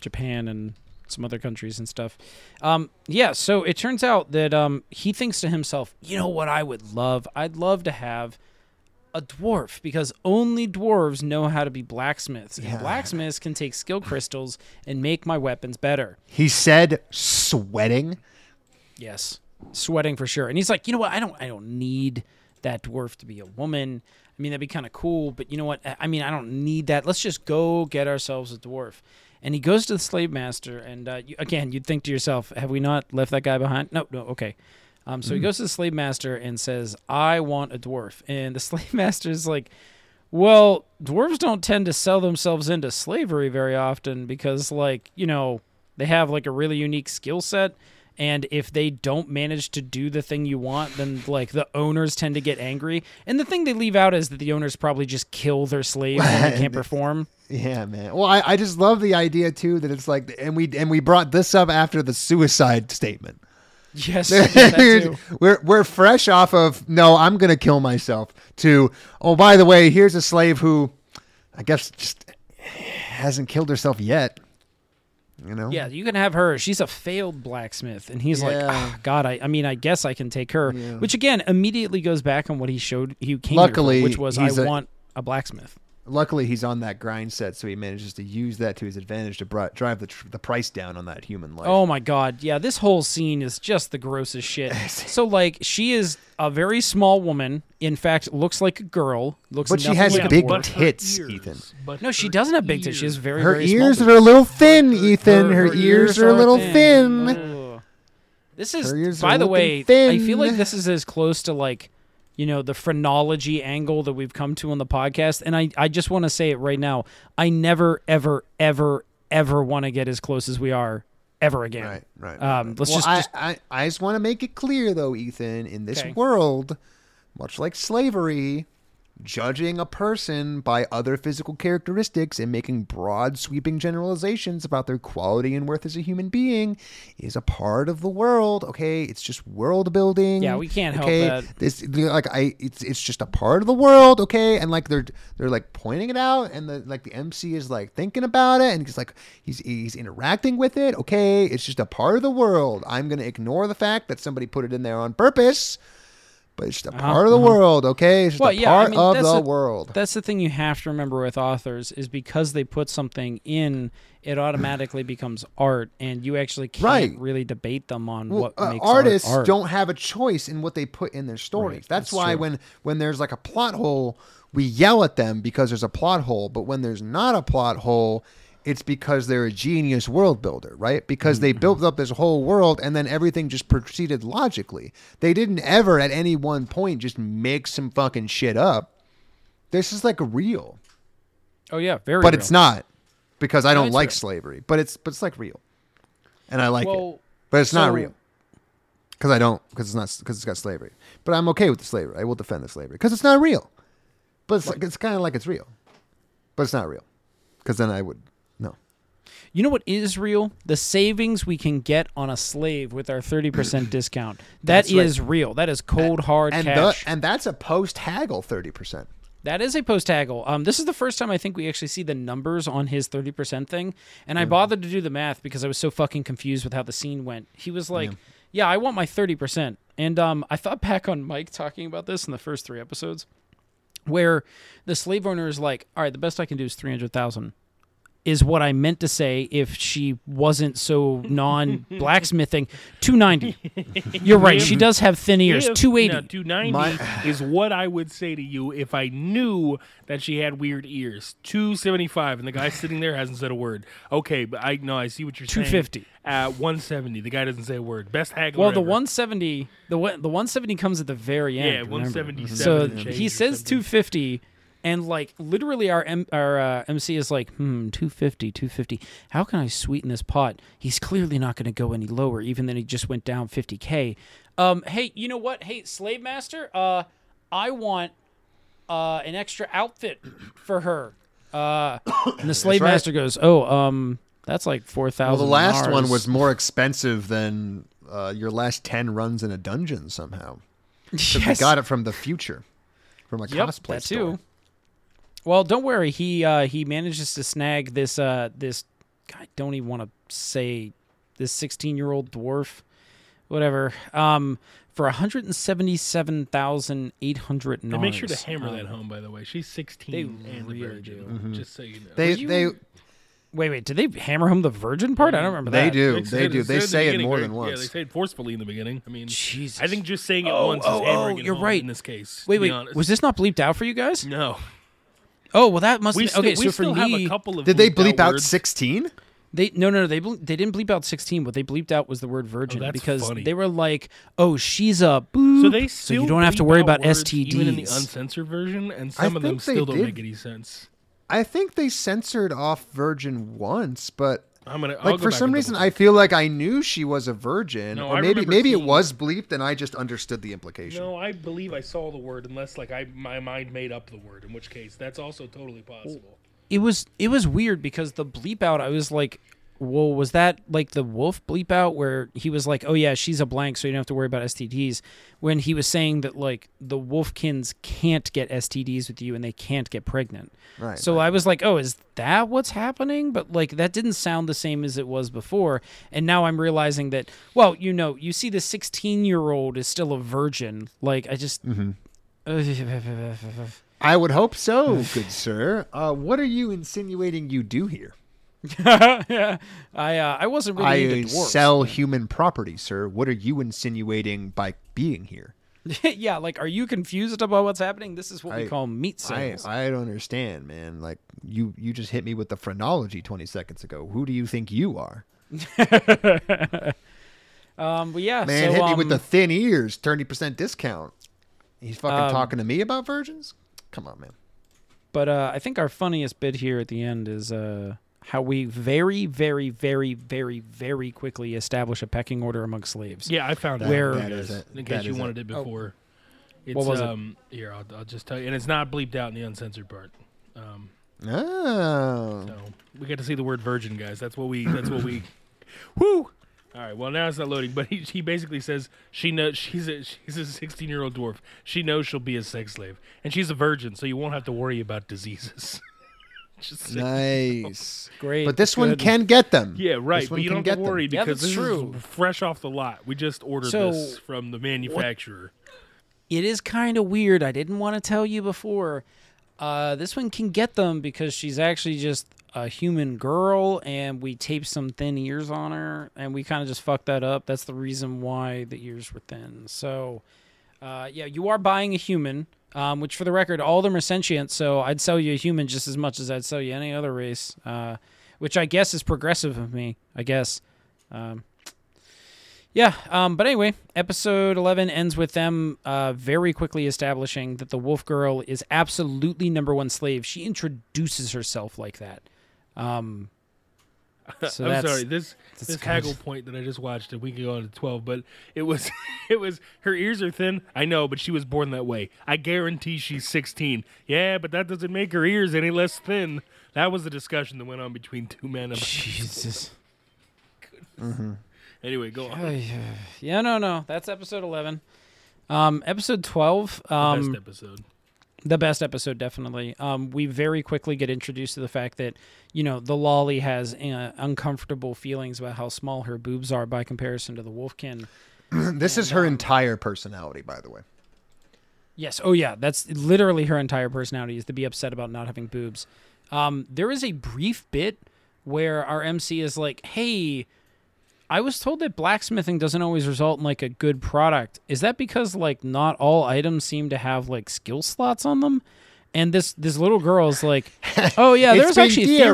Japan and some other countries and stuff. Um, yeah, so it turns out that um, he thinks to himself, you know what I would love? I'd love to have a dwarf because only dwarves know how to be blacksmiths. And blacksmiths can take skill crystals and make my weapons better. He said, sweating. Yes, sweating for sure. And he's like, you know what? I don't, I don't need that dwarf to be a woman. I mean, that'd be kind of cool, but you know what? I- mean, I don't need that. Let's just go get ourselves a dwarf. And he goes to the slave master, and uh, you, again, you'd think to yourself, have we not left that guy behind? No, no, okay. Um, so he goes to the slave master and says, I want a dwarf. And the [LAUGHS] slave master is like, well, dwarves don't tend to sell themselves into slavery very often because, like, you know, they have like a really unique skill set. And if they don't manage to do the thing you want, then like the owners tend to get angry. And the thing they leave out is that the owners probably just kill their slaves when they can't [LAUGHS] perform. Yeah, man. Well, I, I just love the idea too that it's like, and we and we brought this up after the suicide statement. Yes, [LAUGHS] we're we're fresh off of no, I'm gonna kill myself. To oh, by the way, here's a slave who, I guess, just hasn't killed herself yet. You know? Yeah, you can have her. She's a failed blacksmith, and he's like, Yeah. "Ah, God, I, I mean, I guess I can take her. Yeah. Which again, immediately goes back on what he showed. He came Luckily, for, which was, I want a blacksmith. Luckily, he's on that grind set, so he manages to use that to his advantage to bri- drive the tr- the price down on that human life. Oh my god, yeah, this whole scene is just the grossest shit. [LAUGHS] so like, she is a very small woman. In fact, looks like a girl. Looks, But she has like big boy. but tits, ears- Ethan. but No, she doesn't have big tits. She has very her very ears small are a little thin, her- Ethan. Her, her ears are a little thin. Ugh. This is, by the looking way, I feel like this is as close to like, you know, the phrenology angle that we've come to on the podcast. And I, I just want to say it right now. I never, ever, ever, ever want to get as close as we are ever again. Right, right. Um, right. let's well, just- I, just- I, I just want to make it clear, though, Ethan, in this Okay. world, much like slavery, judging a person by other physical characteristics and making broad, sweeping generalizations about their quality and worth as a human being is a part of the world. Okay, it's just world building. Yeah, we can't help okay? that. This like I, it's it's just a part of the world. Okay, and like they're they're like pointing it out, and the like the MC is like thinking about it, and he's like he's he's interacting with it. Okay, it's just a part of the world. I'm gonna ignore the fact that somebody put it in there on purpose. But it's just a part of the world, okay? It's just Uh-huh, Well, a yeah, I part mean, of the a- world. That's the thing you have to remember with authors is because they put something in, it automatically becomes art, and you actually can't Right. really debate them on Well, what uh, makes artists art, art. don't have a choice in what they put in their stories. Right, That's, that's why true. when when there's like a plot hole, we yell at them because there's a plot hole. But when there's not a plot hole, it's because they're a genius world builder, right? Because they Mm-hmm. built up this whole world and then everything just proceeded logically. They didn't ever at any one point just make some fucking shit up. This is like real, Oh yeah, very. but real. it's not because I don't like slavery. But it's but it's like real, and I like it. But it's not real. Because I don't, because it's not, because it's got slavery. But I'm okay with the slavery. I will defend the slavery because it's not real. But it's like it's kind of like it's real, but it's not real. Because then I would. You know what is real? The savings we can get on a slave with our 30% [CLEARS THROAT] discount. That That's right. is real. That is cold hard And cash. the, and that's a post haggle thirty percent. That is a post haggle. Um, this is the first time I think we actually see the numbers on his thirty percent thing, and. I bothered to do the math because I was so fucking confused with how the scene went. He was like, "Yeah, I want my thirty percent," and um, I thought back on Mike talking about this in the first three episodes, where the slave owner is like, "All right, the best I can do is three hundred thousand. Is what I meant to say if she wasn't so non blacksmithing. [LAUGHS] Two ninety. You're right. She does have thin ears. If- Two eighty. No, 290 My- is what I would say to you if I knew that she had weird ears. 275, and the guy sitting there hasn't said a word. Okay, but I no, I see what you're saying. 250. At 170, the guy doesn't say a word. Best haggler. Well, the ever. 170, the one- the 170 comes at the very end. Yeah, remember? 177 So and change he says 250, and like literally our M- our uh, MC is like, hmm, 250, 250. How can I sweeten this pot? He's clearly not going to go any lower, even though he just went down 50k. Um, hey, you know what? Hey, slave master, uh, I want uh an extra outfit for her. Uh, and the [COUGHS] slave right. master goes, oh, um, that's like four thousand. Well, the last one was more expensive than uh, your last ten runs in a dungeon somehow. 'Cause we [LAUGHS] got it from the future, from a Yep, cosplay that store. too. Well, don't worry. He uh, he manages to snag this uh, this. I don't even want to say this sixteen year old dwarf, whatever. Um, for one hundred and seventy seven thousand eight hundred. They make sure to hammer that home, by the way. She's 16 They and the really virgin. Just so you know. They you- they Wait, wait. Did they hammer home the virgin part? I don't remember that. they that. do They they said- do they said in the say it more very- than Yeah, they say it forcefully in the beginning. I mean, Jesus. I think just saying it Oh, once oh, is hammering oh, it you're home right. in this case. Wait, wait. honest. Was this not bleeped out for you guys? No. Oh, well, that must. We have still, okay, we so for me, have a couple of Did they bleep out sixteen? They no no no they ble- they didn't bleep out sixteen. What they bleeped out was the word virgin Oh, that's because funny. they were like, "Oh, she's a boop." So they still you don't have to worry about words STDs. even in the uncensored version, and I some of them still don't did. make any sense. I think they censored off Virgin once, but I'm gonna I'll like go for back some reason I feel like I knew she was a virgin, No, or I maybe remember maybe it was bleeped and I just understood the implication. No, I believe I saw the word, unless like I my mind made up the word. In which case, that's also totally possible. it was it was weird because the bleep out I was like, well, was that like the wolf bleep out where he was like, oh yeah, she's a blank, so you don't have to worry about STDs. When he was saying that like the wolfkins can't get STDs with you and they can't get pregnant. Right, So I was like, oh, is that what's happening? But like that didn't sound the same as it was before. And now I'm realizing that, well, you know, you see the 16 year old is still a virgin. Like I just. Mm-hmm. [LAUGHS] I would hope so, good sir. Uh, what are you insinuating you do here? [LAUGHS] yeah, I uh, I wasn't really I sell human property, sir. What are you insinuating by being here? [LAUGHS] yeah, like, are you confused about what's happening? This is what we call meat I, sales. I don't understand, man. Like you you just hit me with the phrenology 20 seconds ago. Who do you think you are? [LAUGHS] um, but yeah, Man, so, hit me with um, the thin ears, 30% discount. He's fucking Um, talking to me about virgins? Come on, man. But uh, I think our funniest bit here at the end is uh, how we very, very, very, very, very quickly establish a pecking order among slaves. Yeah, I found out. Where- That guys, is it. in That case you is it. wanted it before. It's, What was it? um, Here, I'll, I'll just tell you, and it's not bleeped out in the uncensored part. Um, Oh. so we get to see the word virgin, guys. That's what we. That's what we. [COUGHS] Whoo! All right. Well, now it's not loading, but he, he basically says she knows she's a she's a 16 year old dwarf. She knows she'll be a sex slave, and she's a virgin, so you won't have to worry about diseases. [LAUGHS] [LAUGHS] Just Nice. [LAUGHS] Great. But this one can get them. Yeah, right. But you can don't get have to them. worry Yeah, because that's this true. is fresh off the lot. We just ordered So, this from the manufacturer. it is kind of weird. I didn't want to tell you before. Uh, this one can get them because she's actually just a human girl, and we taped some thin ears on her, and we kind of just fucked that up. That's the reason why the ears were thin. So, uh, yeah, you are buying a human, um, which for the record, all of them are sentient. So I'd sell you a human just as much as I'd sell you any other race, uh, which I guess is progressive of me. I guess. Um, yeah, um, but anyway, episode 11 ends with them uh, very quickly establishing that the wolf girl is absolutely number one slave. She introduces herself like that. Um, [LAUGHS] so I'm sorry. This this haggle point that I just watched, a week ago on to twelve, but it was [LAUGHS] it was her ears are thin. I know, but she was born that way. I guarantee she's 16. Yeah, but that doesn't make her ears any less thin. That was the discussion that went on between two men. About Jesus. Mm-hmm. Anyway, go on. [SIGHS] Yeah, no, no. That's episode 11. Um, episode 12. Um, Best episode. The best episode definitely. Um, we very quickly get introduced to the fact that you know the loli has uh, uncomfortable feelings about how small her boobs are by comparison to the wolfkin. [CLEARS THROAT] This is her entire personality, by the way. yes. Oh yeah. That's literally her entire personality is to be upset about not having boobs. Um, there is a brief bit where our mc is like hey I was told that blacksmithing doesn't always result in like a good product. Is that because like not all items seem to have like skill slots on them? And this this little girl's like, [LAUGHS] oh yeah, there's actually theory.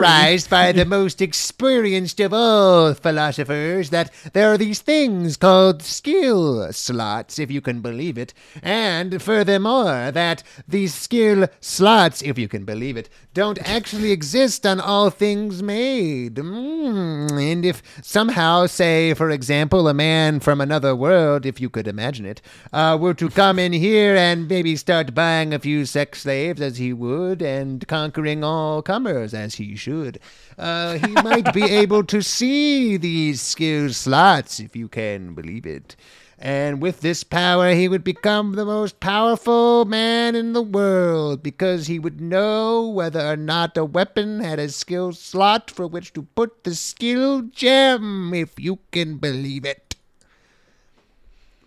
by the most experienced of all philosophers that there are these things called skill slots, if you can believe it. And furthermore, that these skill slots, if you can believe it, don't actually exist on all things made. Mm, And if somehow, say, for example, a man from another world, if you could imagine it, uh, were to come in here and maybe start buying a few sex slaves as he would and conquering all comers as he should, uh, he might be [LAUGHS] able to see these skill slots, if you can believe it. And with this power, he would become the most powerful man in the world because he would know whether or not a weapon had a skill slot for which to put the skill gem, if you can believe it.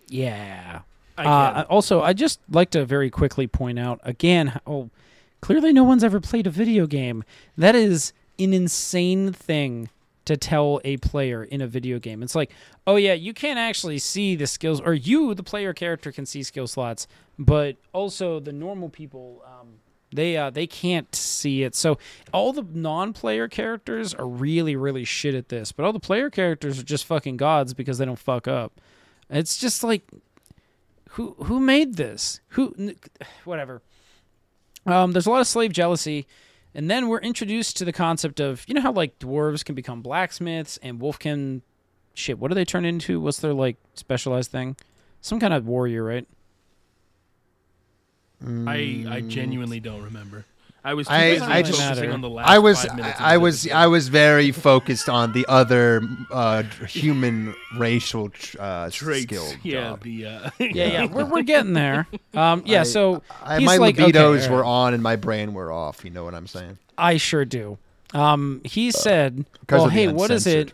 Yeah. Uh, also, I just like to very quickly point out again. Oh, clearly, no one's ever played a video game. That is an insane thing to tell a player in a video game. It's like, oh yeah, you can't actually see the skills, or you, the player character, can see skill slots, but also the normal people. Um, they uh, they can't see it. So all the non-player characters are really really shit at this, but all the player characters are just fucking gods because they don't fuck up. It's just like who who made this? Who whatever. Um, there's a lot of slave jealousy, and then we're introduced to the concept of you know how like dwarves can become blacksmiths and wolfkin. Shit, what do they turn into? What's their like specialized thing? Some kind of warrior, right? I I genuinely don't remember. I was I- I just- on the last I was five I was. I was very focused on the other uh, human racial uh, traits. skill [LAUGHS] yeah, the uh, [LAUGHS] Yeah, yeah, we're, we're getting there. Um, [LAUGHS] yeah, so I, he's my like, okay, libidos all were right. on and my brain were off. You know what I'm saying? I sure do. Um, he said, "Well, hey, what is it?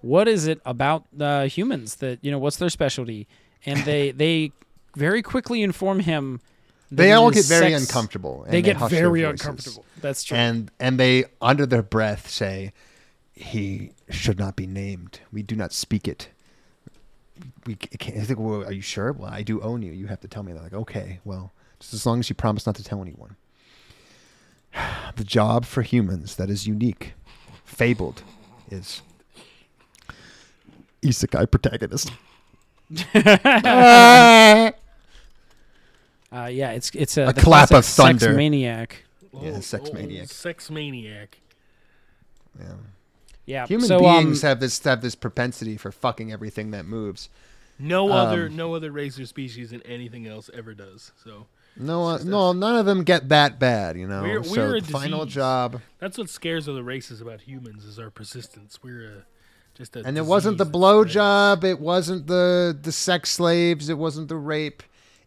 What is it about uh, humans that you know? What's their specialty?" And they they very quickly inform him. That They all get very sex- uncomfortable. And They get very uncomfortable. That's true. And and they under their breath say, "He should not be named. We do not speak it." We can't. I think, well, are you sure? Well, I do own you. You have to tell me that. Like, okay, well, just as long as you promise not to tell anyone. [SIGHS] The job for humans that is unique, fabled, is isekai protagonist. uh, [LAUGHS] [LAUGHS] [LAUGHS] yeah, it's it's a, A clap of thunder. Sex maniac. Yeah, sex oh, maniac. Sex maniac. Yeah. Yeah, Human so, beings um, have this have this propensity for fucking everything that moves. No other Um, no other race or species in anything else ever does. So No, uh, no, none of them get that bad, you know. We're- we're a the final job, that's what scares other races about humans is our persistence. We're a, just a and it wasn't the disease that blow job, it wasn't the the sex slaves, it wasn't the rape,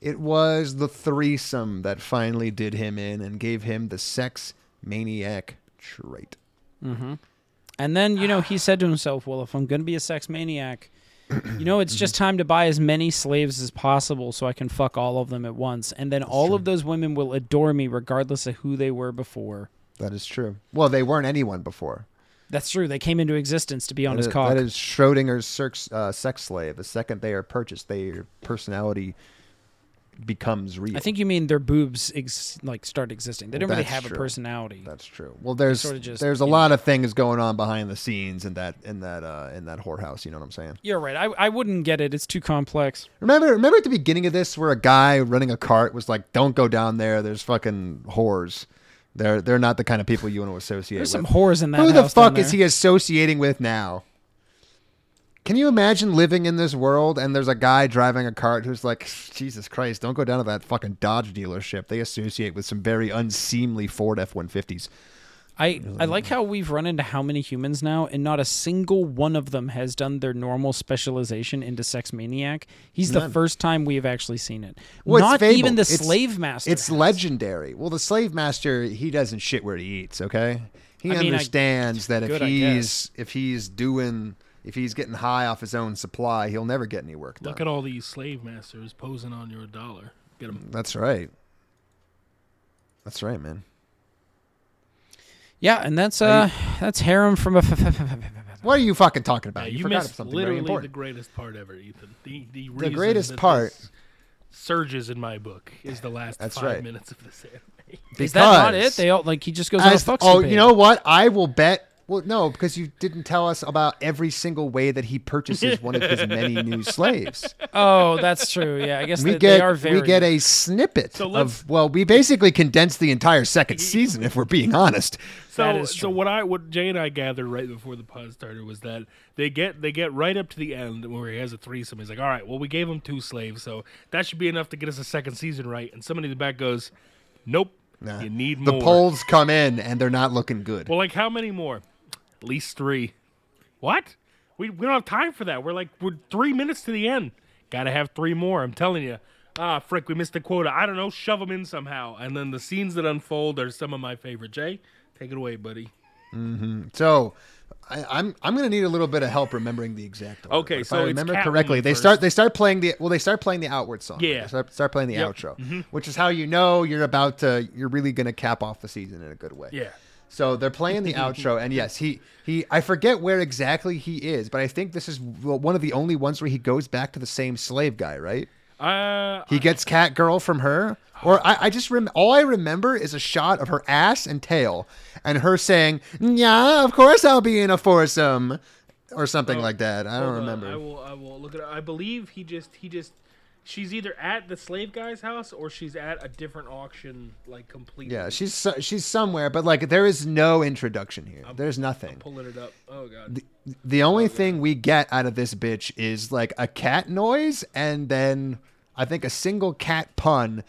it was the threesome that finally did him in and gave him the sex maniac trait. Mm-hmm. And then, you know, he said to himself, well, if I'm going to be a sex maniac, you know, it's just time to buy as many slaves as possible so I can fuck all of them at once. And then all of those women will adore me regardless of who they were before. That is true. Well, they weren't anyone before. That's true. They came into existence to be on That his is- cock. That is Schrodinger's sex, uh, sex slave. The second they are purchased, their personality becomes real. I think you mean their boobs ex- like start existing. They don't really have a personality. That's true. Well, there's sorta just, there's a lot of things going on behind the scenes in that in that uh, in that whorehouse. You know what I'm saying? You're right. I, I wouldn't get it. It's too complex. Remember remember at the beginning of this where a guy running a cart was like, "Don't go down there. There's fucking whores. They're they're not the kind of people you want to associate with. There's with." some whores in that Who the fuck is he associating with now? Can you imagine living in this world and there's a guy driving a cart who's like, Jesus Christ, don't go down to that fucking Dodge dealership. They associate with some very unseemly Ford F 150s. I, I like how we've run into how many humans now, and not a single one of them has done their normal specialization into sex maniac. He's the first time we have actually seen it. Well, not even the It's- slave master. It's has. legendary. Well, the slave master he doesn't shit where he eats. Okay, he I mean, I- understands that if good, he's if he's doing if he's getting high off his own supply, he'll never get any work done. Look at all these slave masters posing on your dollar. Get them. That's right. That's right, man. Yeah, and that's uh that's harem from a. What are you fucking talking Yeah, about? you, forgot missed something very literally the greatest part ever, Ethan. The the, The greatest part- surges in my book is the last That's five right. minutes of this anime. Is that not it? They all like he just goes on a as- fuck oh, you know what? I will bet. Well, no, because you didn't tell us about every single way that he purchases one of his many [LAUGHS] new slaves. Oh, that's true. Yeah, I guess We they, get they are very. we get a snippet So of well, we basically condensed the entire second [LAUGHS] season if we're being honest. So, That is so what I what Jay and I gathered right before the pod started was that they get they get right up to the end where he has a threesome. He's like, "All right, well, we gave him two slaves, so that should be enough to get us a second season right." And somebody in the back goes, "Nope, Nah. you need more. The polls come in and they're not looking good. Well, like how many more? Least three. What? We, we don't have time for that. We're like we're three minutes to the end. Got to have three more. I'm telling you. Ah, frick, we missed the quota. I don't know. Shove them in somehow. And then the scenes that unfold are some of my favorite. Jay, take it away, buddy. Mm-hmm. So I, I'm I'm gonna need a little bit of help remembering the exact. Order. Okay, if so I it's remember correctly, they first. start they start playing the well they start playing the outward song. Yeah. They start, start playing the Yep. Mm-hmm. outro, which is how you know you're about to you're really gonna cap off the season in a good way. Yeah. So they're playing the outro, and yes, he he I forget where exactly he is, but I think this is one of the only ones where he goes back to the same slave guy, right? Uh, He gets cat girl from her, or I, I just rem- all I remember is a shot of her ass and tail, and her saying, "Yeah, of course I'll be in a foursome," or something like that. I don't on, remember. I will. I will look at. it. I believe he just. He just. She's either at the slave guy's house or she's at a different auction, like completely. yeah, she's so- she's somewhere, but like there is no introduction here. There's nothing. pulling it up. Oh god. The only oh, thing we get out of this bitch is like a cat noise, and then I think a single cat pun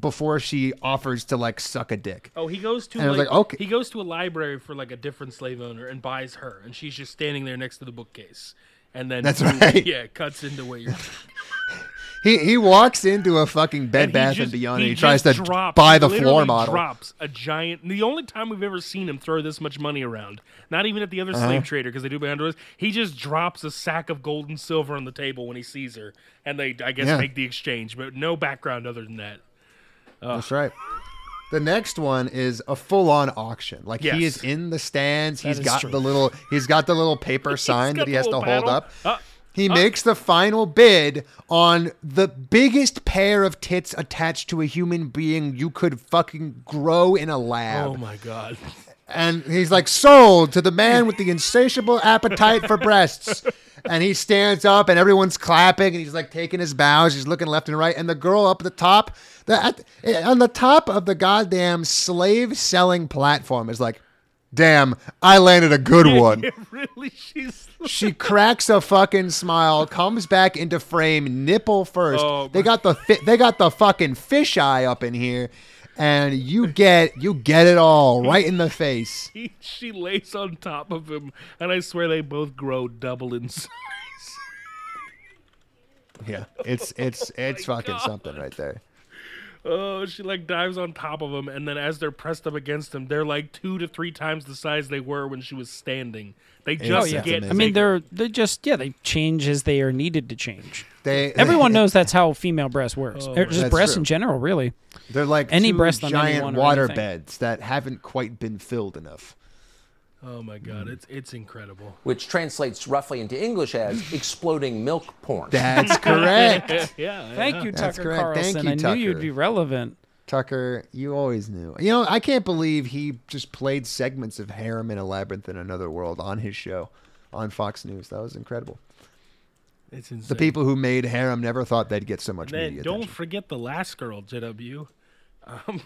before she offers to like suck a dick. Oh, he goes to And I was like, like, okay. he goes to a library for like a different slave owner and buys her, and she's just standing there next to the bookcase. And then That's [LAUGHS] right. Yeah, cuts into where you're. [LAUGHS] [LAUGHS] He he walks into a fucking Bed he Bath just- and Beyond. he and he tries to drops- buy the floor model. Drops a giant. The only time we've ever seen him throw this much money around, not even at the other Uh-huh. slave trader because they do behind doors. He just drops a sack of gold and silver on the table when he sees her, and they I guess Yeah. make the exchange, but no background other than that. That's right. The next one is a full-on auction. Like Yes. he is in the stands. He's got true. the little. He's got the little [LAUGHS] paper sign that he has to little hold up. Uh, He oh. makes the final bid on the biggest pair of tits attached to a human being you could fucking grow in a lab. Oh my god. And he's like, sold to the man with the insatiable appetite for breasts. And he stands up and everyone's clapping and he's like taking his bows. He's looking left and right. And the girl up at the top, the, at, on the top of the goddamn slave selling platform is like, damn, I landed a good [LAUGHS] one. [LAUGHS] Really, she's. [LAUGHS] She cracks a fucking smile, comes back into frame, nipple first. Oh, they got the fi- they got the fucking fisheye up in here, and you get you get it all right in the face. He, she lays on top of him, and I swear they both grow double in size. Yeah, it's it's it's oh fucking God. something right there. Oh, she like dives on top of him, and then as they're pressed up against him, they're like two to three times the size they were when she was standing. They just Oh, yeah. get. I mean, they're they just yeah they change as they are needed to change. They Everyone knows that's how female breast works. Oh, er, just breasts true. in general, really. they're like Any two breast on giant anyone water beds that haven't quite been filled enough. Oh my god, mm. it's it's incredible. which translates roughly into English as [LAUGHS] exploding milk porn. That's [LAUGHS] correct, [LAUGHS] yeah. Thank you, That's Tucker correct. Thank Carlson. you, I knew you'd be relevant. Tucker. You always knew. You know, I can't believe he just played segments of Harem in a Labyrinth in Another World on his show on Fox News. That was incredible. It's insane. The people who made Harem never thought they'd get so much Then media don't attention. forget the last girl, JW.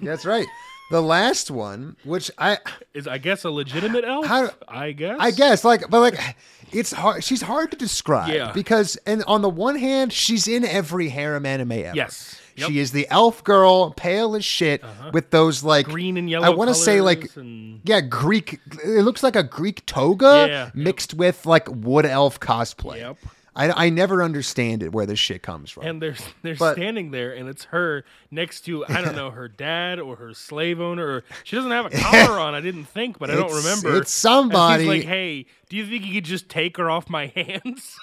That's right. The last one, which I Is I guess a legitimate elf. How- I guess. I guess like but like it's hard she's hard to describe Yeah. because and on the one hand she's in every harem anime ever. Yes. Yep. She is the elf girl, pale as shit, uh-huh. with those like Green and yellow I want to say like and- yeah, Greek. It looks like a Greek toga Yeah, yep. mixed with like wood elf cosplay. Yep. I, I never understand it where this shit comes from. and they're [LAUGHS] they're But- standing there, and it's her next to I don't [LAUGHS] know her dad or her slave owner. Or she doesn't have a [LAUGHS] collar on. I didn't think, but I don't remember. it's somebody. Like, "Hey, do you think you could just take her off my hands?"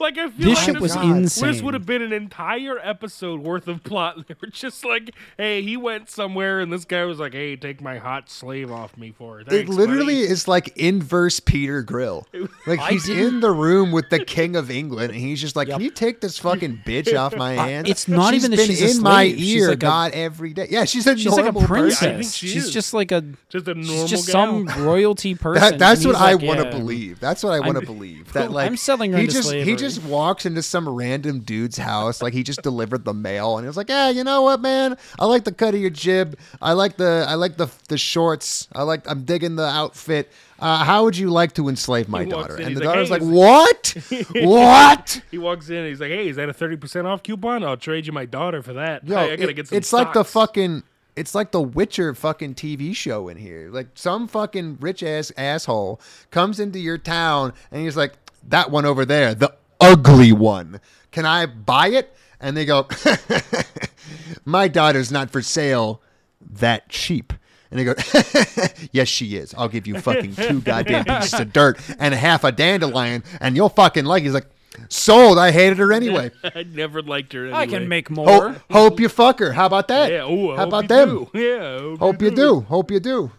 Like I feel This like shit was This insane. would have been an entire episode worth of plot. [LAUGHS] They were just like, "Hey, he went somewhere, and this guy was like, "Hey, take my hot slave off me for it." It literally buddy." is like inverse Peter Grill. [LAUGHS] Like he's didn't- in the room with the King of England, and he's just like, "Can you take this fucking bitch off my [LAUGHS] hands?" it's not She's even that been she's in my ear, like a- God, every day. Yeah, she's a She's like a princess. She she's is. just like a just a normal just gal. some royalty person. That, that's what I like, want to yeah. believe. That's what I want to believe. That like I'm selling her he just he slavery. Just walks into some random dude's house, like he just delivered the mail, and he was like, "Yeah, you know what, man? I like the cut of your jib. I like the I like the the shorts. I like I'm digging the outfit. Uh, how would you like to enslave my daughter?" in, And the like, daughter's "Hey, like, "What? [LAUGHS] what?" He walks in and he's like, "Hey, is that a thirty percent off coupon? I'll trade you my daughter for that. Yo, I, I gotta it- get some." it's like the fucking it's like the Witcher fucking TV show in here. Like some fucking rich ass asshole comes into your town and he's like, "That one over there, the ugly one. Can I buy it?" And they go, [LAUGHS] "My daughter's not for sale that cheap." And they go, [LAUGHS] "Yes, she is. I'll give you fucking two goddamn [LAUGHS] pieces of dirt and half a dandelion, and you'll fucking like." it." He's like, "Sold. I hated her anyway." I never liked her. Anyway. I can make more. Hope, hope you fuck her. How about that? Yeah. Oh, I How about you them? do. Yeah. Hope, Hope you do. Hope you do.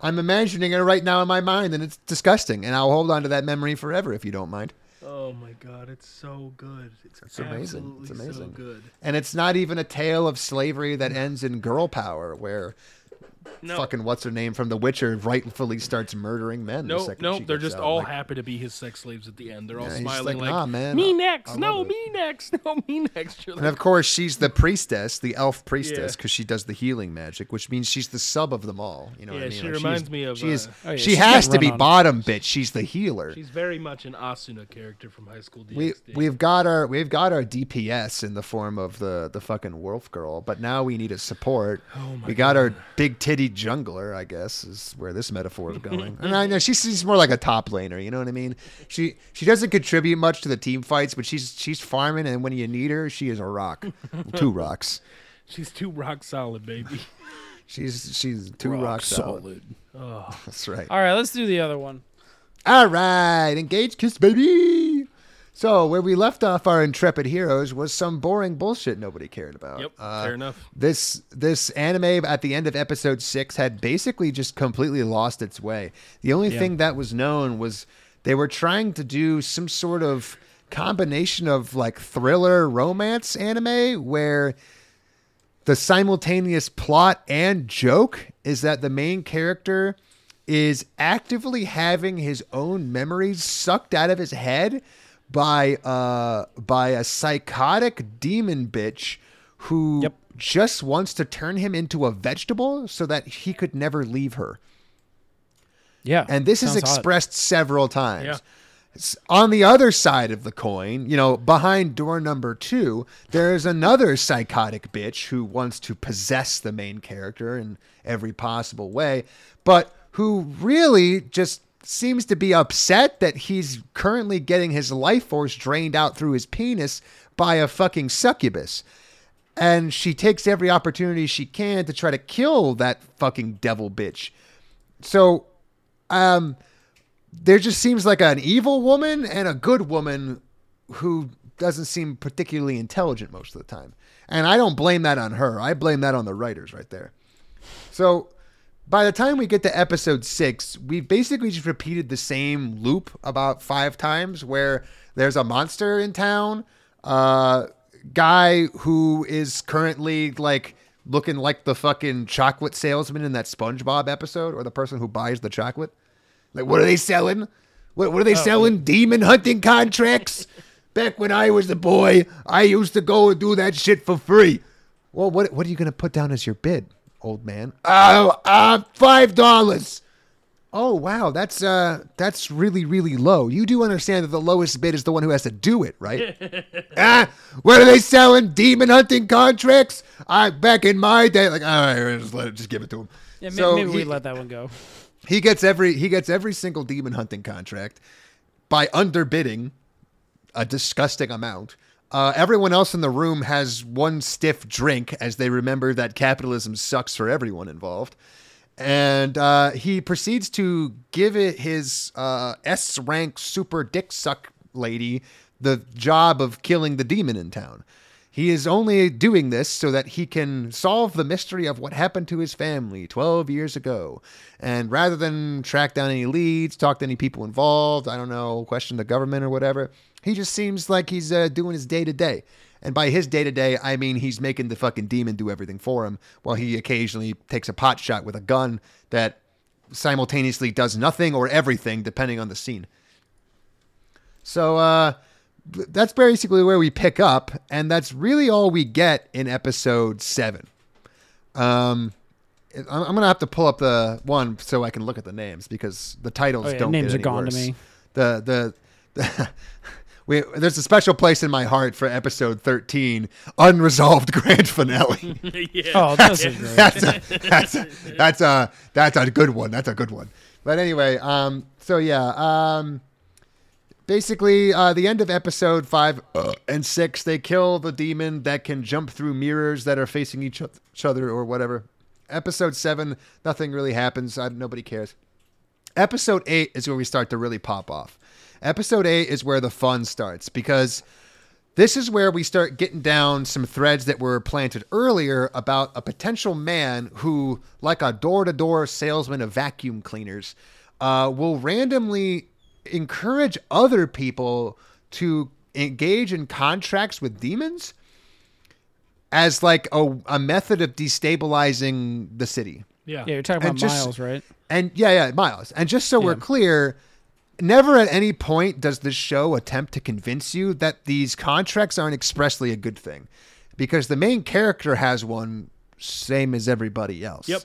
I'm imagining it right now in my mind, and it's disgusting. And I'll hold on to that memory forever if you don't mind. Oh my god, it's so good. It's, It's amazing. It's absolutely amazing. So good. And it's not even a tale of slavery that ends in girl power, where No. fucking what's her name from The Witcher rightfully starts murdering men. the No, second no, she they're just out. all Like, happy to be his sex slaves at the end. They're all Yeah, smiling like, like, "Nah, man, me next, no, it." me next, [LAUGHS] no, me next. You're And of course, she's the priestess, the elf priestess, Yeah. because she does the healing magic, which means she's the sub of them all. You know what I Yeah, mean? she Like, reminds she's- me of, She is. uh, Oh, yeah, she she's has to be bottom bitch. She's the healer. she's very much an Asuna character from High School DxD. we we've got our we've got our DPS in the form of the the fucking wolf girl, but now we need a support. Oh we got our big titty jungler, I guess, is where this metaphor is going. [LAUGHS] and I know she's, she's more like a top laner, you know what I mean? She she doesn't contribute much to the team fights, but she's she's farming, and when you need her, she is a rock, [LAUGHS] two rocks. She's too rock solid, baby. [LAUGHS] She's she's two Rock rock solid. solid. That's right. All right, let's do the other one. All right, engage kiss baby. So where we left off our intrepid heroes was some boring bullshit nobody cared about. Yep, Uh, fair enough. This this anime at the end of episode six had basically just completely lost its way. The only thing that was known was they were trying to do some sort of combination of like thriller romance anime where the simultaneous plot and joke is that the main character is actively having his own memories sucked out of his head by uh by a psychotic demon bitch who Yep. just wants to turn him into a vegetable so that he could never leave her. Yeah, And this is expressed several times. Yeah. On the other side of the coin, you know, behind door number two, there's another psychotic bitch who wants to possess the main character in every possible way, but who really just seems to be upset that he's currently getting his life force drained out through his penis by a fucking succubus. And she takes every opportunity she can to try to kill that fucking devil bitch. So um there just seems like an evil woman and a good woman who doesn't seem particularly intelligent most of the time. And I don't blame that on her. I blame that on the writers right there. So by the time we get to episode six, we've basically just repeated the same loop about five times where there's a monster in town, uh, guy who is currently like looking like the fucking chocolate salesman in that SpongeBob episode or the person who buys the chocolate. Like, what are they selling? What, what are they selling? Demon hunting contracts? Back when I was a boy, I used to go and do that shit for free. Well, what what are you going to put down as your bid, old man? Oh, uh, five dollars. oh wow, that's uh that's really really low. You do understand that the lowest bid is the one who has to do it, right? [LAUGHS] ah, what are they selling? Demon hunting contracts? I back in my day, like all right, just let it, just give it to him. Yeah, may- So maybe we let that one go. he gets every he gets every single demon hunting contract by underbidding a disgusting amount. Uh, everyone else in the room has one stiff drink as they remember that capitalism sucks for everyone involved. And uh, he proceeds to give it his uh, S rank super dick suck lady the job of killing the demon in town. He is only doing this so that he can solve the mystery of what happened to his family 12 years ago. And rather than track down any leads, talk to any people involved, I don't know, question the government or whatever, he just seems like he's uh, doing his day to day. And by his day to day, I mean he's making the fucking demon do everything for him while he occasionally takes a pot shot with a gun that simultaneously does nothing or everything depending on the scene. So uh, that's basically where we pick up, and that's really all we get in episode seven. Um, I'm, I'm gonna have to pull up the one so I can look at the names because the titles Oh, yeah, don't. names get are any gone to me. The the. [LAUGHS] the We, there's a special place in my heart for episode 13, unresolved grand finale. [LAUGHS] yeah. Oh, those are great. that's a, that's a, that's a that's a good one. That's a good one. But anyway, um, so yeah, um, basically, uh, the end of episode five uh, and six, they kill the demon that can jump through mirrors that are facing each each other or whatever. Episode seven, nothing really happens. I, nobody cares. Episode eight is where we start to really pop off. Episode eight is where the fun starts because this is where we start getting down some threads that were planted earlier about a potential man who, like a door to door salesman of vacuum cleaners, uh, will randomly encourage other people to engage in contracts with demons as like a, a method of destabilizing the city. Yeah. Yeah, you're talking And about just- Miles, right? And yeah, yeah, Miles. And just so we're clear, never at any point does this show attempt to convince you that these contracts aren't expressly a good thing. Because the main character has one same as everybody else. Yep.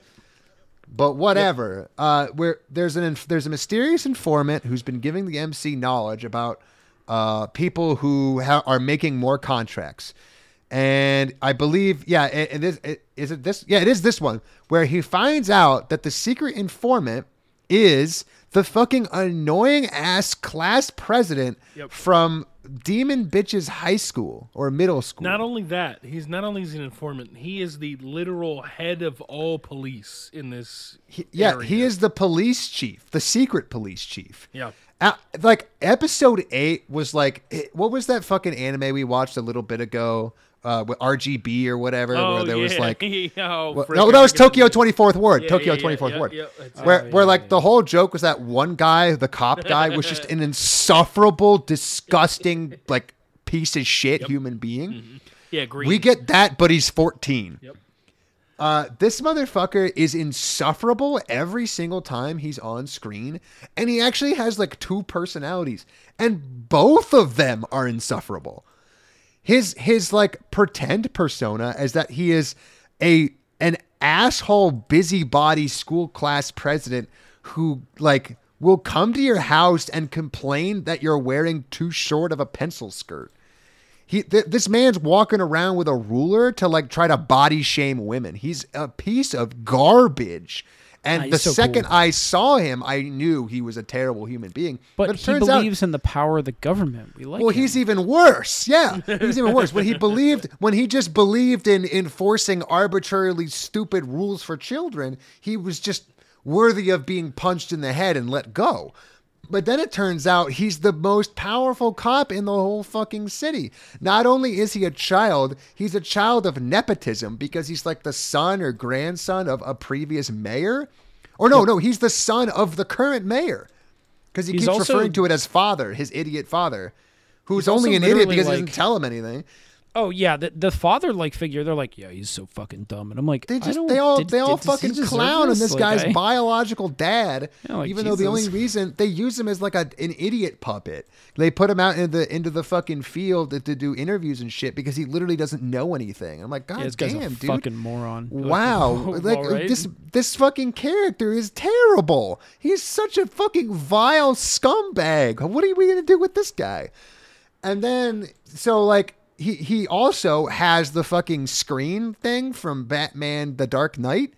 But whatever. Uh, where there's an inf- there's a mysterious informant who's been giving the MC knowledge about uh, people who ha- are making more contracts, and I believe yeah, it, it is it, is it this yeah it is this one where he finds out that the secret informant is the fucking annoying ass class president Yep. from Demon Bitches High School or middle school. Not only that, he's not only is an informant, he is the literal head of all police in this. He- yeah, area. he is the police chief, the secret police chief. Yeah. Uh, like episode eight was like, what was that fucking anime we watched a little bit ago uh, with RGB or whatever, Oh, where there was like, [LAUGHS] oh, well, no, that was Tokyo [LAUGHS] Twenty Fourth Ward. Yeah, Tokyo yeah, yeah, Twenty Fourth yeah, Ward. yeah, Where, Oh, where like the whole joke was that one guy, the cop guy, was just [LAUGHS] an insufferable, disgusting, like piece of shit human being. Yeah, green. We get that, but he's 14. Yep. Uh, this motherfucker is insufferable every single time he's on screen, and he actually has like two personalities, and both of them are insufferable. His his like pretend persona is that he is a an asshole busybody school class president who like will come to your house and complain that you're wearing too short of a pencil skirt. He th- this man's walking around with a ruler to like try to body shame women. He's a piece of garbage. And Ah, the so second cool. I saw him, I knew he was a terrible human being. But, it he turns out believes in the power of the government. We like. well, him. he's even worse. Yeah, he's even worse. When he [LAUGHS] believed, when he just believed in enforcing arbitrarily stupid rules for children, he was just worthy of being punched in the head and let go. But then it turns out he's the most powerful cop in the whole fucking city. Not only is he a child, he's a child of nepotism because he's like the son or grandson of a previous mayor. Or no, no, he's the son of the current mayor. Because he He's keeps also- referring to it as father, his idiot father, who's only an idiot because he like- doesn't tell him anything. Oh yeah, the the father like figure. They're like, yeah, he's so fucking dumb, and I'm like, They just they all did- they all did- fucking clown on this Like, guy's I- [LAUGHS] biological dad. Yeah, like, even though the only reason they use him as like a, an idiot puppet. They put him out into the into the fucking field to, to do interviews and shit because he literally doesn't know anything. I'm like, God Yeah, damn, a dude. fucking moron. Wow, [LAUGHS] like right. this this fucking character is terrible. He's such a fucking vile scumbag. What are we gonna do with this guy? And then so like he he also has the fucking screen thing from Batman: The Dark Knight,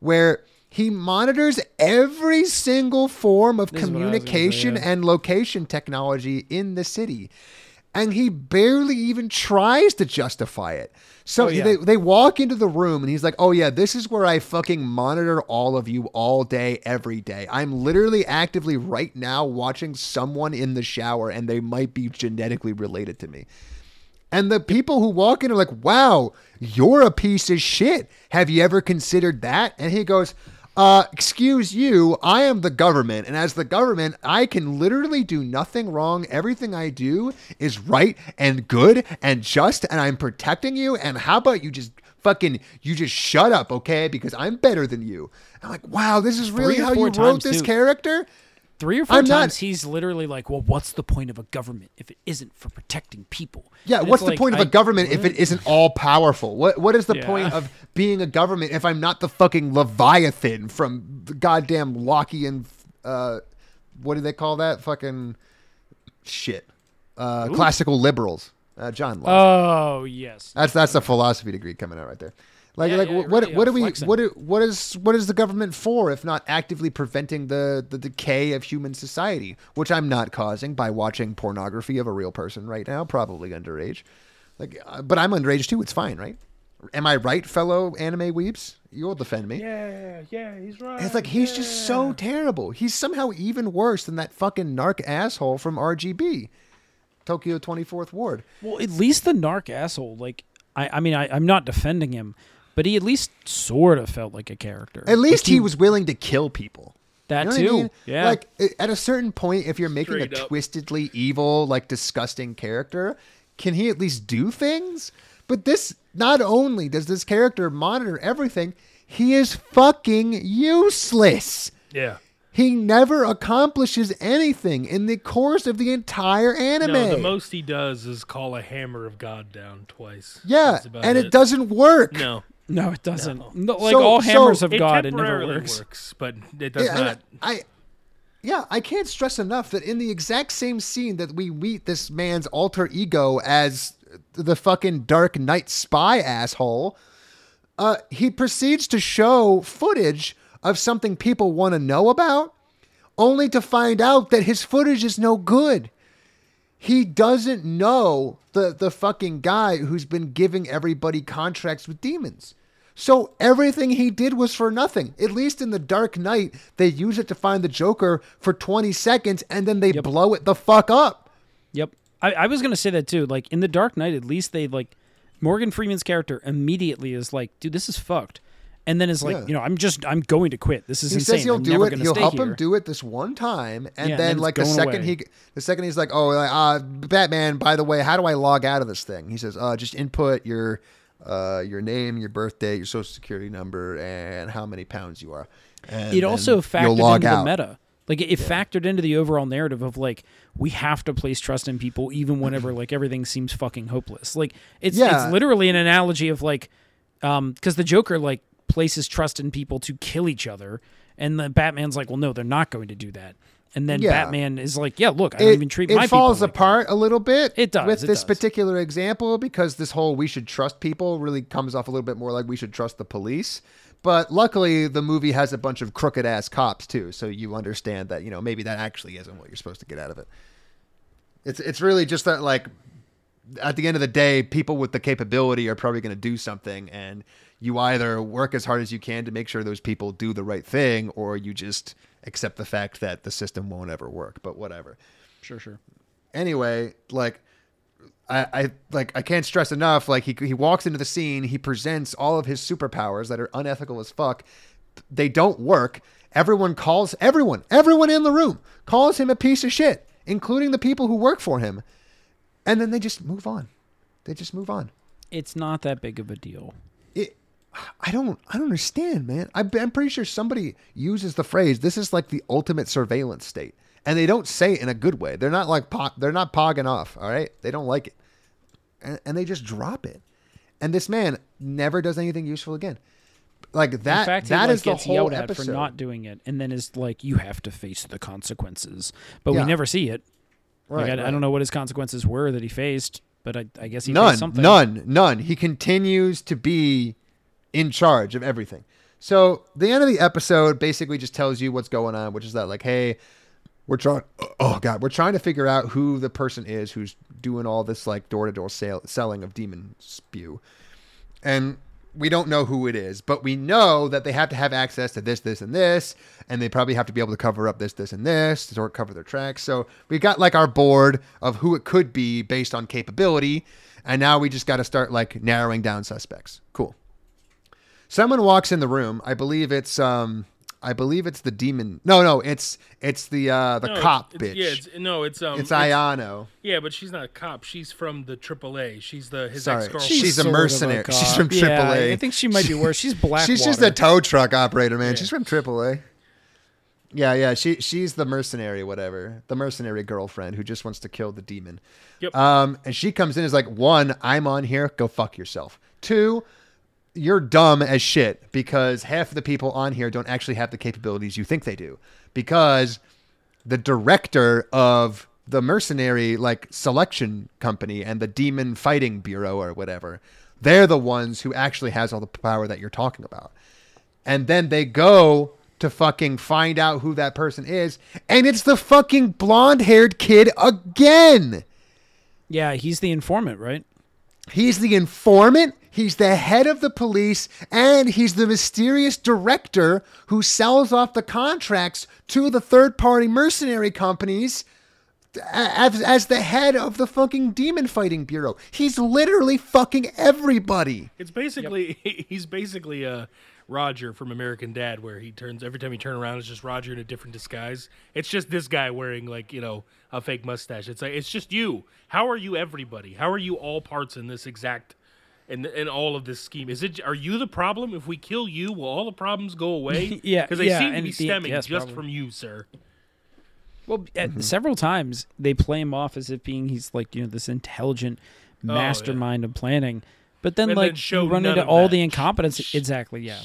where he monitors every single form of This is what I was gonna say, communication yeah. and location technology in the city. And he barely even tries to justify it. So Oh, yeah. they, they walk into the room and he's like, Oh, yeah, this is where I fucking monitor all of you all day, every day. I'm literally actively right now watching someone in the shower and they might be genetically related to me. And the people who walk in are like, wow, you're a piece of shit. Have you ever considered that? And he goes, uh, excuse you, I am the government. And as the government, I can literally do nothing wrong. Everything I do is right and good and just, and I'm protecting you. And how about you just fucking, you just shut up, okay? Because I'm better than you. I'm like, wow, this is really how you wrote this too. character? Three or 4 I'm not- times he's literally like, "Well, what's the point of a government if it isn't for protecting people?" Yeah, And what's the like, point of I- a government if it isn't all powerful? What what is the Yeah. point of being a government if I'm not the fucking Leviathan from the goddamn Lockean uh what do they call that? Fucking shit. Uh classical liberals. Uh John Locke. Oh yes. that's that's a philosophy degree coming out right there. Like Yeah, like yeah, what what, really, what do we flexing. what what is what is the government for if not actively preventing the the decay of human society, which I'm not causing by watching pornography of a real person right now, probably underage. Like uh, but I'm underage too, it's fine, right? Am I right, fellow anime weeps? You'll defend me. Yeah, yeah, he's right. And It's like he's just so terrible. He's somehow even worse than that fucking narc asshole from RGB, Tokyo 24th Ward. Well, at least the narc asshole, like, I, I mean, I, I'm not defending him, but he at least sort of felt like a character. At least Like, he was willing to kill people. that You know what I too. mean? Yeah. Like at a certain point, if you're making Straight a up. twistedly evil, like disgusting character, can he at least do things? But this, not only does this character monitor everything, he is fucking useless. yeah. He never accomplishes anything in the course of the entire anime. No, the most he does is call a hammer of God down twice. yeah, That's about and it doesn't work. No, no, it doesn't. No, like So- all so- hammers of God, it never temporarily works. but it does Yeah, and not. I, yeah, I can't stress enough that in the exact same scene that we meet this man's alter ego as the fucking Dark Knight spy asshole, uh, he proceeds to show footage of something people want to know about, only to find out that his footage is no good. He doesn't know the the fucking guy who's been giving everybody contracts with demons. So everything he did was for nothing. At least in the Dark Knight, they use it to find the Joker for 20 seconds and then they blow it the fuck up. Yep. I, I was gonna say that too. Like in the Dark Knight, at least they like Morgan Freeman's character immediately is like, dude, this is fucked. And then is like, Yeah. you know, I'm just I'm going to quit. This is He insane. says he'll I'm do it. He'll help here. him do it this one time, and Yeah, and then then like the second away. he, the second he's like, "Oh, uh, Batman. By the way, how do I log out of this thing?" He says, "Uh, just input your, uh, your name, your birthday, your social security number, and how many pounds you are." And it also factored into out. the meta. Like it, it factored into the overall narrative of like we have to place trust in people even whenever like everything seems fucking hopeless. Like it's Yeah. it's literally an analogy of like um because the Joker like places trust in people to kill each other, and the Batman's like, well, no, they're not going to do that. And then Yeah. Batman is like, yeah, look, I don't it, even treat it my people It falls like that." apart a little bit. It does, with it this does. particular example because this whole "we should trust people" really comes off a little bit more like we should trust the police. But luckily, the movie has a bunch of crooked ass cops too, so you understand that you know maybe that actually isn't what you're supposed to get out of it. It's it's really just that like at the end of the day, people with the capability are probably going to do something, and you either work as hard as you can to make sure those people do the right thing, or you just accept the fact that the system won't ever work. But whatever Sure, sure. anyway, like I, I like I can't stress enough. Like he he walks into the scene, he presents all of his superpowers that are unethical as fuck. They don't work. Everyone calls everyone, everyone in the room calls him a piece of shit, including the people who work for him. And then they just move on. They just move on. It's not that big of a deal. I don't I don't understand, man. I, I'm pretty sure somebody uses the phrase "this is like the ultimate surveillance state," and they don't say it in a good way. They're not like po- they're not pogging off. All right, they don't like it, and, and they just drop it. And this man never does anything useful again. Like that. In fact, he, like, is the gets whole yelled at episode. for not doing it, and then is like, "You have to face the consequences," but Yeah. we never see it. Right, like, I, I don't know what his consequences were that he faced, but I, I guess he none, faced something. none, none. He continues to be in charge of everything. So the end of the episode basically just tells you what's going on, which is that like, hey, we're trying. Oh god, we're trying to figure out who the person is who's doing all this like door to door selling of demon spew, and we don't know who it is, but we know that they have to have access to this, this, and this, and they probably have to be able to cover up this, this, and this to cover their tracks. So we've got like our board of who it could be based on capability, and now we just got to start like narrowing down suspects. Cool. Someone walks in the room. I believe it's um, I believe it's the demon. No, no, it's it's the uh the No, cop it's, bitch. Yeah, it's, no, it's um, it's Ayano. Yeah, but she's not a cop. She's from the AAA. She's the his Sorry, ex girlfriend. she's a mercenary. cop. She's from Yeah, AAA. I think she might be worse. She's black. [LAUGHS] She's just a tow truck operator, man. She's from AAA. Yeah, yeah. She she's the mercenary, whatever. The mercenary girlfriend who just wants to kill the demon. Yep. Um, and she comes in is like one, I'm on here. Go fuck yourself. Two, you're dumb as shit because half of the people on here don't actually have the capabilities you think they do. Because the director of the mercenary like selection company and the demon fighting bureau or whatever, they're the ones who actually has all the power that you're talking about. And then they go to fucking find out who that person is, and it's the fucking blonde-haired kid again. Yeah, he's the informant, right? He's the informant, he's the head of the police, and he's the mysterious director who sells off the contracts to the third party mercenary companies as, as the head of the fucking demon fighting bureau. He's literally fucking everybody. It's basically [LAUGHS] he's basically uh Roger from American Dad, where he turns every time he turn around, it's just Roger in a different disguise. It's just this guy wearing like you know a fake mustache. It's like it's just you. How are you everybody? How are you all parts in this exact in in all of this scheme? Is it are you the problem? If we kill you, will all the problems go away? [LAUGHS] Yeah, because they yeah, seem to and be the- stemming yes, just probably. from you, sir. Well, at, mm-hmm. several times they play him off as if being he's like you know this intelligent oh, yeah. mastermind of planning, but then And like then show you run into all that. the incompetence. [LAUGHS] Exactly, yeah.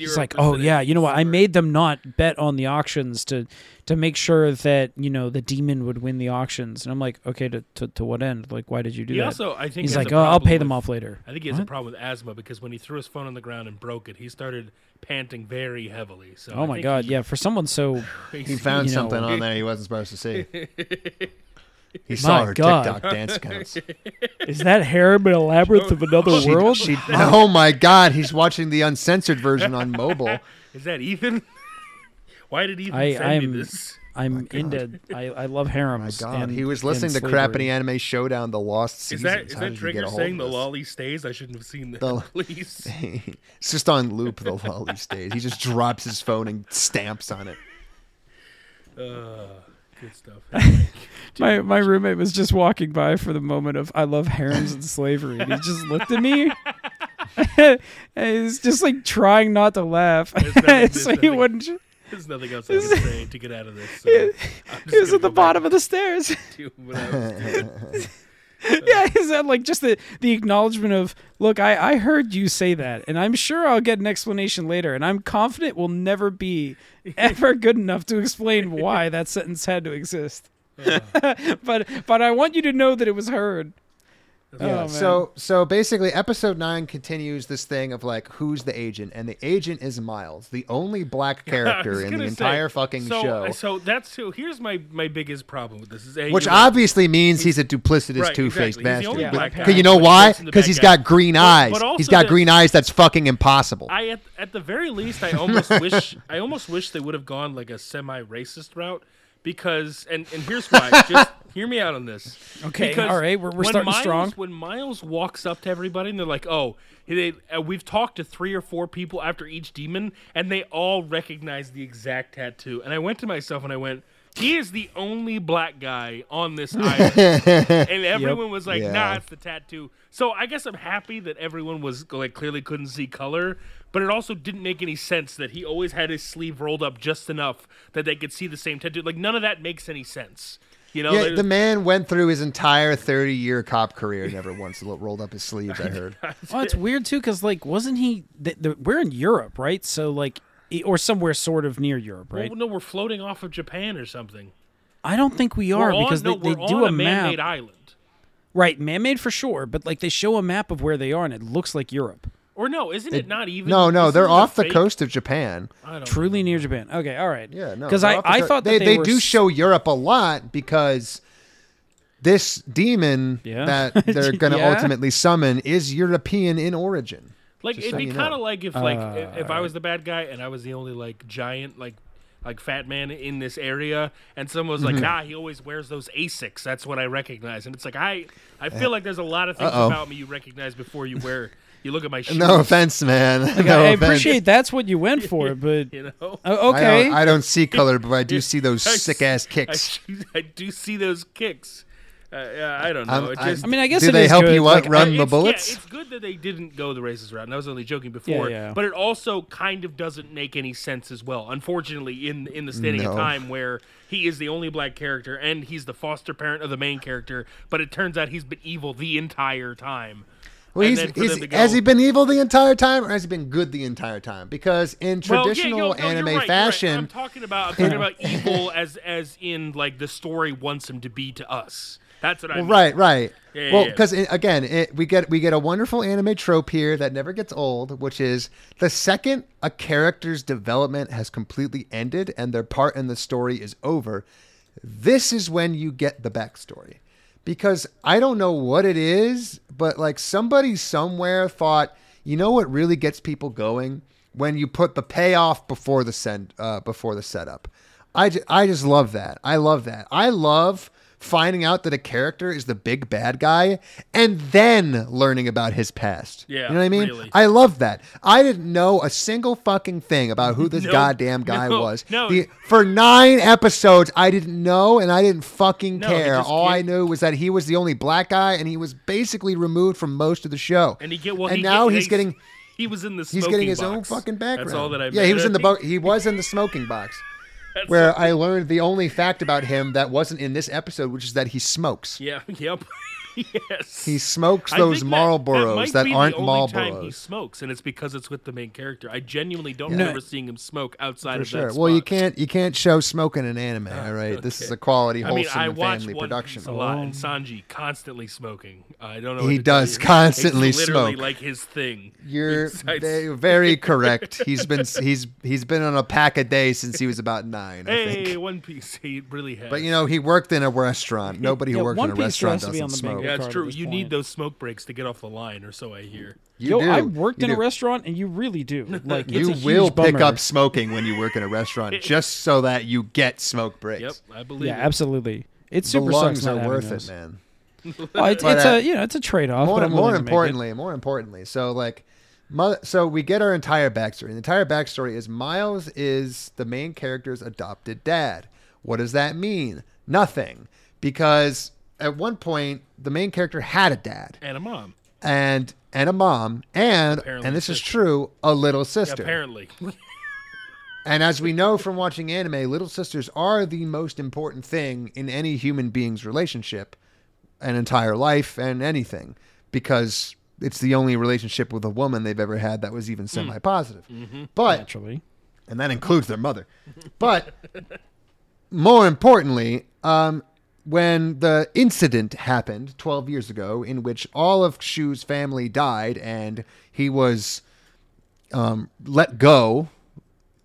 It's like, oh yeah, you know what? I made them not bet on the auctions to to make sure that you know the demon would win the auctions, and I'm like, okay, to to, to what end? Like, why did you do He that? also, I think, He's like, oh, I'll problem pay them off later. I think he has a problem with asthma because when he threw his phone on the ground and broke it, he started panting very heavily. So Oh I my think god, he- yeah. For someone so [LAUGHS] He found You know- something on there he wasn't supposed to see. [LAUGHS] He saw My her God. TikTok dance accounts. [LAUGHS] is that harem in a labyrinth of another She- world? she- [LAUGHS] oh my God, he's watching the uncensored version on mobile. [LAUGHS] Is that Ethan? Why did Ethan I- send I'm- me this? I'm into. I, I love harems. God, and- he was and listening to slavery. Crappity Anime Showdown: The Lost Is Seasons. that is How that did you Trigger get a hold saying of the this? lolly stays? I shouldn't have seen that. The- Please. it's just on loop. The lolly stays. He just drops his phone and stamps on it. Uh, good stuff. [LAUGHS] My my roommate was just walking by for the moment of I love harems and slavery, and he just looked at me. [LAUGHS] [LAUGHS] and he's just like trying not to laugh, There's nothing- so he nothing- wouldn't. There's nothing else I can say to get out of this. So He, I'm just he was at the bottom of the stairs. To what I was doing. yeah, is that like just the the acknowledgement of look, I I heard you say that, and I'm sure I'll get an explanation later, and I'm confident will never be [LAUGHS] ever good enough to explain why that sentence had to exist. [LAUGHS] but but I want you to know that it was heard. Yeah. Oh, so so basically, episode nine continues this thing of like who's the agent, and the agent is Miles, the only black [LAUGHS] character in the say, entire fucking so, show. Uh, so that's so. Here's my my biggest problem with this is a which you're obviously means he's a duplicitous, Right, two-faced exactly. He's the only bastard. guy, Because you know why? works in the Because he's guy. got green But- eyes. but also he's got the- green eyes. That's fucking impossible. I at, at the very least, I almost [LAUGHS] wish I almost wish they would have gone like a semi-racist route because and and here's why. Just hear me out on this. Okay, Because all right, we're- we're when starting Miles, strong. When Miles walks up to everybody and they're like, "Oh, they, uh, we've talked to three or four people after each demon, and they all recognize the exact tattoo." And I went to myself and I went. he is the only black guy on this [LAUGHS] island, and everyone was like, Yeah. "Nah, it's the tattoo." So I guess I'm happy that everyone was like clearly couldn't see color, but it also didn't make any sense that he always had his sleeve rolled up just enough that they could see the same tattoo. Like none of that makes any sense. You know, Yeah, the man went through his entire 30 year cop career, never once rolled up his sleeves, I heard. [LAUGHS] well, it's weird too, because like, wasn't he? The, the, we're in Europe, right? So like, or somewhere sort of near Europe, right? Well, no, we're floating off of Japan or something. I don't think we are on, because no, they, they we're do on a a man-made map. island. Right, man-made for sure, but like they show a map of where they are, and it looks like Europe. Or no, isn't it, not even? No, no, they're off the fake- coast of Japan. I don't Truly near Japan. Okay, all right. Yeah, no. Because I, the I thought that they, they, they do s- show Europe a lot because this demon Yeah. that [LAUGHS] they're going to Yeah. ultimately summon is European in origin. Like it'd so be kind of know. like if like Uh, if, if I was the bad guy and I was the only like giant like like fat man in this area and someone was like Mm-hmm. nah he always wears those Asics that's what I recognize and it's like I I feel like there's a lot of things Uh-oh. about me you recognize before you wear you look at my shoes No offense, man. Like, [LAUGHS] no I offense. appreciate that's what you went [LAUGHS] for, but you know I okay. don't, I don't see color, but I do see those sick ass kicks. I, [LAUGHS] I do see those kicks uh, yeah, I don't know I'm- it just I mean, I guess do it they is help good, you what like, run Uh, the bullets? Yeah, it's good that they didn't go the racist route. And I was only joking before, yeah. but it also kind of doesn't make any sense as well. Unfortunately, in in the standing of time where he is the only black character and he's the foster parent of the main character, but it turns out he's been evil the entire time. Well, he's, he's, go- has he been evil the entire time, or has he been good the entire time? Because in Well, yeah, traditional yo, no, you're anime right, you're right. fashion, I'm talking about I'm [LAUGHS] talking about evil as as in like the story wants him to be to us. That's what I Well, mean. right, right. Yeah, well, yeah. because eh, again, it, we get we get a wonderful anime trope here that never gets old, which is the second a character's development has completely ended and their part in the story is over, this is when you get the backstory. Because I don't know what it is, but like somebody somewhere thought, you know what really gets people going when you put the payoff before the send uh, before the setup. I, I just love that. I love that. I love finding out that a character is the big bad guy and then learning about his past. Yeah, You know what I mean? really. I love that. I didn't know a single fucking thing about who this [LAUGHS] No, goddamn guy no, was. no. The- for nine episodes, I didn't know and I didn't fucking No, care. All I knew was that he was the only black guy and he was basically removed from most of the show. And he get well. and he now get- he's getting He was in the. he's getting his own fucking background. That's all that I. yeah, he was in the boat. He was in the smoking box. Where I learned the only fact about him that wasn't in this episode, which is that he smokes. Yeah. [LAUGHS] Yep. Yes. He smokes those think that- Marlboros might that, be aren't the only time he smokes, and it's because it's with the main character. I genuinely don't No. remember seeing him smoke outside For of sure. that. Well, you can't you can't show smoking in anime. Ah, all right, this is a quality, I mean, wholesome, I and watch family One production. Piece a lot, and oh. Sanji constantly smoking. I don't know. He what to tell does you. constantly it's literally smoke. like his thing. You're [LAUGHS] It's- it's- very correct. [LAUGHS] He's been he's he's been on a pack a day since he was about nine. I Hey, think. One Piece. He really has. But you know, he worked in a restaurant. Nobody who Yeah, worked One in a restaurant has to be doesn't smoke. Yeah, it's true. You point. need those smoke breaks to get off the line, or so I hear. You Yo, do. I worked You in a restaurant, and you really do. [LAUGHS] Like, it's You a huge will pick bummer. up smoking when you work in a restaurant, [LAUGHS] just so that you get smoke breaks. Yep, I believe. Yeah, it. absolutely. It The super lungs sucks not are worth those. it, man. [LAUGHS] Oh, it's, But, it's uh, a you know it's a trade off. more, more willing to make it. importantly, more importantly, so like, mother, so we get our entire backstory. The entire backstory is Miles is the main character's adopted dad. What does that mean? Nothing, because at one point the main character had a dad And a mom. and and a mom and Apparently and this is true, a little sister. Apparently. [LAUGHS] And as we know from watching anime, little sisters are the most important thing in any human being's relationship, an entire life, and anything, because it's the only relationship with a woman they've ever had that was even semi positive. But, Naturally, and that includes their mother. But [LAUGHS] more importantly, um, when the incident happened 12 years ago, in which all of Shu's family died and he was um, let go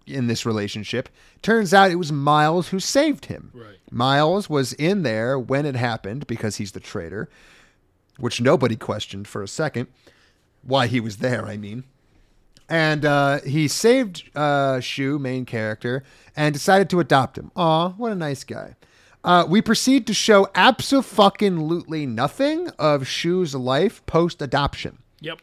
in this relationship. Turns out it was Miles who saved him. Right. Miles was in there when it happened because he's the traitor, which nobody questioned for a second. Why he was there, I mean. And uh, he saved uh, Shu, main character, and decided to adopt him. Aw, what a nice guy. Uh, we proceed to show absolutely nothing of Shu's life post adoption. yep.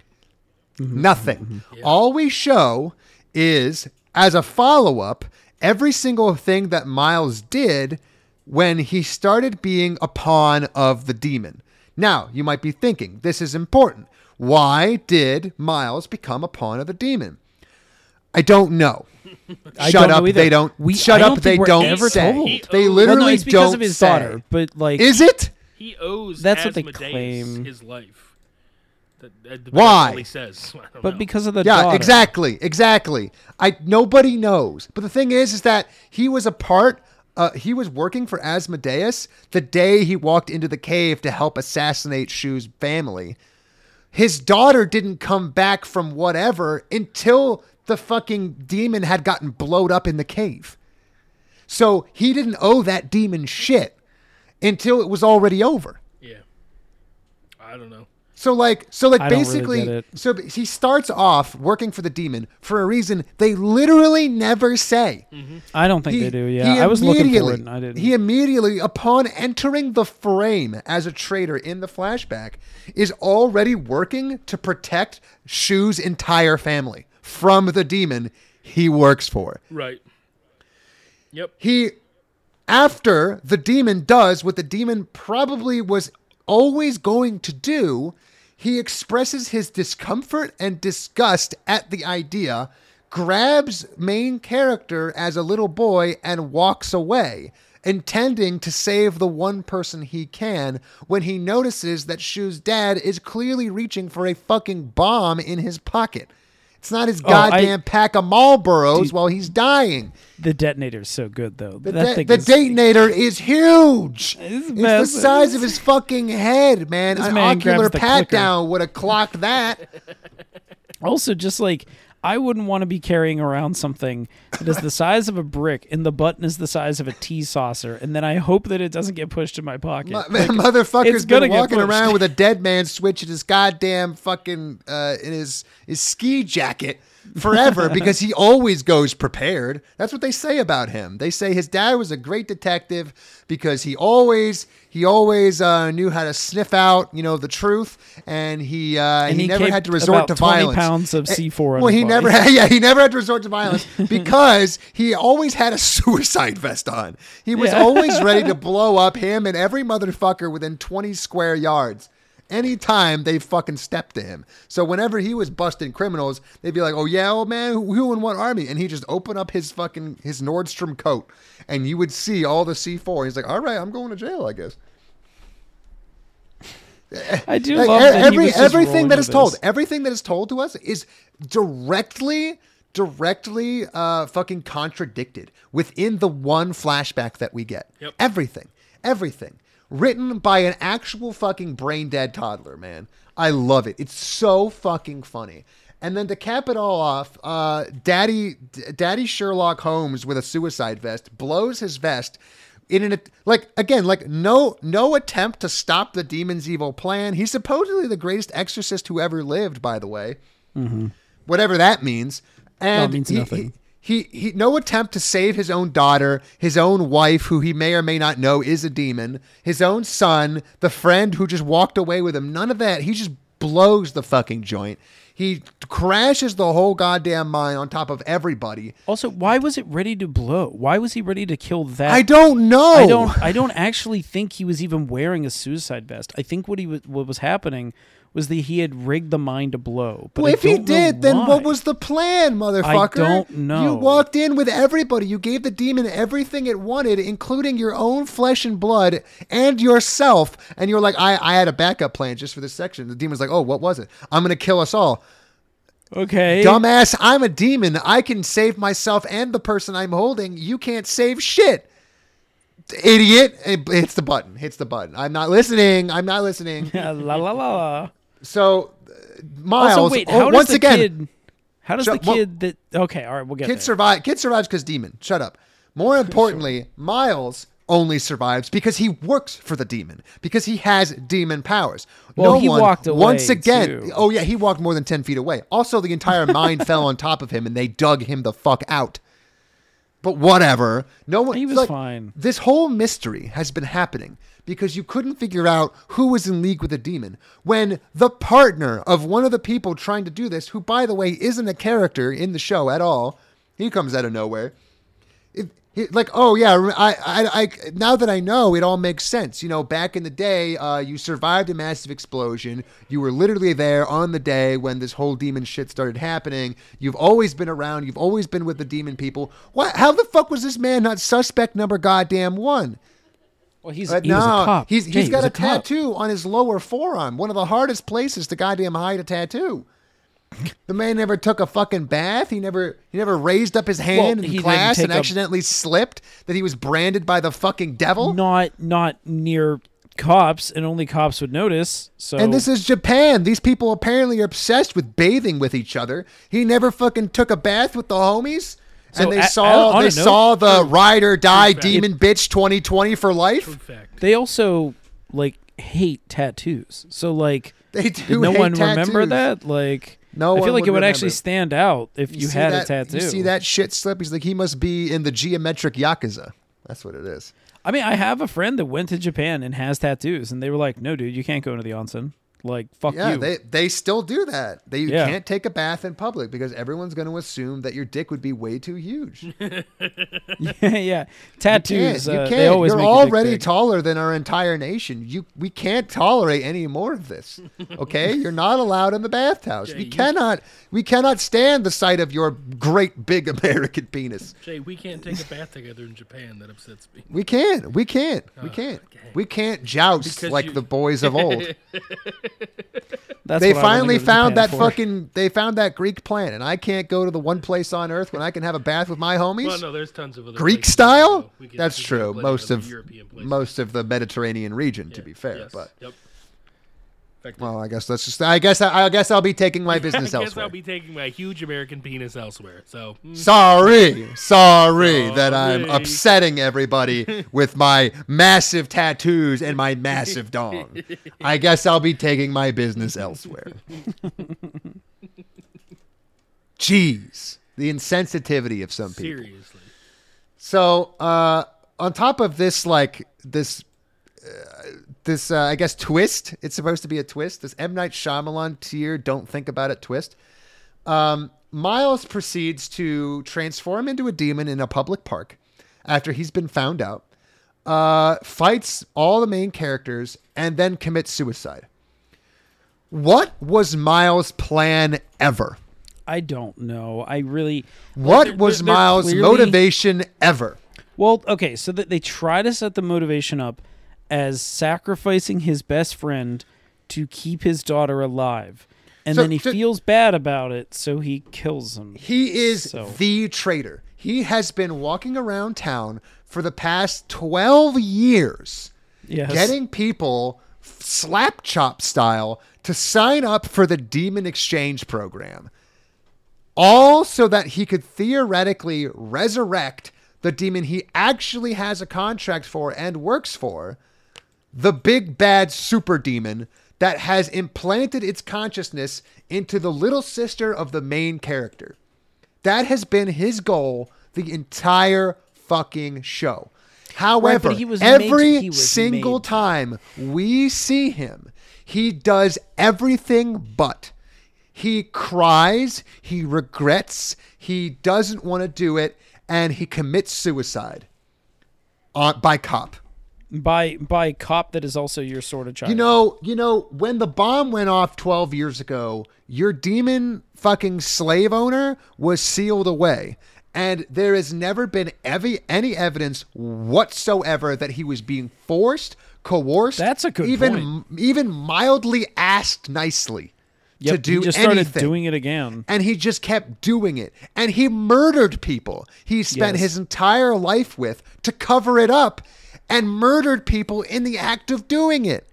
Nothing. All we show is, as a follow up, every single thing that Miles did when he started being a pawn of the demon. Now, you might be thinking, this is important. Why did Miles become a pawn of the demon? I don't know. [LAUGHS] I shut don't up. either. They don't. We- shut up. don't they think we're don't ever say. told. They literally well, no, it's because don't of his say. daughter, but like Is it? He owes That's what they claim. his life. That, that- that's Why? he says. [LAUGHS] But know. because of the Yeah, daughter. exactly, exactly. I nobody knows. But the thing is, is that he was a part. Uh, he was working for Asmodeus the day he walked into the cave to help assassinate Shu's family. His daughter didn't come back from whatever until the fucking demon had gotten blowed up in the cave. So he didn't owe that demon shit until it was already over. yeah, I don't know. So like, so like, I don't really basically, get it. so he starts off working for the demon for a reason they literally never say. Mm-hmm. I don't think He- they do. Yeah, he I was looking for it. And I didn't. He immediately, upon entering the frame as a traitor in the flashback, is already working to protect Shu's entire family from the demon he works for. Right. Yep. He, after the demon does what the demon probably was always going to do, he expresses his discomfort and disgust at the idea, grabs main character as a little boy, and walks away, intending to save the one person he can when he notices that Shu's dad is clearly reaching for a fucking bomb in his pocket. It's not his Oh, I- goddamn pack of Marlboros while he's dying. the detonator is so good though. The, that de- thing the is- detonator is huge. It's It's, the size of his fucking head, man. This An man ocular pat clicker. down would have clocked that. [LAUGHS] Also, just like I wouldn't want to be carrying around something that is the [LAUGHS] size of a brick and the button is the size of a tea saucer, and then I hope that it doesn't get pushed in my pocket. Mo- Like, Motherfucker's been walking around with a [LAUGHS] dead man switch in his goddamn fucking uh, in his his ski jacket forever [LAUGHS] because he always goes prepared. That's what they say about him. They say his dad was a great detective because he always he always uh, knew how to sniff out you know the truth, and he uh, And he, he never had to resort to 20 violence. pounds of Eh, C4 Well, he body. never had, [LAUGHS] yeah he never had to resort to violence [LAUGHS] because he always had a [LAUGHS] suicide vest on. He was Yeah. always ready to blow up him and every motherfucker within 20 square yards. Anytime they fucking stepped to him. So whenever he was busting criminals, they'd be like, "Oh yeah, old man, who, who in what army?" And he just open up his fucking his Nordstrom coat, and you would see all the C4. He's like, "All right, I'm going to jail, I guess." I do Like, love that every everything rolling that with is told, this. everything that is told to us is directly, directly, uh, fucking contradicted within the one flashback that we get. Yep. Everything, everything, written by an actual fucking brain dead toddler. Man, I love it. It's so fucking funny. And then to cap it all off, uh, Daddy, D- Daddy Sherlock Holmes with a suicide vest blows his vest in an like again like no no attempt to stop the demon's evil plan. He's supposedly the greatest exorcist who ever lived, by the way, whatever that means. And that means he- nothing. He, he he no attempt to save his own daughter, his own wife, who he may or may not know is a demon, his own son, the friend who just walked away with him. None of that. He just blows the fucking joint. He crashes the whole goddamn mine on top of everybody. Also, why was it ready to blow? Why was he ready to kill that? I don't know. I don't. I don't actually think he was even wearing a suicide vest. I think what he was, what was happening was that he had rigged the mine to blow. But Well, if he did, then what was the plan, motherfucker? I don't know. You walked in with everybody. You gave the demon everything it wanted, including your own flesh and blood and yourself. And you're like, I, I had a backup plan just for this section. The demon's like, oh, what was it? I'm going to kill us all. okay? Dumbass, I'm a demon. I can save myself and the person I'm holding. You can't save shit. Idiot. It hits the button. Hits the button. I'm not listening. I'm not listening. [LAUGHS] la la la la. So, uh, Miles, Also, wait. oh, once again, kid? How does Shut- the well- kid that? Okay, all right, we'll get Kid there. survive. Kid survives because demon. Shut up. More importantly, Miles only survives because he works for the demon because he has demon powers. Well, no he one, walked away, once again. too. Oh yeah, he walked more than ten feet away. Also, the entire mine [LAUGHS] fell on top of him and they dug him the fuck out. But whatever. No one. He was like, fine. This whole mystery has been happening because you couldn't figure out who was in league with the demon. When the partner of one of the people trying to do this, who by the way isn't a character in the show at all, he comes out of nowhere. He- like oh yeah I, I I now that I know it all makes sense you know back in the day uh, you survived a massive explosion you were literally there on the day when this whole demon shit started happening you've always been around you've always been with the demon people what how the fuck was this man not suspect number goddamn one Well, he's but he was a cop. he's he's he got was a, cop. tattoo on his lower forearm, one of the hardest places to goddamn hide a tattoo. The man never took a fucking bath. He never he never raised up his hand Well, he in didn't class take and a- accidentally slipped. That he was branded by the fucking devil. Not not near cops, and only cops would notice. So And this is Japan. These people apparently are obsessed with bathing with each other. He never fucking took a bath with the homies. So and they I- I- saw on they a note- saw the ride or die fact. demon bitch 2020 for life. They also like hate tattoos. So like, They did do no hate one remember that? Like, No I feel like would it would actually stand out if you, see had that, a tattoo. You see that shit slip? He's like, he must be in the geometric yakuza. That's what it is. I mean, I have a friend that went to Japan and has tattoos, and they were like, "No, dude, you can't go into the onsen. Like, fuck Yeah, you." they they still do that. They Yeah. can't take a bath in public because everyone's going to assume that your dick would be way too huge. Yeah, [LAUGHS] [LAUGHS] yeah. Tattoos. can't. You uh, can't. They always You're make already taller than our entire nation. You we can't tolerate any more of this. [LAUGHS] Okay, you're not allowed in the bathhouse. we you- cannot. We cannot stand the sight of your great big American penis. Jay, we can't take a bath together in Japan. That upsets me. We can't. We can't. We can't. We can't joust Because like you- the boys of old. That's they what I wanna finally found Japan that for. fucking they found that Greek planet, and I can't go to the one place on Earth when I can have a bath with my homies. Well, no, there's tons of other Greek style? to go. We can- That's true. Most other of most of the Mediterranean region, to be fair. Yes. But yep. Fact, well, I guess that's just. I guess I, I guess I'll be taking my [LAUGHS] I business guess elsewhere. I'll be taking my huge American penis elsewhere. So mm, Sorry, sorry that I'm upsetting everybody [LAUGHS] with my massive tattoos and my massive [LAUGHS] dong. I guess I'll be taking my business elsewhere. Jeez, the insensitivity of some people. seriously, So, uh, on top of this, like this, this uh, I guess twist. It's supposed to be a twist. This M Night Shyamalan tier. Don't think about it. Twist. Um, Miles proceeds to transform into a demon in a public park after he's been found out. Uh, fights all the main characters and then commits suicide. What was Miles' plan ever? I don't know. I really. What they're- was they're- they're Miles' clearly- motivation ever? Well, okay, so that they try to set the motivation up as sacrificing his best friend to keep his daughter alive. And So- then he so- feels bad about it, so he kills him. He is So- the traitor. He has been walking around town for the past 12 years, Yes. getting people slap chop style to sign up for the demon exchange program. All so that he could theoretically resurrect the demon he actually has a contract for and works for, the big bad super demon that has implanted its consciousness into the little sister of the main character. That has been his goal the entire fucking show. However, he was every made- single made. time we see him, he does everything but. He cries, he regrets, he doesn't want to do it, and he commits suicide on, by cop. By by cop that is also your sort of child. You know, you know, when the bomb went off 12 years ago, your demon fucking slave owner was sealed away. And there has never been every, any evidence whatsoever that he was being forced, coerced, That's a good even even mildly asked nicely Yep, to do he just started doing it again. and he just kept doing it and he murdered people he spent Yes. his entire life with to cover it up and murdered people in the act of doing it.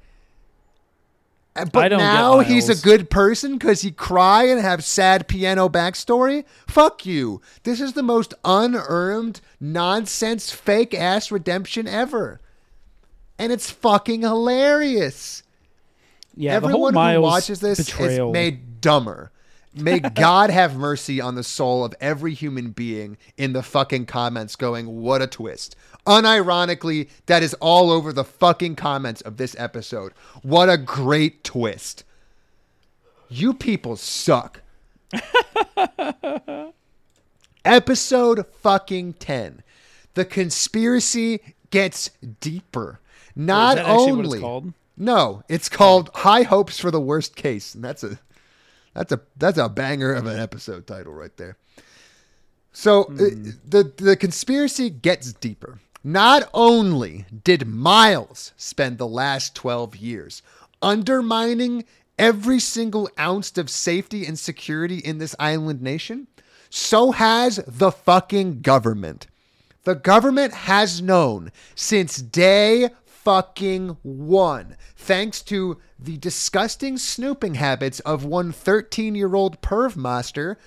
Uh, but I don't get now he's a good person because he cry and have sad piano backstory? Fuck you. This is the most unearned nonsense fake ass redemption ever. And it's fucking hilarious. Yeah, the whole Everyone who watches this betrayal. is made dumber. May God have mercy on the soul of every human being in the fucking comments going, what a twist. Unironically, that is all over the fucking comments of this episode. What a great twist. You people suck. [LAUGHS] episode fucking 10. the conspiracy gets deeper. Not that only what it's called? No, it's called High Hopes for the Worst Case, and that's a that's a that's a banger of an episode title right there. So uh, the the conspiracy gets deeper. Not only did Miles spend the last 12 years undermining every single ounce of safety and security in this island nation, so has the fucking government. The government has known since day fucking one, thanks to the disgusting snooping habits of one 13 year old perv master,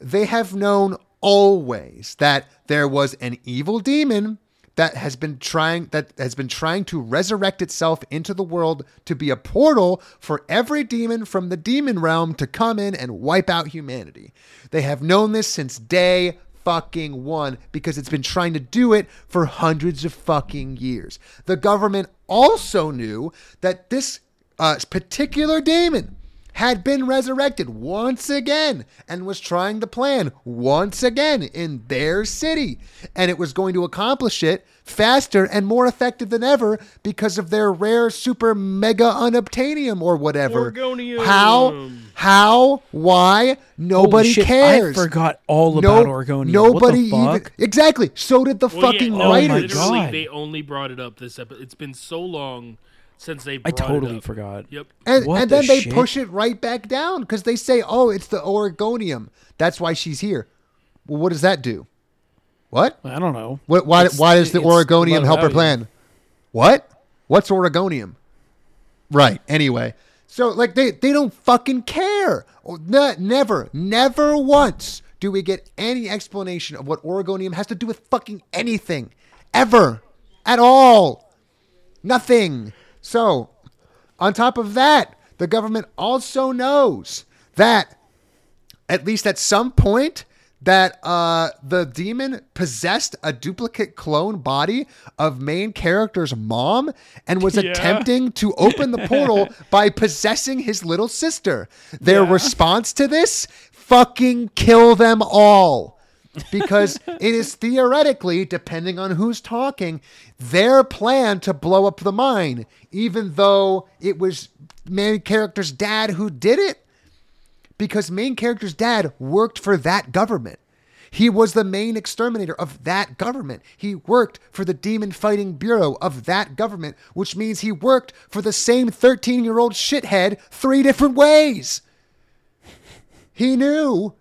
they have known always that there was an evil demon that has been trying that has been trying to resurrect itself into the world to be a portal for every demon from the demon realm to come in and wipe out humanity. They have known this since day fucking one because it's been trying to do it for hundreds of fucking years. The government also knew that this uh, particular demon had been resurrected once again and was trying to plan once again in their city. And it was going to accomplish it faster and more effective than ever because of their rare super mega unobtainium or whatever. Orgonium. How? How? Why? Nobody Holy shit, cares. I forgot all No- about Orgonium. Nobody what the even exactly. So did the Well, fucking yeah, no, writers. my God. they only brought it up this episode. It's been so long since they. I totally it up. forgot. Yep. And, What and the then they shit? push it right back down because they say, "Oh, it's the Oregonium. That's why she's here." Well, what does that do? What? I don't know. What? Why? It's- why does the Oregonium help her plan? What? What's Oregonium? Right. Anyway, so like they they don't fucking care. Never, never once do we get any explanation of what Oregonium has to do with fucking anything, ever, at all. Nothing. So, on top of that, the government also knows that at least at some point that uh, the demon possessed a duplicate clone body of main character's mom and was Yeah. attempting to open the portal [LAUGHS] by possessing his little sister. Their response to this fucking kill them all. because it is theoretically, depending on who's talking, their plan to blow up the mine, even though it was main character's dad who did it because main character's dad worked for that government. He was the main exterminator of that government. He worked for the Demon Fighting Bureau of that government, which means he worked for the same 13 year old shithead three different ways. He knew.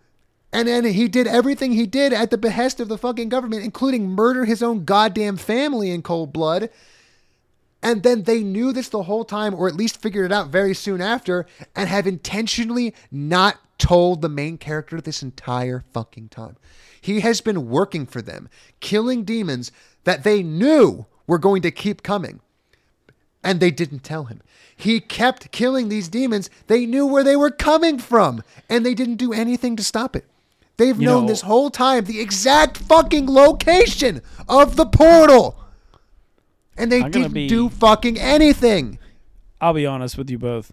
And then he did everything he did at the behest of the fucking government, including murder his own goddamn family in cold blood. And then they knew this the whole time, or at least figured it out very soon after, and have intentionally not told the main character this entire fucking time. He has been working for them, killing demons that they knew were going to keep coming. And they didn't tell him. He kept killing these demons. They knew where they were coming from, and they didn't do anything to stop it. They've You known know- this whole time the exact fucking location of the portal. And they I'm didn't be- do fucking anything. I'll be honest with you both.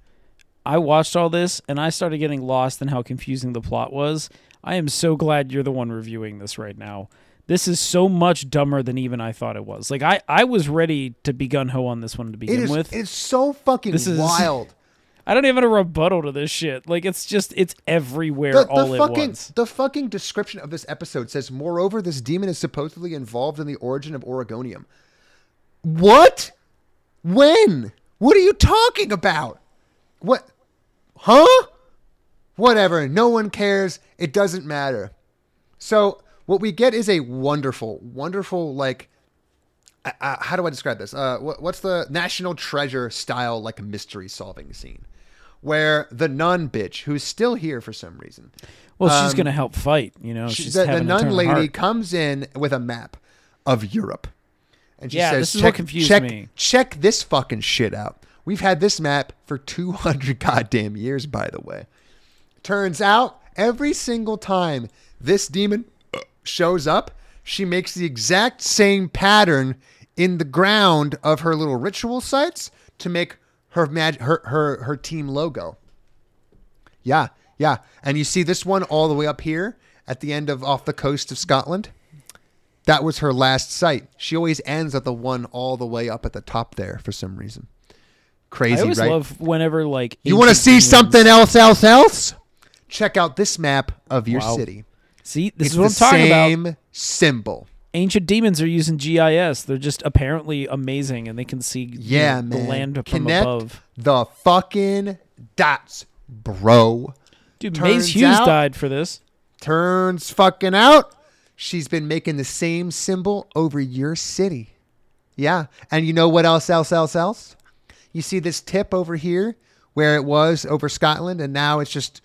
I watched all this and I started getting lost in how confusing the plot was. I am so glad you're the one reviewing this right now. This is so much dumber than even I thought it was. Like I, I was ready to be gun ho on this one to It begin is with. it's so fucking This is- wild. [LAUGHS] I don't even have a rebuttal to this shit. Like it's just it's everywhere The, all the at once. the fucking description of this episode says, moreover, this demon is supposedly involved in the origin of Oregonium. What? When? What are you talking about? What? Huh? Whatever. No one cares. It doesn't matter. So what we get is a wonderful, wonderful like. Uh, uh, how do I describe this? Uh, what, what's the National Treasure style like mystery solving scene, where the nun bitch, who's still here for some reason, Well, she's um, gonna help fight. You know, she- the, the nun lady heart. comes in with a map of Europe, and she Yeah, says, this is check, check, me. check this fucking shit out. We've had this map for 200 [LAUGHS] goddamn years, by the way. Turns out, every single time this demon [CLEARS THROAT] shows up, she makes the exact same pattern in the ground of her little ritual sites to make her mag- her her her team logo. Yeah, yeah. And you see this one all the way up here at the end of off the coast of Scotland. That was her last sight. She always ends at the one all the way up at the top there for some reason. Crazy, I always right? love whenever like you want to see demons- something else, else, else? Check out this map of your Wow. city. See, this it's is what I'm the talking about. same symbol. Ancient demons are using GIS. They're just apparently amazing, and they can see Yeah, man. the land from Connect above. the fucking dots, bro. Dude, Turns Maes Hughes out- died for this. Turns fucking out. She's been making the same symbol over your city. Yeah. And you know what else, else, else, else? You see this tip over here where it was over Scotland and now it's just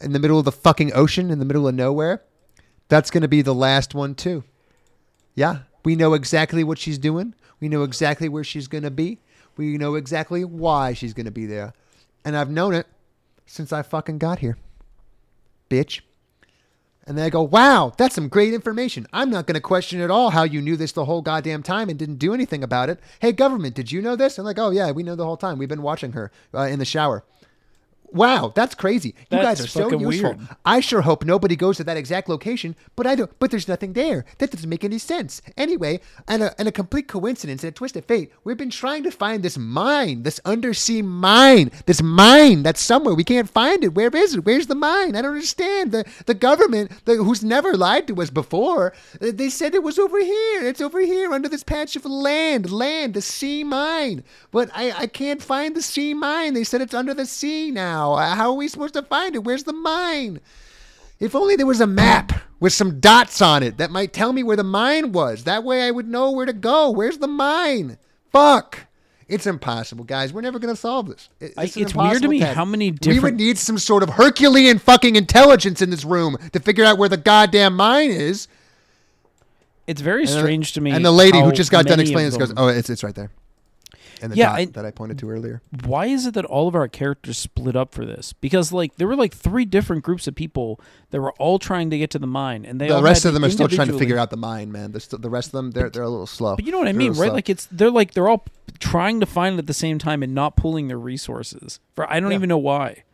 in the middle of the fucking ocean, in the middle of nowhere? That's going to be the last one, too. Yeah. We know exactly what she's doing. We know exactly where she's going to be. We know exactly why she's going to be there. And I've known it since I fucking got here. Bitch. And then I go, wow, that's some great information. I'm not going to question at all how you knew this the whole goddamn time and didn't do anything about it. Hey, government, did you know this? I'm like, oh, yeah, we know the whole time. We've been watching her uh, in the shower. Wow, that's crazy. You guys are so useful. weird. I sure hope nobody goes to that exact location, but I don't. But there's nothing there. That doesn't make any sense. Anyway, and a, and a complete coincidence and a twist of fate. We've been trying to find this mine, this undersea mine, this mine that's somewhere. We can't find it. Where is it? Where's the mine? I don't understand. The the government, the, who's never lied to us before, uh, they said it was over here. It's over here under this patch of land, land, the sea mine. But I I can't find the sea mine. They said it's under the sea now. Uh, How are we supposed to find it? Where's the mine? If only there was a map with some dots on it that might tell me where the mine was. That way I would know where to go. Where's the mine? Fuck. It's impossible, guys. We're never going to solve this. It- I- It's, weird to me task. how many different. We would need some sort of Herculean fucking intelligence in this room to figure out where the goddamn mine is. It's very And- strange to me. And the lady who just got done explaining this goes, "Oh, it's it's right there." And the Yeah, dot I- that I pointed to earlier. why is it that all of our characters split up for this? Because like there were like three different groups of people that were all trying to get to the mine, and they The rest of them are still trying to figure out the mine, man. Still, the rest of them, they're they're a little slow. But you know what I They're mean, right? slow. Like it's they're like they're all trying to find it at the same time and not pooling their resources. For I don't Yeah. even know why.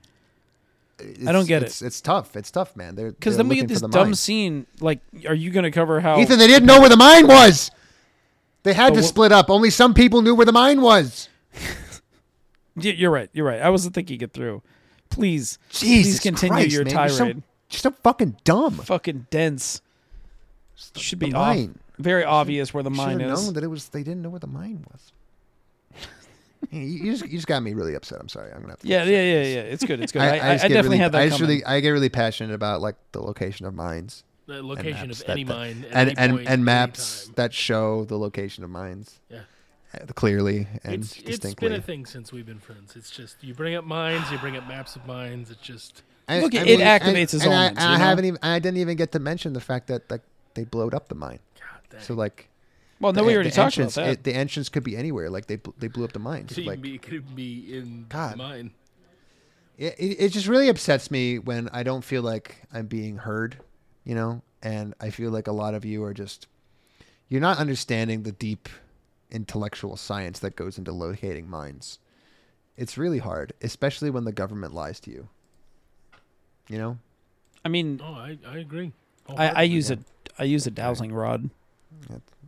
It's- I don't get it's, It's tough. It's tough, man. Because then we get this the dumb mine. scene. Like, are you going to cover how? Ethan, they didn't know where the mine was. They had But to split up. Only some people knew where the mine was. [LAUGHS] You're right. You're right. I wasn't thinking it through. Please, Jesus please continue Christ, your man. You're so- tirade. You're so fucking dumb. Fucking dense. Should be the mine. very obvious where the mine is. known that it was. They didn't know where the mine was. [LAUGHS] you, just, you just got me really upset. I'm sorry. I'm gonna have to. Yeah, yeah, yeah, yeah. It's good. It's good. I, I, I, just get definitely really, had that I just coming. really, I get really passionate about like the location of mines. The location of that- any that- mine at and any and, point, and maps anytime. that show the location of mines Yeah. uh, clearly and It's, It's been a thing since we've been friends. It's just you bring up mines, you bring up maps of mines. It's just And- Look, I it mean, activates and, his and I, and I haven't even. I didn't even get to mention the fact that like they blowed up the mine. God dang. So like. well, no, the, we already the talked entrance, about that. It, the entrance could be anywhere. Like they they blew up the mine. could So, even like be could be in God. the mine. it, it, it just really upsets me when I don't feel like I'm being heard, you know, and I feel like a lot of you are just you're not understanding the deep intellectual science that goes into locating mines. It's really hard, especially when the government lies to you. You know? I mean, Oh, I, I agree. I, I use a I use a dowsing rod,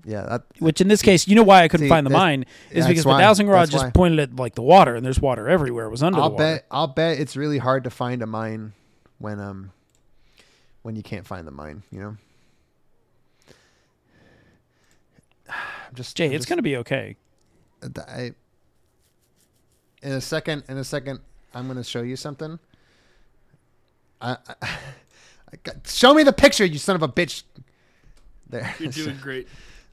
Yeah, that, which in this case, you know why I couldn't See, find the mine is that's because the dowsing rod just why. pointed at like the water, and there's water everywhere. It was under I'll the water. bet I'll bet it's really hard to find a mine when um when you can't find the mine, you know? [SIGHS] I'm just Jay, I'm it's just- gonna be okay. I, in a second, in a second, I'm going to show you something. I, I, [LAUGHS] I got- show me the picture, you son of a bitch. There, You're doing [LAUGHS] great.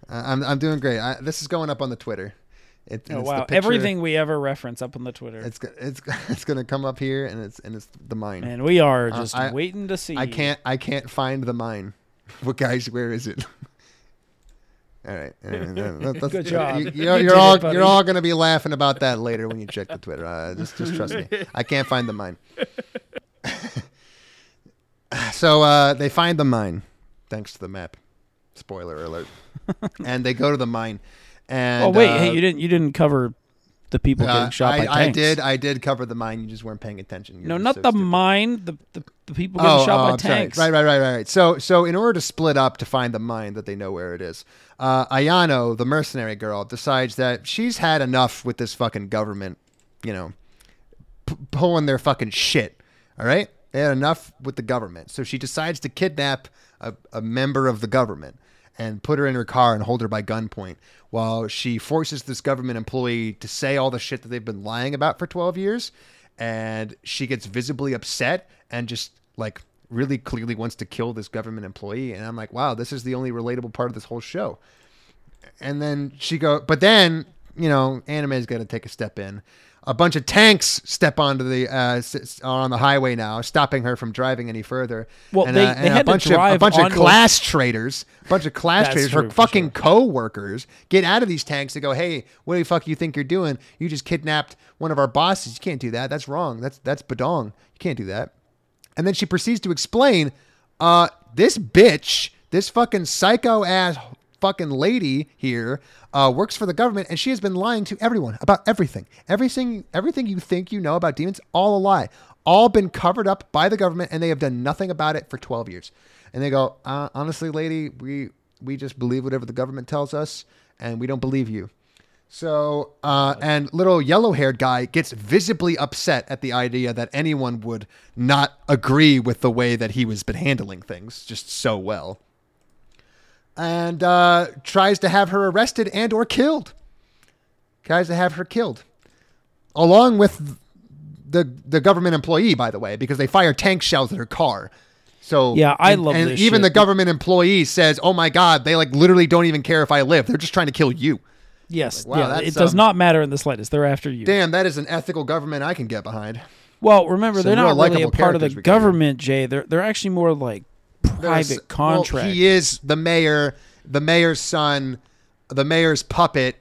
Uh, I'm I'm doing great. I, this is going up on the Twitter. It, Oh it's wow! picture- Everything we ever reference up on the Twitter. It's it's [LAUGHS] it's going to come up here, and it's and it's the mine. And we are Uh, just I- waiting to see. I can't I can't find the mine. [LAUGHS] What guys? Where is it? [LAUGHS] All right. all right, that- that's- Good job. You, You you're, you're all buddy. you're all gonna be laughing about that later when you check the Twitter. Uh, just just trust me. I can't find the mine. so uh, they find the mine, thanks to the map. Spoiler alert. and they go to the mine. And Oh wait, uh, hey, you didn't you didn't cover the people Uh, getting shot I, by I did. I did cover the mine. You just weren't paying attention. You're no, not so the stupid. mine. The, the the people getting Oh, shot oh, by I'm tanks. Right, right, right, right, right. So, so in order to split up to find the mine that they know where it is, uh, Ayano, the mercenary girl, decides that she's had enough with this fucking government. You know, p- pulling their fucking shit. All right, they had enough with the government, so she decides to kidnap a, a member of the government and put her in her car and hold her by gunpoint while she forces this government employee to say all the shit that they've been lying about for 12 years and she gets visibly upset and just like really clearly wants to kill this government employee and i'm like wow this is the only relatable part of this whole show. And then she go but then you know anime's got to take a step in a bunch of tanks step onto the uh, on the highway now, stopping her from driving any further. Well, and, they- uh, they had a to bunch of a bunch of class traders, a bunch of class [LAUGHS] traders, her for fucking sure. co-workers get out of these tanks and go, "Hey, what the fuck you think you're doing? You just kidnapped one of our bosses. You can't do that. That's wrong. That's that's badong. You can't do that." And then she proceeds to explain, uh, this bitch, this fucking psycho ass fucking lady here, uh, works for the government and she has been lying to everyone about everything. Everything everything you think you know about demons, all a lie. All been covered up by the government and they have done nothing about it for 12 years. And they go, uh, honestly, lady, we we just believe whatever the government tells us and we don't believe you. So, uh, and little yellow haired guy gets visibly upset at the idea that anyone would not agree with the way that he was been handling things just so well. And uh, tries to have her arrested and or killed. Tries to have her killed. Along with the the government employee, by the way, because they fire tank shells at her car. So Yeah, I and- love and even shit. the government employee says, "Oh my god, they like literally don't even care if I live. They're just trying to kill you." Yes, Like, wow, yeah, it does um, not matter in the slightest. They're after you. Damn, that is an ethical government I can get behind. Well, remember Some they're not really a part of the characters we got here. government, Jay. They're they're actually more like private well, contract. he is the mayor, the mayor's son, the mayor's puppet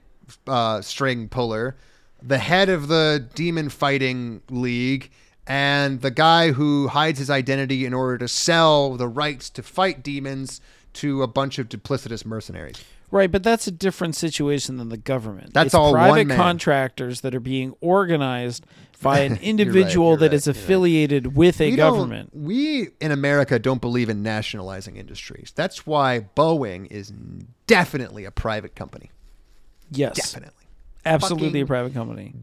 uh, string puller, the head of the demon fighting league, and the guy who hides his identity in order to sell the rights to fight demons to a bunch of duplicitous mercenaries. Right, but that's a different situation than the government. That's it's all private contractors that are being organized by an [LAUGHS] individual you're that right, is you're right. affiliated with a We government. We in America don't believe in nationalizing industries. That's why Boeing is definitely a private company. Yes, Definitely. absolutely Fucking- a private company.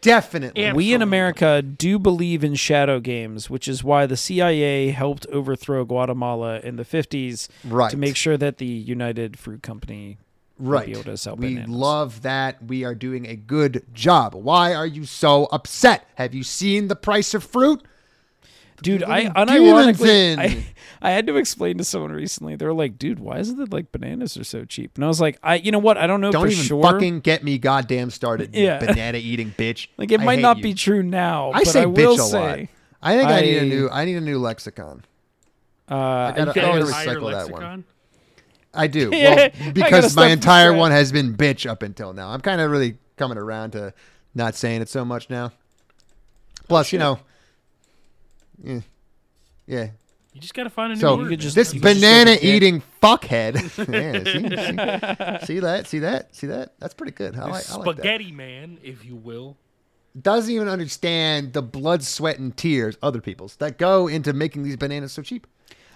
Definitely. Yeah. We in America do believe in shadow games, which is why the CIA helped overthrow Guatemala in the 50s Right. to make sure that the United Fruit Company would right. be able to sell we bananas. love that. We are doing a good job. Why are you so upset? Have you seen the price of fruit? Dude, I Demons unironically, in. I, I had to explain to someone recently. They were like, "Dude, why is it that like bananas are so cheap?" And I was like, "I, you know what? I don't know Don't for even sure. fucking get me goddamn started. you Yeah. [LAUGHS] banana eating bitch. like it I might not you. be true now. I but say I bitch will a lot. I think I, need a new. I need a new lexicon. uh, gotta- you I gotta recycle Higher that one. I do. [LAUGHS] Well, because stop my entire one has been bitch up until now. I'm kind of really coming around to not saying it so much now. Plus, you know, yeah, yeah. You just gotta find a new So word. just- this you could just banana eating fuckhead. [LAUGHS] [LAUGHS] yeah, see, see, see that? See that? See that? That's pretty good. I like, I like that. Spaghetti man, if you will. Doesn't even understand the blood, sweat, and tears other people's that go into making these bananas so cheap.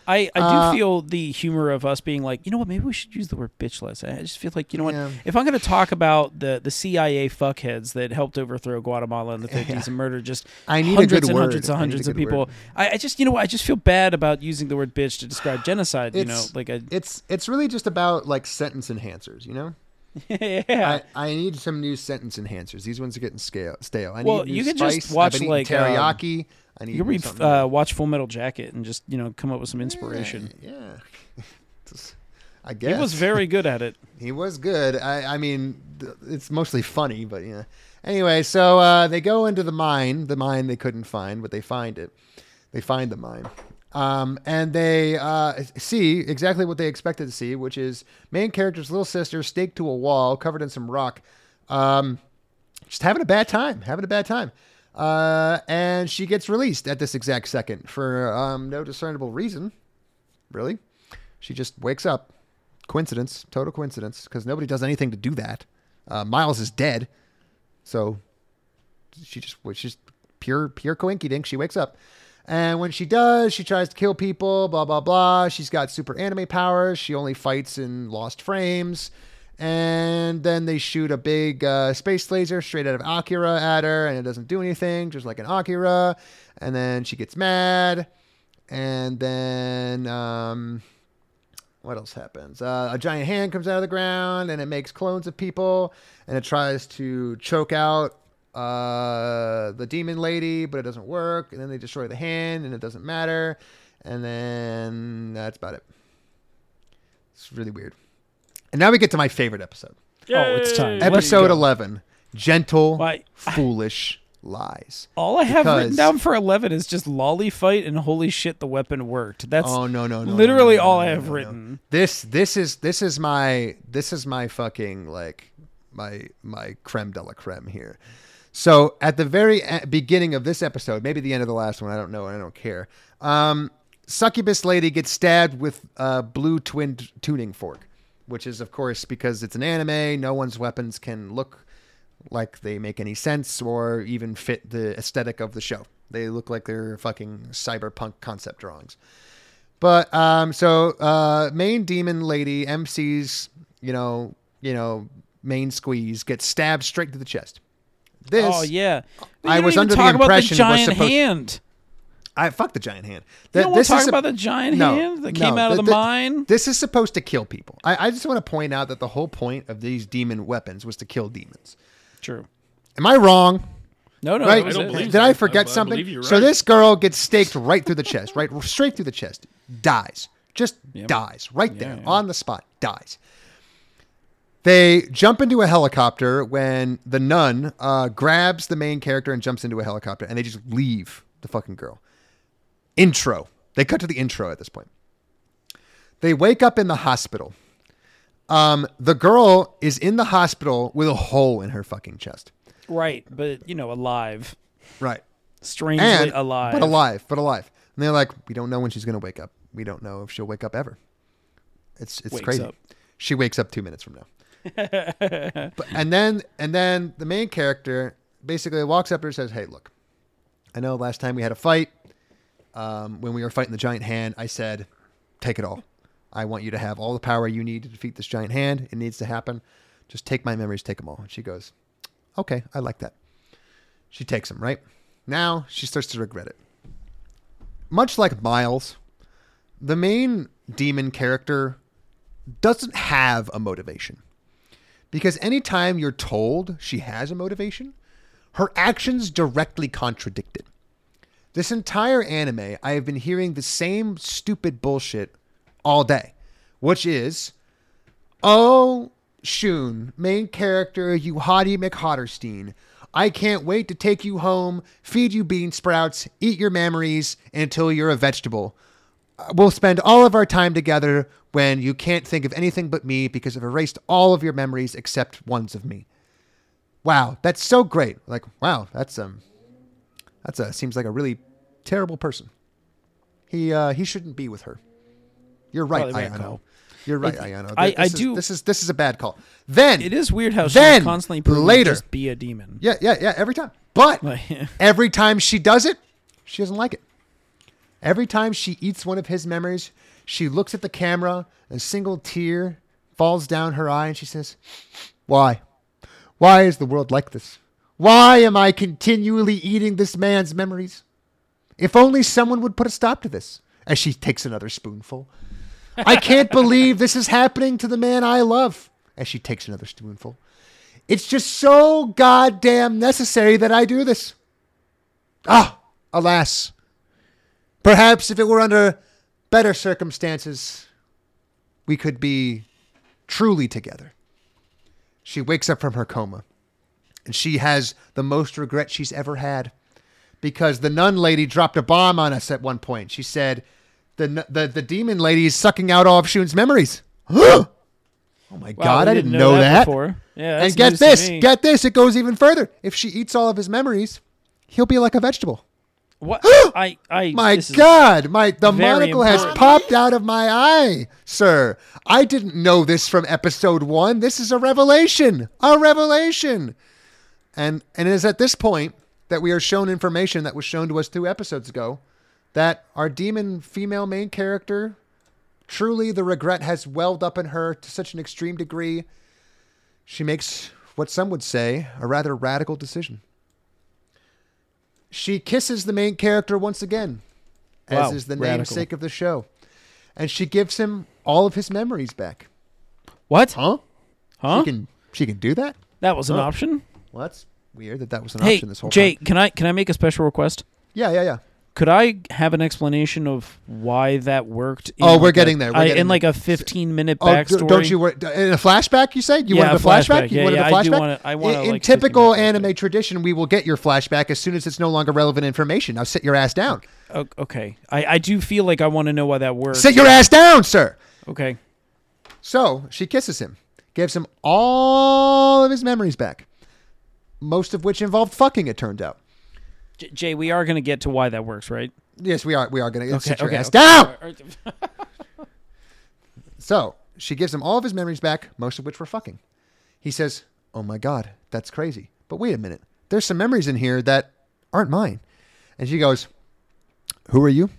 I, I do Uh, feel the humor of us being like, you know what, maybe we should use the word bitch less. I just feel like, you know Yeah. what, if I'm going to talk about the, the CIA fuckheads that helped overthrow Guatemala in the [LAUGHS] 50s and murder just I need hundreds and word. hundreds and I need a hundreds of people. I, I just, you know what, I just feel bad about using the word bitch to describe genocide. You know, like a, It's it's really just about like sentence enhancers, you know. [LAUGHS] yeah. I, I need some new sentence enhancers. These ones are getting scale, stale. I need Well, new you could just watch, like, um, teriyaki. I need you can read, uh, watch Full Metal Jacket and just, you know, come up with some inspiration. Yeah, [LAUGHS] Just- I guess He was very [LAUGHS] good at it. He was good. I, I mean, it's mostly funny, but yeah. Anyway, so uh, they go into the mine, the mine they couldn't find, but they find it. They find the mine. Um, and they uh, see exactly what they expected to see, which is main character's little sister staked to a wall, covered in some rock, um, just having a bad time, having a bad time. Uh, and she gets released at this exact second for um, no discernible reason, really. She just wakes up. Coincidence, total coincidence, because nobody does anything to do that. Uh, Miles is dead, so she just was just pure pure coinky dink. She wakes up. And when she does, she tries to kill people, blah, blah, blah. She's got super anime powers. She only fights in lost frames. And then they shoot a big uh, space laser straight out of Akira at her, and it doesn't do anything, just like an Akira. And then she gets mad. And then, um, what else happens? Uh, a giant hand comes out of the ground, and it makes clones of people, and it tries to choke out uh, the demon lady, but it doesn't work. And then they destroy the hand, and it doesn't matter. And then that's about it. It's really weird. And now we get to my favorite episode. Oh, it's time. Episode 11 Gentle, Why- Foolish Lies. All I have written down for 11 is just loli fight and holy shit, the weapon worked. That's Oh no no no! literally no, no, all no, I have no, no. written. This this is this is my this is my fucking like my my creme de la creme here. So at the very beginning of this episode, maybe the end of the last one, I don't know, I don't care. Um, succubus lady gets stabbed with a blue twin tuning fork, which is of course because it's an anime. No one's weapons can look like they make any sense or even fit the aesthetic of the show. They look like they're fucking cyberpunk concept drawings. But um, so uh, main demon lady MC's, you know, you know, main squeeze gets stabbed straight to the chest. This, Oh yeah. But I was even under the talk about impression the was giant supposed- hand. I fuck the giant hand. You Th- don't want this to talk a- about the giant no, hand that no, came out of th- the mine. This is supposed to kill people. I, I just want to point out that the whole point of these demon weapons was to kill demons. True. Am I wrong? No, no, right? that was don't it. believe Did I forget I- I something? believe you're So this girl gets staked right through the chest, right, straight through the chest, dies, just dies right there yeah. on the spot, dies. They jump into a helicopter when the nun uh, grabs the main character and jumps into a helicopter, and they just leave the fucking girl. Intro. They cut to the intro at this point. They wake up in the hospital. Um, the girl is in the hospital with a hole in her fucking chest. Right, but you know, alive. Right. Strangely and alive. but alive, but alive. And they're like, we don't know when she's gonna wake up. We don't know if she'll wake up ever. It's it's Wakes crazy. up. She wakes up two minutes from now. [LAUGHS] but, and then and then the main character basically walks up and says, "Hey, look, I know last time we had a fight. Um, when we were fighting the giant hand, I said, take it all. I want you to have all the power you need to defeat this giant hand. It needs to happen. Just take my memories, take them all." And she goes, "Okay, I like that." She takes them, right? Now she starts to regret it. Much like Miles, the main demon character doesn't have a motivation. Because anytime you're told she has a motivation, her actions directly contradict it. This entire anime, I have been hearing the same stupid bullshit all day, which is, oh, Shun, main character, you hottie McHotterstein. I can't wait to take you home, feed you bean sprouts, eat your memories until you're a vegetable. We'll spend all of our time together when you can't think of anything but me because I've erased all of your memories except ones of me. Wow, that's so great. Like, wow, that's um that's a seems like a really terrible person. He uh he shouldn't be with her. You're right, Probably Ayano. You're right, It- Ayano. I- This I is- do- This is this is a bad call. Then It is weird how Then, constantly later- just be a demon. Yeah, yeah, yeah. Every time, but [LAUGHS] every time she does it, she doesn't like it. Every time she eats one of his memories, she looks at the camera, a single tear falls down her eye, and she says, "Why? Why is the world like this? Why am I continually eating this man's memories? If only someone would put a stop to this." As she takes another spoonful. I can't [LAUGHS] believe this is happening to the man I love. As she takes another spoonful. It's just so goddamn necessary that I do this. Ah, alas. Perhaps if it were under better circumstances, we could be truly together. She wakes up from her coma, and she has the most regret she's ever had because the nun lady dropped a bomb on us at one point. She said, "the the the demon lady is sucking out all of Shun's memories." [GASPS] oh my Wow, god, I didn't know, that. before. Yeah, and get this, get this, it goes even further. If she eats all of his memories, he'll be like a vegetable. What [GASPS] I I My God, my the monocle has popped out of my eye, sir. I didn't know this from episode one. This is a revelation. A revelation. And and it is at this point that we are shown information that was shown to us two episodes ago that our demon female main character truly the regret has welled up in her to such an extreme degree she makes what some would say a rather radical decision. She kisses the main character once again, as Wow, is the radical. namesake of the show. And she gives him all of his memories back. What? Huh? Huh? She can she can do that? that was an Huh? option. Well, that's weird that that was an Hey, option this whole Jay, time. can I can I make a special request? Yeah, yeah, yeah. Could I have an explanation of why that worked? in Oh, we're like a- getting there. We're I- getting in like a 15 minute Oh, backstory. don't you worry. In a flashback, you say? You Yeah, wanted a a flashback? flashback. You Yeah, wanted yeah, a I do flashback? wanna- I want in, a, in like, typical 15 minute anime tradition, we will get your flashback as soon as it's no longer relevant information. Now sit your ass down. Okay, I, I do feel like I want to know why that works. Sit your ass down, sir. okay. So she kisses him, gives him all of his memories back, most of which involved fucking. It turned out. J- Jay, we are going to get to why that works, right? Yes, we are. We are going to Okay, sit your okay, ass okay. down. [LAUGHS] So she gives him all of his memories back, most of which were fucking. He says, Oh my God, that's crazy. But wait a minute. There's some memories in here that aren't mine. And she goes, Who are you?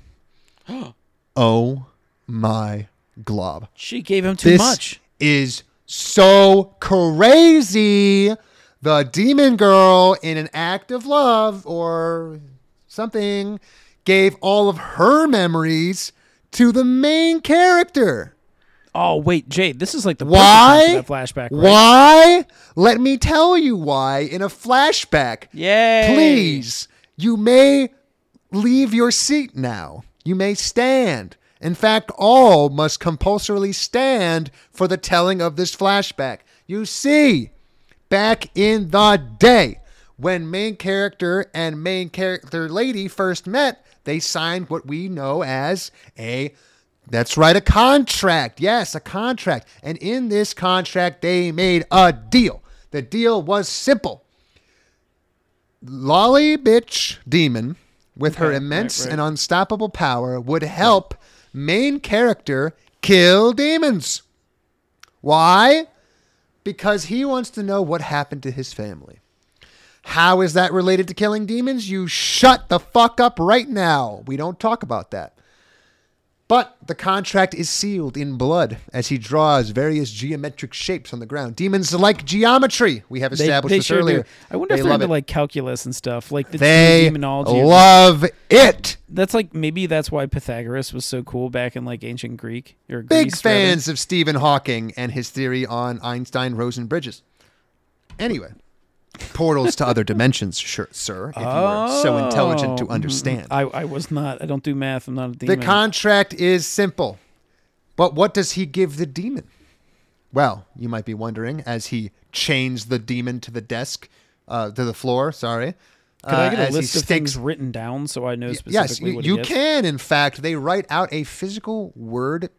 [GASPS] oh my glob. She gave him too This much. is so crazy. The demon girl, in an act of love or something, gave all of her memories to the main character. Oh wait, Jay, this is like the Why? time for that flashback. Right? Why? Let me tell you why in a flashback. Yay! Please, you may leave your seat now. You may stand. In fact, all must compulsorily stand for the telling of this flashback. You see, back in the day, when main character and main character lady first met, they signed what we know as a that's right, a contract. Yes, a contract. And in this contract, they made a deal. The deal was simple. Loli bitch demon, with her immense right, right. and unstoppable power, would help main character kill demons. Why? Because he wants to know what happened to his family. How is that related to killing demons? You shut the fuck up right now. We don't talk about that. But the contract is sealed in blood as he draws various geometric shapes on the ground. Demons like geometry. We have established they this sure earlier. do. I wonder They if they're into it. like calculus and stuff, like the they demonology. love it. That's like maybe that's why Pythagoras was so cool back in like ancient Greek or Big Greece, rather. fans of Stephen Hawking and his theory on Einstein Rosen bridges. Anyway, portals to other dimensions, sure, sir, if you were so intelligent to Oh, understand. I, I was not. I don't do math. I'm not a demon. The contract is simple. But what does he give the demon? Well, you might be wondering as he chains the demon to the desk, uh, to the floor, sorry. Could I uh, get a he list of sticks- things written down so I know Yes, specifically you, what you can. In fact, they write out a physical word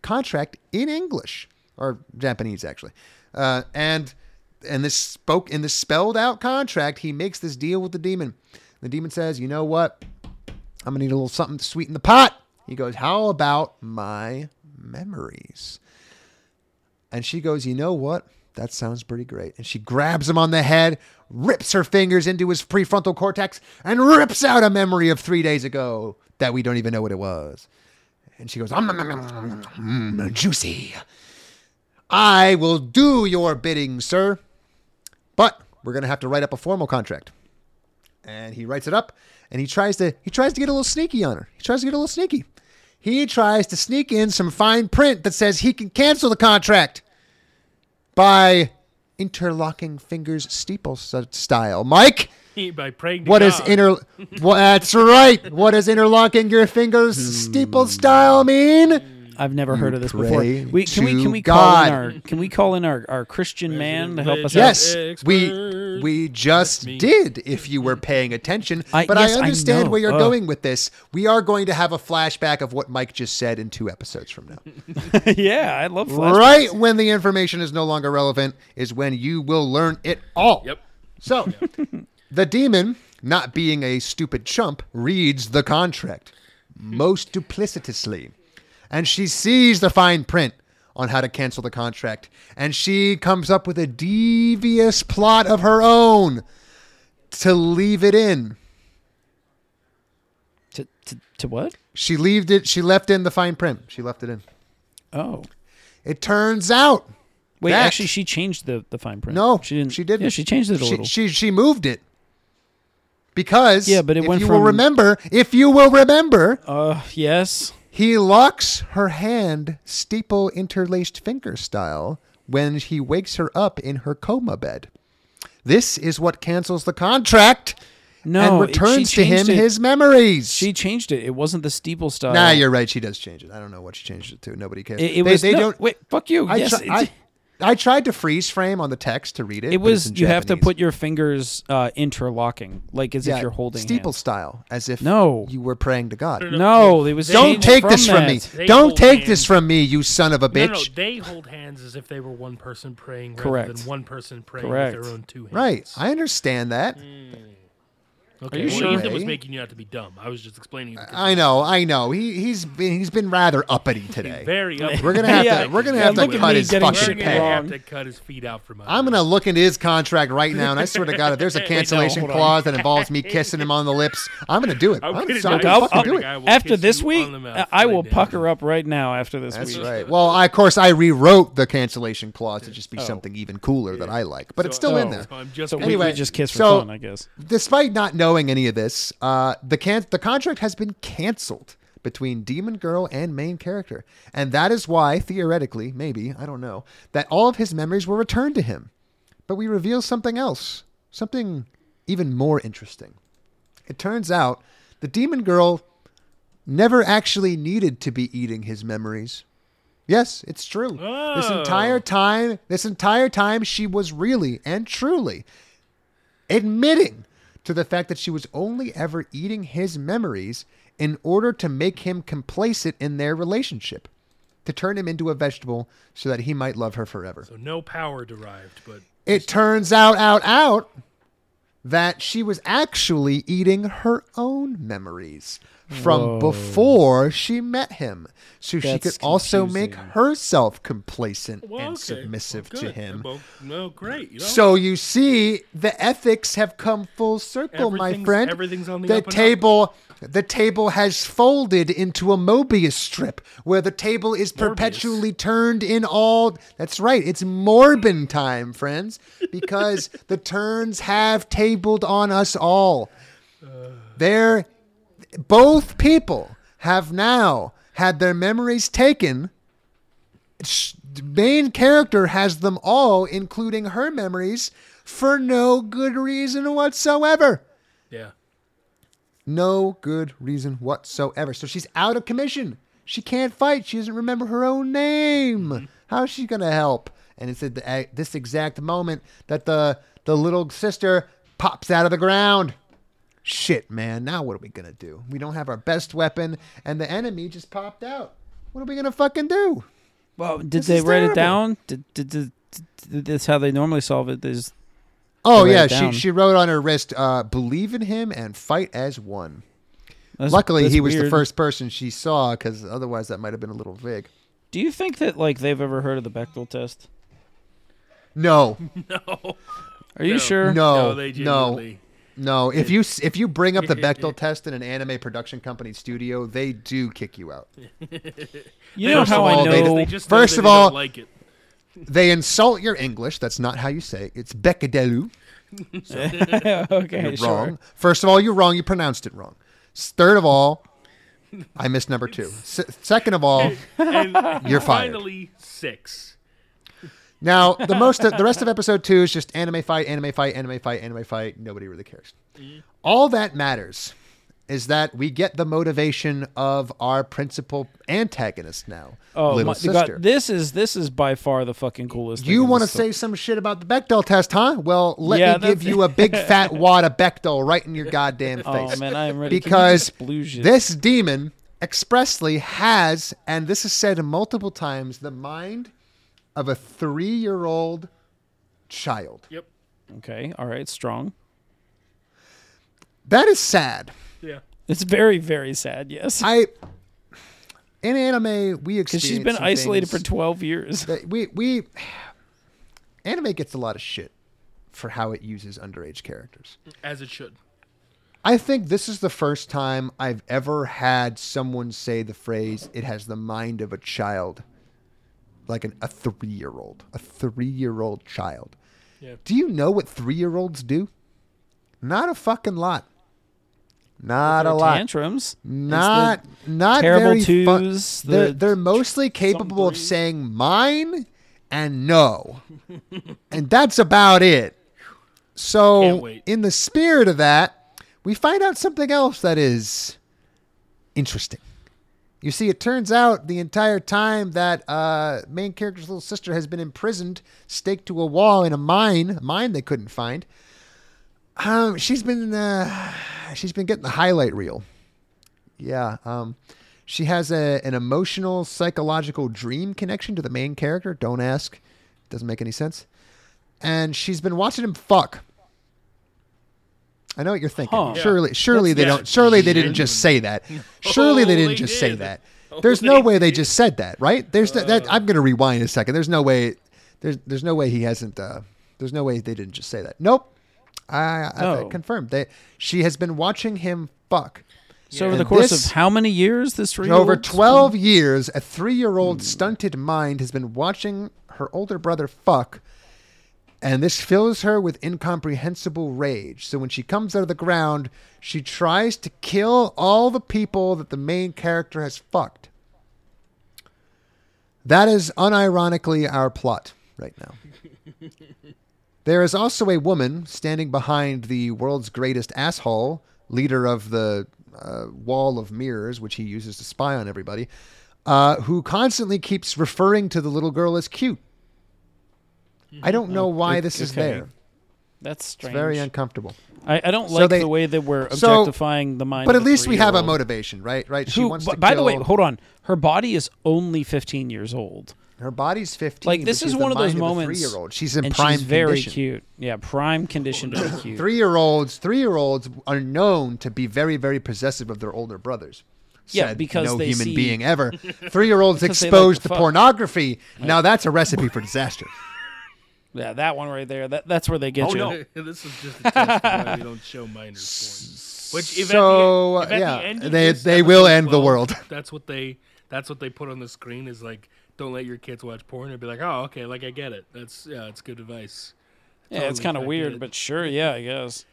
contract in English or Japanese, actually. Uh, and and this spoke in this spelled out contract, he makes this deal with the demon. The demon says, "You know what? I'm gonna need a little something to sweeten the pot." He goes, "How about my memories?" And she goes, You know what? That sounds pretty great. And she grabs him on the head, rips her fingers into his prefrontal cortex, and rips out a memory of three days ago that we don't even know what it was. And she goes, "Um, um, um, um, um, mm, Juicy. I will do your bidding, sir. But we're going to have to write up a formal contract. And he writes it up and he tries to he tries to get a little sneaky on her. He tries to get a little sneaky. He tries to sneak in some fine print that says he can cancel the contract by interlocking fingers steeple uh, style. Mike, by praying what is God. inter [LAUGHS] well, that's right. What does interlocking your fingers steeple style mean? I've never heard of this before. pray We, can we to can we call God. in our can we call in our, our Christian man to help us Yes, Expert. we we just me. did. If you were paying attention, I- but yes, I I understand know. where you're Ugh. going with this. We are going to have a flashback of what Mike just said in two episodes from now. [LAUGHS] yeah, I love flashbacks. right when the information is no longer relevant is when you will learn it all. Yep. So, the demon, not being a stupid chump, reads the contract most duplicitously. And she sees the fine print on how to cancel the contract. And she comes up with a devious plot of her own to leave it in. To, to, to what? She left it she left in the fine print. She left it in. Oh. It turns out Wait, that- actually, she changed the, the fine print. No, she didn't. She didn't. Yeah, she changed it a she, little. She she moved it because Yeah, but it if went you will from- remember, if you will remember, uh, yes. He locks her hand steeple interlaced finger style when he wakes her up in her coma bed. This is what cancels the contract No, and returns to him it. his memories. She changed it. It wasn't the steeple style. nah, you're right. She does change it. I don't know what she changed it to. Nobody cares. It, it they, was. they no, don't. Wait, fuck you. I, yes, I, I tried to freeze frame on the text to read it. it was. in You have to put your fingers uh, interlocking, like as if you're holding steeple hands. style, as if No. you were praying to God. No, it was. Don't take from this from me. They Don't hold take hands. this from me, you son of a No, bitch. no, they hold hands as if they were one person praying rather Correct. than one person praying Correct. with their own two hands. Right. I understand that. Okay. you well, sure? Ethan was Ray? making you out to be dumb. I was just explaining. I know, I know. He he's been he's been rather uppity [LAUGHS] today. Very up. We're gonna have Yeah, to we're gonna yeah, have to cut his getting We're fucking gonna pay. have to cut his feet out from under. I'm gonna look into his contract right now, and I swear to God, if there's a [LAUGHS] cancellation hold on. clause that involves me [LAUGHS] kissing him on the lips, I'm gonna do it. I'm I'm, kidding. sorry, I'm I'll- I'll- do it. After this week, on the mouth I- I right will now. pucker up right now. After this That's week. right. Well, I, of course, I rewrote the cancellation clause to just be oh. something even cooler that I like, but it's still in oh. there. So I'm just So we- Anyway, just kiss for so- fun, I guess. Despite not knowing any of this, uh, the can- the contract has been canceled between Demon Girl and main character, and that is why, theoretically, maybe I don't know, that all of his memories were returned to him. But we reveal something else, something even more interesting. It turns out the Demon Girl never actually needed to be eating his memories. Yes, it's true. This Oh. entire time, this entire time, she was really and truly admitting to the fact that she was only ever eating his memories in order to make him complacent in their relationship, to turn him into a vegetable so that he might love her forever. So no power derived, but It turns out, out, out, that she was actually eating her own memories from Whoa. before she met him. So she That's could also make herself complacent well, and okay. submissive Well, to him. Well, no, great. You know? So you see, the ethics have come full circle, my friend. everything's on the the up and up. table. The table has folded into a Mobius strip, where the table is perpetually turned in all. That's right, it's Morbin time, friends, because [LAUGHS] the turns have tabled on us all. There, both people have now had their memories taken the main character has them all, including her memories, for no good reason whatsoever. No good reason whatsoever. So she's out of commission. She can't fight. She doesn't remember her own name. Mm-hmm. How's she gonna help? And it's at the, at this exact moment that the the little sister pops out of the ground. Shit, man. Now what are we gonna do? We don't have our best weapon, and the enemy just popped out. What are we gonna fucking do? Well, did This they write terrible. it down? Did, did, did, did that's how they normally solve it? Is Oh yeah, she she wrote on her wrist, uh, "Believe in him and fight as one." that's- Luckily, that's he was the first person she saw, because otherwise that might have been a little vague. Do you think that like they've ever heard of the Bechdel test? No, [LAUGHS] no. Are you No. sure? no, No, they no, genuinely. no. If you s- if you bring up the [LAUGHS] Bechdel test in an anime production company studio, they do kick you out. [LAUGHS] You know First how of all, I they- know. They just know First that of they don't all- like it. They insult your English. That's not how you say it. It's Becadelu. [LAUGHS] okay, You're sure. wrong. First of all, you're wrong. You pronounced it wrong. Third of all, I missed number two. S- second of all, And [LAUGHS] You're fired. Finally, six. Now, the most the rest of episode two is just anime fight, anime fight, anime fight, anime fight. Nobody really cares. Mm-hmm. All that matters is that we get the motivation of our principal antagonist now, Oh little my sister. God! This is this is by far the fucking coolest. you want want to say some shit about the Bechdel test, huh? Well, let Yeah, me give you a big [LAUGHS] fat wad of Bechdel right in your goddamn oh, face. Oh man, I am ready. Because just splooge it? this demon expressly has, and this is said multiple times, the mind of a three-year-old child. Yep. Okay, all right, strong. That is sad. Yeah. It's very very sad. Yes. I in anime we Because she's been some isolated for 12 years. we we anime gets a lot of shit for how it uses underage characters. As it should. I think this is the first time I've ever had someone say the phrase "it has the mind of a child," like an, a three-year-old, a three-year-old child. Yeah. Do you know what three-year-olds do? Not a fucking lot. Not a lot. Tantrums. Not not terrible very fun. twos, They're they're mostly capable of saying mine and no, [LAUGHS] and that's about it. So, in the spirit of that, we find out something else that is interesting. You see, it turns out the entire time that uh, main character's little sister has been imprisoned, staked to a wall in a mine, a mine they couldn't find. Um, she's been uh, she's been getting the highlight reel. Yeah. Um, she has a an emotional psychological dream connection to the main character. Don't ask. Doesn't make any sense. And she's been watching him fuck. I know what you're thinking. Huh. Surely, surely they don't. Surely they didn't just say that. [LAUGHS] [LAUGHS] Surely they didn't just say that. There's no way they just said that, right? There's no- that. I'm gonna rewind a second. There's no way. There's there's no way he hasn't. Uh, there's no way they didn't just say that. Nope. I, I, Oh. confirmed. that she has been watching him fuck. So over And the course this- of how many years this three Over 12 years, a three year old hmm. stunted mind has been watching her older brother fuck, and this fills her with incomprehensible rage. So when she comes out of the ground, she tries to kill all the people that the main character has fucked. That is unironically our plot right now. [LAUGHS] There is also a woman standing behind the world's greatest asshole, leader of the uh, wall of mirrors, which he uses to spy on everybody, uh, who constantly keeps referring to the little girl as cute. I don't know why this is okay. there. That's It's strange. very uncomfortable. I, I don't So like they- the way that we're so- objectifying the mind. But of at least we have a motivation, right? Right? She Who, wants b- to by the way, hold on. Her body is only 15 years old. Her body's 15. Like this is one of those mind moments. three-year-old. She's in and prime she's very condition. cute. Yeah, prime condition to be [CLEARS THROAT] cute. Three-year-olds, three-year-olds are known to be very, very possessive of their older brothers. Yeah, because no they human see- being ever. [LAUGHS] Three-year-olds Because they like exposed to to fuck. pornography. Now that's a recipe for disaster. [LAUGHS] Yeah, that one right there. That that's where they get Oh, you. [LAUGHS] this is just a test of why we don't show minors porn. Which if So, at the, if at yeah, the end they- they will episode end the world. That's what they that's what they put on the screen is like don't let your kids watch porn and be like, "Oh, okay, like I get it. That's yeah, it's good advice." Yeah, it's kind of weird, but sure, yeah, I guess.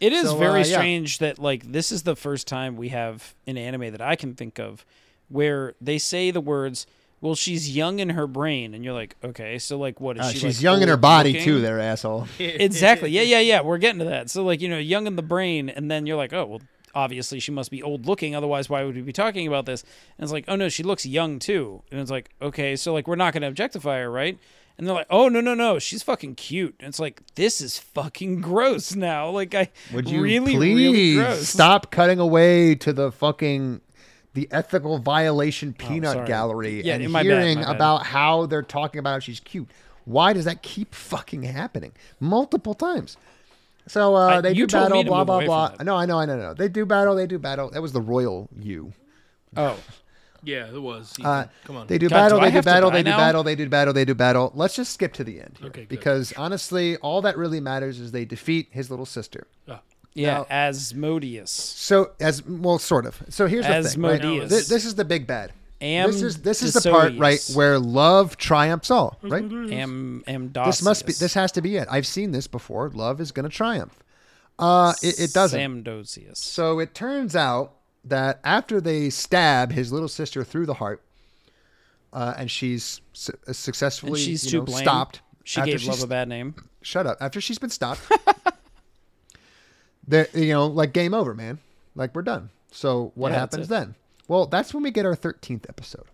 It is So, very uh, yeah. strange that like this is the first time we have an anime that I can think of where they say the words, "Well, she's young in her brain," and you're like, "Okay, so like what is Uh, she?" she's like, young in her body looking? too. There, asshole. [LAUGHS] [LAUGHS] exactly. Yeah, yeah, yeah. We're getting to that. So like you know, young in the brain, and then you're like, "Oh, well." Obviously, she must be old looking. Otherwise, why would we be talking about this? And it's like, oh no, she looks young too. And it's like, okay, so like we're not going to objectify her, right? And they're like, oh no, no, no, she's fucking cute. And it's like, this is fucking gross now. Like I Would you really, please really gross. stop cutting away to the fucking the ethical violation oh, peanut Oh, gallery Yeah, and hearing bad. about how they're talking about how she's cute? Why does that keep fucking happening multiple times? So uh, I- they you do battle, blah blah blah. No, I know, I know, I know. They do battle, they do battle. That was the royal you. Oh, Yeah, it was. Uh, Come on. They do God, battle, do I they do battle, die they do now? battle, they do battle, they do battle. Let's just skip to the end here, Okay, good. because honestly, all that really matters is they defeat his little sister. Ah, yeah, Now- Asmodeus. So as well, sort of. So here's the thing. Right? This, this is the big bad. Am this is this is the part right where love triumphs all. Right. Am Am This must be. This has to be it. I've seen this before. Love is going to triumph. Uh, it, it doesn't. Samdosius. So it turns out that after they stab his little sister through the heart, uh, and she's su- uh, And successfully she's you too know, blame. stopped. She gave love a bad name. shut up. After she's been stopped, [LAUGHS] there, you know, like game over, man. Like we're done. So what Yeah, happens then? Well, that's when we get our thirteenth episode.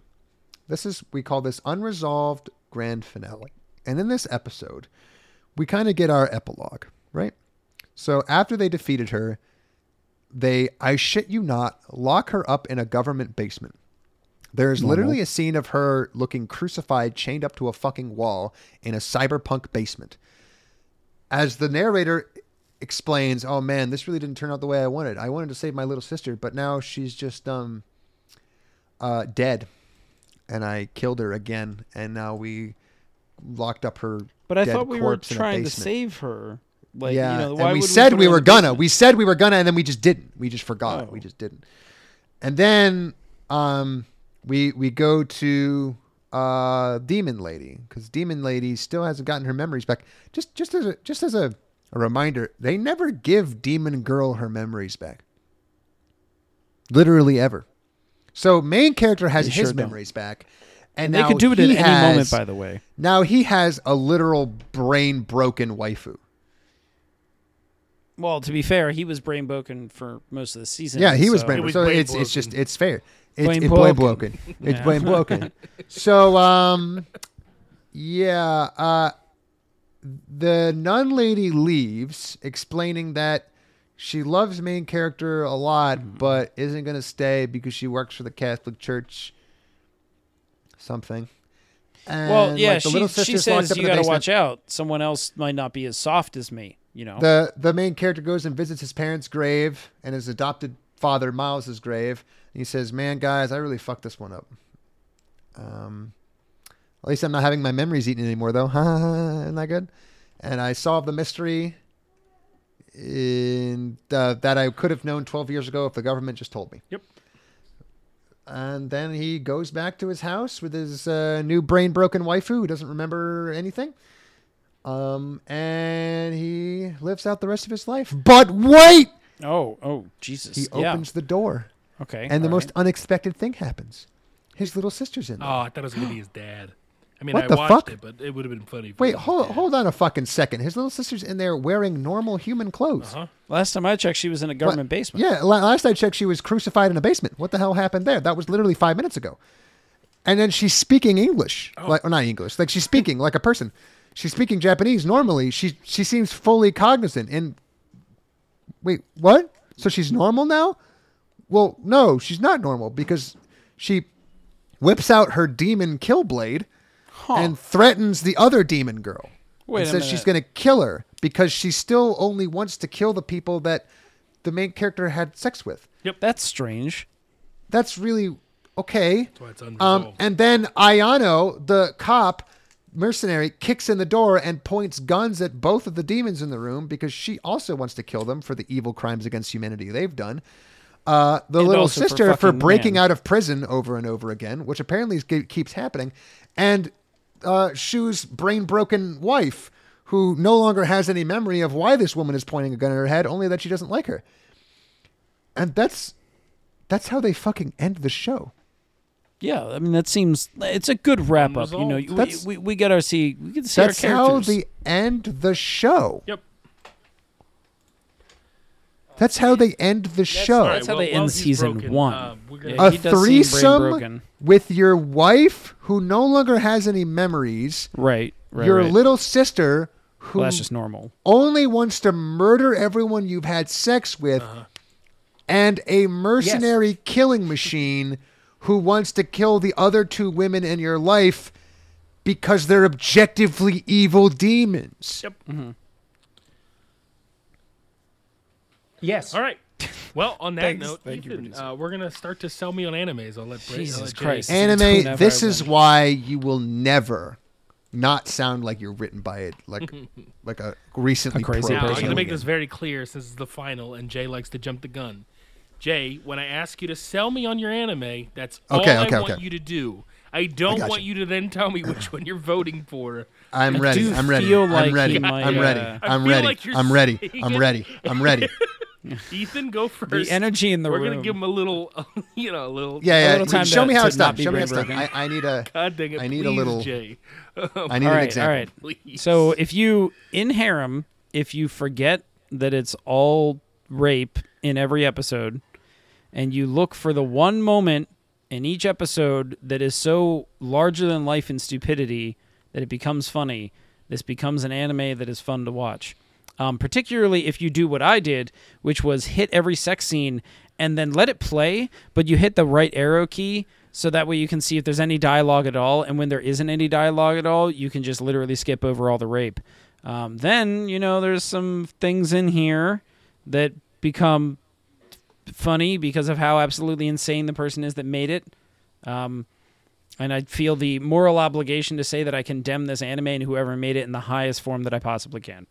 This is we call this unresolved grand finale, and in this episode, we kind of get our epilogue, right? So after they defeated her, they, I shit you not, lock her up in a government basement. There's literally a scene of her looking crucified, chained up to a fucking wall in a cyberpunk basement. As the narrator explains, "Oh man, this really didn't turn out the way I wanted. I wanted to save my little sister, but now she's just um uh, dead, and I killed her again, and now we locked up her. But I thought we were corpse in a trying to save her. Like, yeah, you know, why and we said put we were gonna. basement? We said we were gonna, and then we just didn't. We just forgot. Oh. We just didn't. And then um, we we go to uh, Demon Lady because Demon Lady still hasn't gotten her memories back. Just just as a just as a, a reminder, they never give Demon Girl her memories back. Literally ever. So main character has They his sure don't. memories back. And, And they now could do it at he any moment, by the way. Now he has a literal brain broken waifu. Well, to be fair, he was brain broken for most of the season. Yeah, he was brain It was So brain it's it's just it's fair. It's Brain it's brain broken. broken. It's Yeah. brain broken. [LAUGHS] So um, yeah. Uh, the nun lady leaves, explaining that she loves main character a lot, Mm-hmm. but isn't gonna stay because she works for the Catholic Church. Something. And, Well, yeah, like, the she, little she says you got to watch out. Someone else might not be as soft as me. You know. The the main character goes and visits his parents' grave and his adopted father Miles's grave. And he says, "Man, guys, I really fucked this one up. Um, at least I'm not having my memories eaten anymore, though. [LAUGHS] Isn't that good? And I solved the mystery in uh, that I could have known 12 years ago if the government just told me. Yep. And then he goes back to his house with his uh, new brain broken waifu who doesn't remember anything. Um, and he lives out the rest of his life. But wait! oh, oh, Jesus. He yeah. opens the door, Okay. and the most right. unexpected thing happens. His little sister's in there. Oh, I thought it was gonna be his dad. I mean, What I the watched fuck? it, but it would have been funny. If Wait, hold hold on a fucking second. His little sister's in there wearing normal human clothes. Uh-huh. Last time I checked, she was in a government basement. Yeah, la- last I checked, she was crucified in a basement. What the hell happened there? That was literally five minutes ago. And then she's speaking English, Oh. like or not English, like she's speaking like a person. She's speaking Japanese normally. She she seems fully cognizant. And wait, what? So she's normal now? Well, no, she's not normal because she whips out her demon kill blade and threatens the other demon girl. Wait and a says she's going to kill her because she still only wants to kill the people that the main character had sex with. Yep, that's strange. That's really okay. That's why it's Um, and then Ayano, the cop mercenary, kicks in the door and points guns at both of the demons in the room because she also wants to kill them for the evil crimes against humanity they've done. Uh, the And little also for sister for, breaking man. out of prison over and over again, which apparently keeps happening, and uh, Shu's brain broken wife, who no longer has any memory of why this woman is pointing a gun at her head, only that she doesn't like her. And that's that's how they fucking end the show. Yeah, I mean that seems it's a good wrap up. You know, we, That's- we, we got to see we get to see That's our how characters. they end the show. Yep. That's how they end the show. All right, That's how well, they end season broken, one. uh, gonna- Yeah, a he does seem brain threesome with your wife who no longer has any memories, right, right, your right. little sister who Well, that's just normal. only wants to murder everyone you've had sex with, Uh-huh. and a mercenary killing machine who wants to kill the other two women in your life because they're objectively evil demons. Yep. Yes. All right. Well, on that Thanks. note, Thank Ethan, producer. uh, we're gonna start to sell me on animes. I'll let Bra- I'll Jesus let Jay- Christ. Anime, this is why you will never not sound like you're written by it like [LAUGHS] like a recently A crazy pro Now, I'm going to make this very clear since it's the final and Jay likes to jump the gun. Jay, when I ask you to sell me on your anime, that's all Okay, I okay, want okay. you to do. I don't got want you. you to then tell me which [LAUGHS] one you're voting for. I'm ready. I'm ready. I'm ready. I'm ready. I I'm ready. I'm ready. I'm ready. I'm ready. [LAUGHS] Ethan, go first. The energy in the room. We're gonna give him a little, [LAUGHS] you know, a little. Yeah, yeah. little time Show to- me how it's not done. Show me how it's done. I, broken. I need a. [LAUGHS] God dang it! I need a little- Jay. I need all an example. all right. Please. So if you in harem, if you forget that it's all rape in every episode, and you look for the one moment in each episode that is so larger than life in stupidity that it becomes funny, this becomes an anime that is fun to watch. Um, particularly if you do what I did, which was hit every sex scene and then let it play, but you hit the right arrow key so that way you can see if there's any dialogue at all. And when there isn't any dialogue at all, you can just literally skip over all the rape. Um, then, you know, there's some things in here that become funny because of how absolutely insane the person is that made it. Um, and I feel the moral obligation to say that I condemn this anime and whoever made it in the highest form that I possibly can.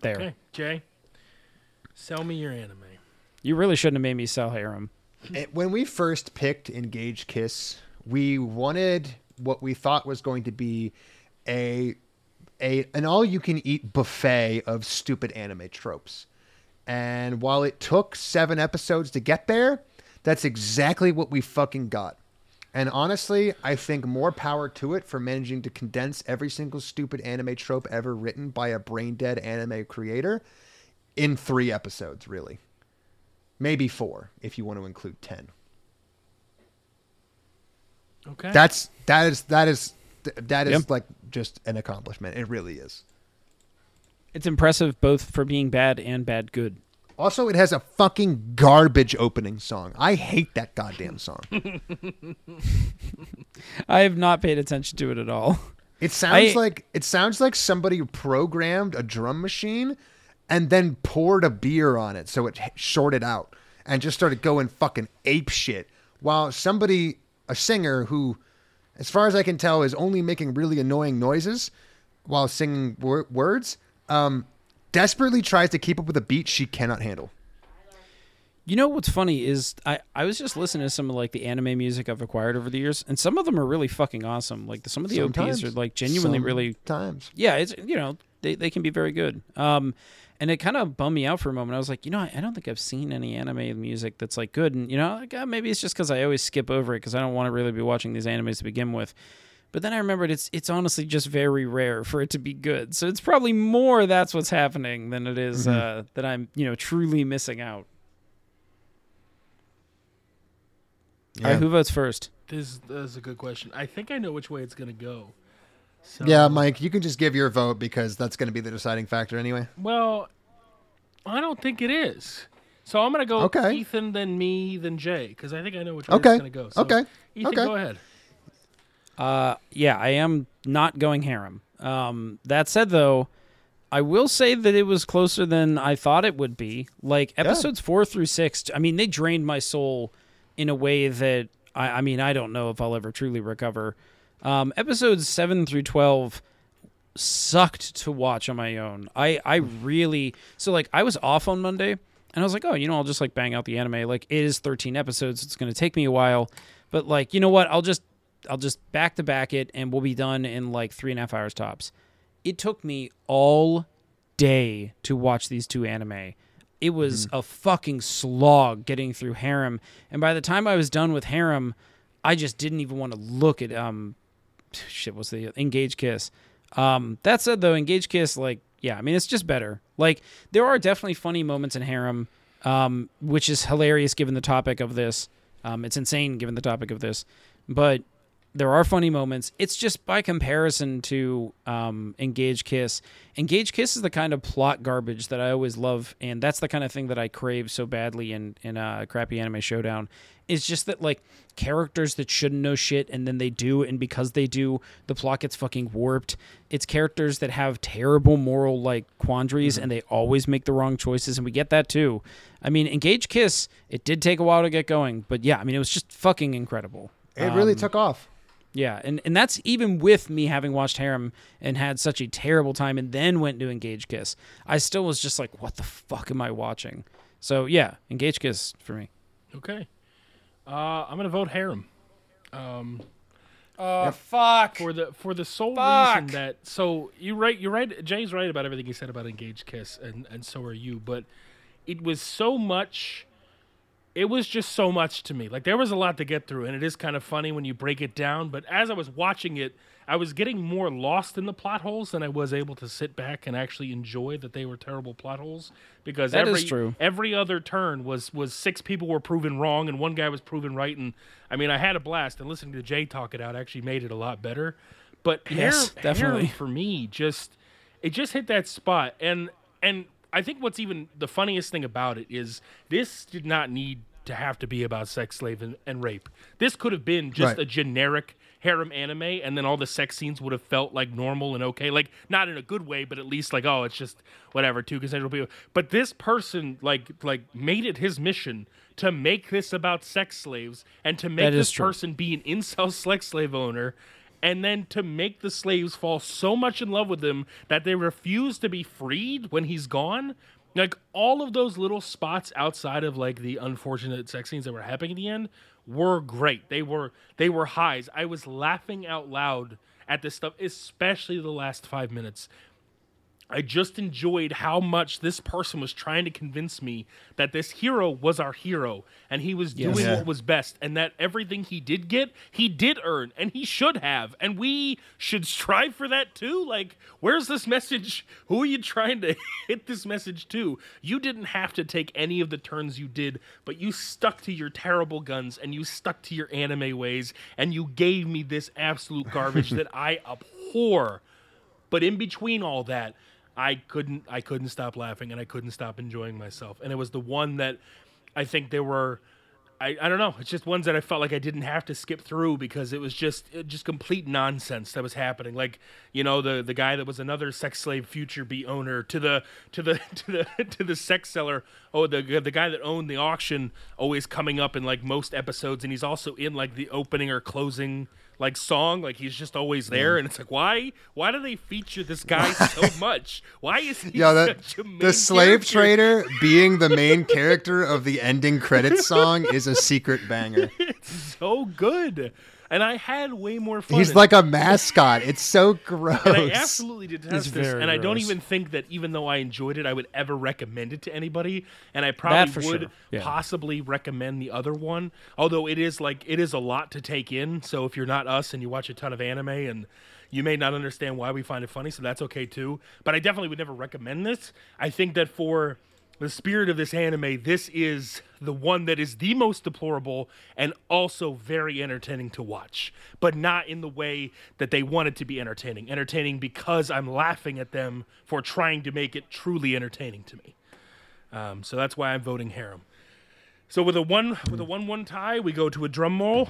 There. Okay, Jay, sell me your anime. You really shouldn't have made me sell harem. It- when we first picked Engage Kiss, we wanted what we thought was going to be a a an all you can eat buffet of stupid anime tropes. And while it took 7 episodes to get there, that's exactly what we fucking got. And honestly, I think more power to it for managing to condense every single stupid anime trope ever written by a brain dead anime creator in 3 episodes, really. Maybe 4 if you want to include 10. Okay. That's that is that is that is Yep. like just an accomplishment. It really is. It's impressive both for being bad and bad good. Also, it has a fucking garbage opening song. I hate that goddamn song. [LAUGHS] I have not paid attention to it at all. It sounds I- like it sounds like somebody programmed a drum machine and then poured a beer on it so it shorted out and just started going fucking ape shit while somebody a singer who as far as I can tell is only making really annoying noises while singing wor- words um desperately tries to keep up with a beat she cannot handle. You know what's funny is I, I was just listening to some of like the anime music I've acquired over the years, and some of them are really fucking awesome. Like the, some of the OPs are like genuinely really times. yeah, it's you know they, they can be very good. Um, and it kind of bummed me out for a moment. I was like, you know, I, I don't think I've seen any anime music that's like good, and you know, like, uh, maybe it's just because I always skip over it because I don't want to really be watching these animes to begin with. But then I remembered it's it's honestly just very rare for it to be good. So it's probably more that's what's happening than it is, uh, that I'm you know truly missing out. All Yeah. right, who votes first? this, this is a good question. I think I know which way it's gonna go. So, Yeah, Mike, you can just give your vote because that's going to be the deciding factor anyway. Well, I don't think it is. So I'm gonna go Okay. Ethan, then me, then Jay, because I think I know which way Okay. it's gonna go. So, Okay. Ethan, Okay. go ahead. Uh, yeah, I am not going harem. Um, that said, though, I will say that it was closer than I thought it would be. Like episodes four through six, I mean, they drained my soul in a way that I, I mean, I don't know if I'll ever truly recover. Um, episodes seven through twelve sucked to watch on my own. I I really so like I was off on Monday and I was like, oh, you know, I'll just like bang out the anime. Like it is 13 episodes. It's going to take me a while, but like you know what? I'll just I'll just back to back it and we'll be done in like three and a half hours tops. It took me all day to watch these two anime. It was a fucking slog getting through Harem, and by the time I was done with Harem, I just didn't even want to look at um [SIGHS] shit what's the engage kiss. Um that said though engage kiss like yeah i mean it's just better. Like there are definitely funny moments in harem um which is hilarious given the topic of this. Um it's insane given the topic of this. But there are funny moments. It's just by comparison to um engage kiss. Engage kiss is the kind of plot garbage that i always love and that's the kind of thing that i crave so badly in in uh crappy anime showdown. It's just that like characters that shouldn't know shit and then they do and because they do the plot gets fucking warped. It's characters that have terrible moral like quandaries and they always make the wrong choices and we get that too. I mean engage kiss it did take a while to get going but yeah i mean it was just fucking incredible. It really Um, took off. Yeah, and, and that's even with me having watched Harem and had such a terrible time and then went to Engage Kiss. I still was just like, what the fuck am I watching? So yeah, Engage Kiss for me. Okay. Uh, I'm gonna vote Harem. Um, Oh fuck. for the for the sole Fuck. reason that so you right you're right Jay's right about everything he said about Engage kiss and and so are you but it was so much it was just so much to me like there was a lot to get through and it is kind of funny when you break it down but as I was watching it I was getting more lost in the plot holes than I was able to sit back and actually enjoy that they were terrible plot holes because That is every true. every other turn was was six people were proven wrong and one guy was proven right and I mean I had a blast and listening to Jay talk it out actually made it a lot better but Yes, Harem- definitely. For me just it just hit that spot and and I think what's even the funniest thing about it is this did not need to have to be about sex slave and, and rape this could have been just Right. a generic harem anime and then all the sex scenes would have felt like normal and okay like not in a good way but at least like oh it's just whatever two consensual people but this person like like made it his mission to make this about sex slaves and to make this true. person be an incel sex slave owner and then to make the slaves fall so much in love with him that they refuse to be freed when he's gone like all of those little spots outside of like the unfortunate sex scenes that were happening at the end were great. They were they were highs. I was laughing out loud at this stuff especially the last five minutes I just enjoyed how much this person was trying to convince me that this hero was our hero and he was doing Yeah. what was best and that everything he did get, he did earn and he should have. And we should strive for that too. Like, where's this message? [LAUGHS] Who are you trying to [LAUGHS] hit this message to? You didn't have to take any of the turns you did, but you stuck to your terrible guns and you stuck to your anime ways and you gave me this absolute garbage [LAUGHS] that I abhor. But in between all that, I couldn't I couldn't stop laughing and I couldn't stop enjoying myself. And it was the one that I think there were I, I don't know. It's just ones that I felt like I didn't have to skip through because it was just it just complete nonsense that was happening. Like you know the the guy that was another sex slave future be owner to the to the [LAUGHS] to the to the sex seller. Oh the the guy that owned the auction always coming up in like most episodes, and he's also in like the opening or closing like song. Like he's just always there, and it's like why why do they feature this guy [LAUGHS] so much? Why is he Yo, that such a main the slave character? trader being the main [LAUGHS] character of the ending credits song is a secret banger. [LAUGHS] It's so good. And I had way more fun. He's in like a mascot. It's so gross. [LAUGHS] And I absolutely detest this, very and I don't even think that even though I enjoyed it, I would ever recommend it to anybody. And I probably would sure. Yeah. possibly recommend the other one, although it is like it is a lot to take in. So if you're not us and you watch a ton of anime and you may not understand why we find it funny, so that's okay too. But I definitely would never recommend this. I think that for the spirit of this anime, this is the one that is the most deplorable and also very entertaining to watch, but not in the way that they want it to be entertaining. Entertaining because I'm laughing at them for trying to make it truly entertaining to me. Um, so that's why I'm voting Harem. So with a one with a one one tie, we go to a drum roll.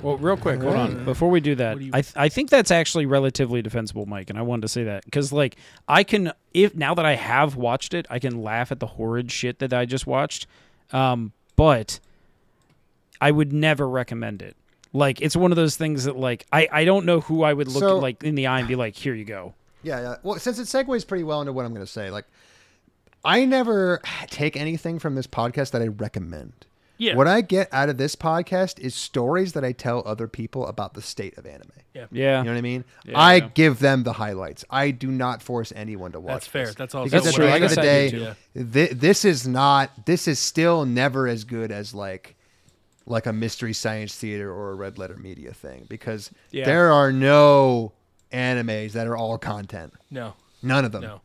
Well, real quick, hold on. Before we do that, do you- I th- I think that's actually relatively defensible, Mike, and I wanted to say that because like I can if now that I have watched it, I can laugh at the horrid shit that I just watched, um, but I would never recommend it. Like it's one of those things that like I I don't know who I would look So- like in the eye and be like, here you go. Yeah, yeah. Well, since it segues pretty well into what I'm going to say, like, I never [SIGHS] take anything from this podcast that I recommend. Yeah. What I get out of this podcast is stories that I tell other people about the state of anime. Yeah. Yeah, You know what I mean? Yeah, I yeah. give them the highlights. I do not force anyone to watch. That's fair. this. That's also because That's at the I end of guess the day, too. thi- this is not. This is still never as good as like, like a mystery science theater or a red letter media thing because Yeah. there are no animes that are all content. No, None of them. no.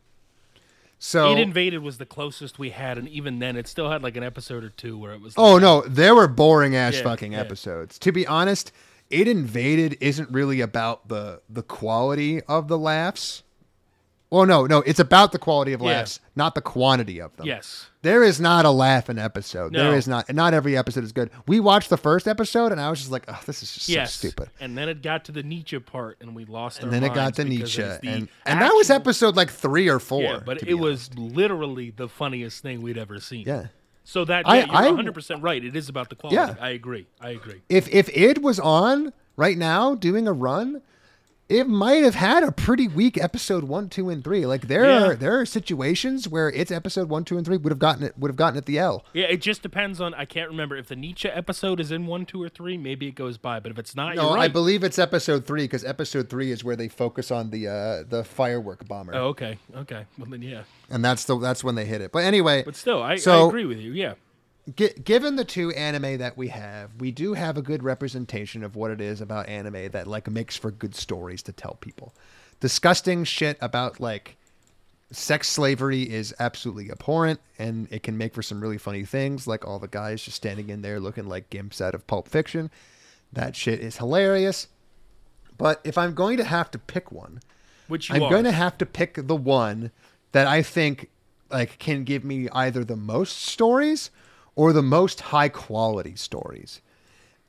So Id Invaded was the closest we had, and even then, it still had like an episode or two where it was. Oh no, there were boring ass Yeah, fucking yeah. episodes. To be honest, Id Invaded isn't really about the the quality of the laughs. Well, no, no, it's about the quality of Yeah. laughs, not the quantity of them. Yes. There is not a laugh in episode. No. There is not. Not every episode is good. We watched the first episode, and I was just like, "Oh, this is just Yes. so stupid." And then it got to the Nietzsche part, and we lost. And our then it got to Nietzsche, and and that was episode like three or four. Yeah, but it was honest. literally the funniest thing we'd ever seen. yeah. So that I- yeah, you're I- 100 percent right. It is about the quality. Yeah. I agree. I agree. If if id was on right now doing a run, it might have had a pretty weak episode one, two, and three. Like there Yeah. are there are situations where its episode one, two, and three would have gotten it would have gotten it the L. Yeah, it just depends on. I can't remember if the Nietzsche episode is in one, two, or three. Maybe it goes by. But if it's not, No, you're right. I believe it's episode three because episode three is where they focus on the uh, the firework bomber, Oh, okay. Okay. Well then, yeah. and that's the that's when they hit it. But anyway, But still, I, So- I agree with you. Yeah. Gi- given the two anime that we have, we do have a good representation of what it is about anime that like makes for good stories to tell people. Disgusting shit about like sex slavery is absolutely abhorrent and it can make for some really funny things like all the guys just standing in there looking like gimps out of pulp fiction. That shit is hilarious. But if I'm going to have to pick one, Which you I'm are. going to have to pick the one that I think like can give me either the most stories or the most high quality stories.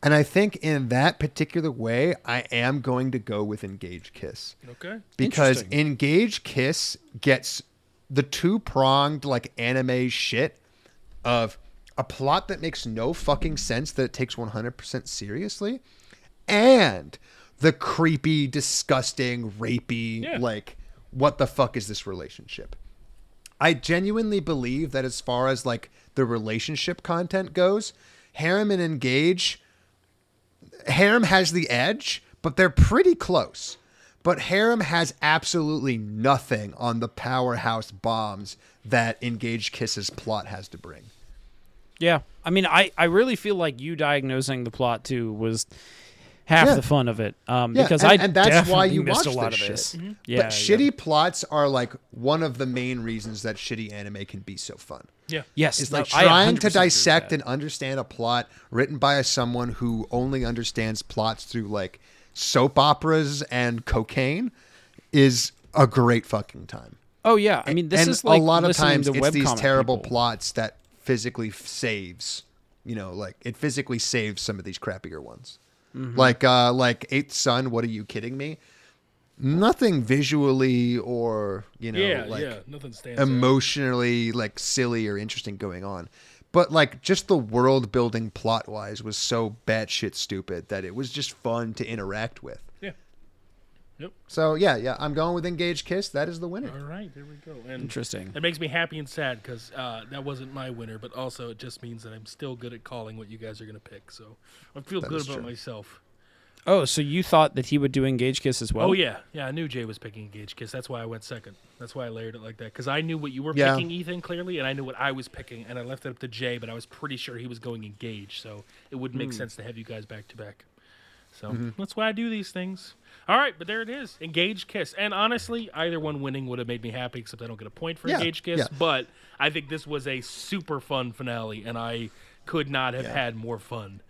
And I think in that particular way, I am going to go with Engage Kiss Okay. because Engage Kiss gets the two pronged like anime shit of a plot that makes no fucking sense that it takes 100% seriously, and the creepy, disgusting, rapey, Yeah. like, what the fuck is this relationship? I genuinely believe that as far as like the relationship content goes, Harem and Engage, Harem has the edge, but they're pretty close. But Harem has absolutely nothing on the powerhouse bombs that Engage Kiss's plot has to bring. Yeah. I mean, I, I really feel like you diagnosing the plot too was half Yeah. the fun of it. Um, Yeah, because and- I and that's why you missed a lot this of shit. this. Mhm. Yeah, but yeah. shitty plots are like one of the main reasons that shitty anime can be so fun. Yeah. Yes, It's like I trying to dissect and understand a plot written by someone who only understands plots through like soap operas and cocaine is a great fucking time. Oh yeah, I mean this and is like a lot of times to it's these terrible people. plots that physically f- saves, you know, like it physically saves some of these crappier ones. Mm-hmm. Like uh like Eighth Son, what are you kidding me? Nothing visually or, you know, yeah, like yeah. Nothing stands out. emotionally like silly or interesting going on. But like just the world building plot wise was so batshit stupid that it was just fun to interact with. Yeah. Yep. So yeah, yeah, I'm going with Engage Kiss. That is the winner. All right, there we go. And Interesting. It makes me happy and sad because uh, that wasn't my winner, but also it just means that I'm still good at calling what you guys are going to pick. So I feel That good about true. myself. Oh, so you thought that he would do Engage Kiss as well? oh yeah, yeah. I knew Jay was picking Engage Kiss. That's why I went second. That's why I layered it like that because I knew what you were Yeah. picking, Ethan, clearly, and I knew what I was picking, and I left it up to Jay, but I was pretty sure he was going Engage, so it would make sense to have you guys back to back. So Mm-hmm. that's why I do these things. All right, but there it is. Engage Kiss. And honestly, either one winning would have made me happy, except I don't get a point for Yeah, Engage Kiss. yeah. But I think this was a super fun finale, and I could not have had more fun.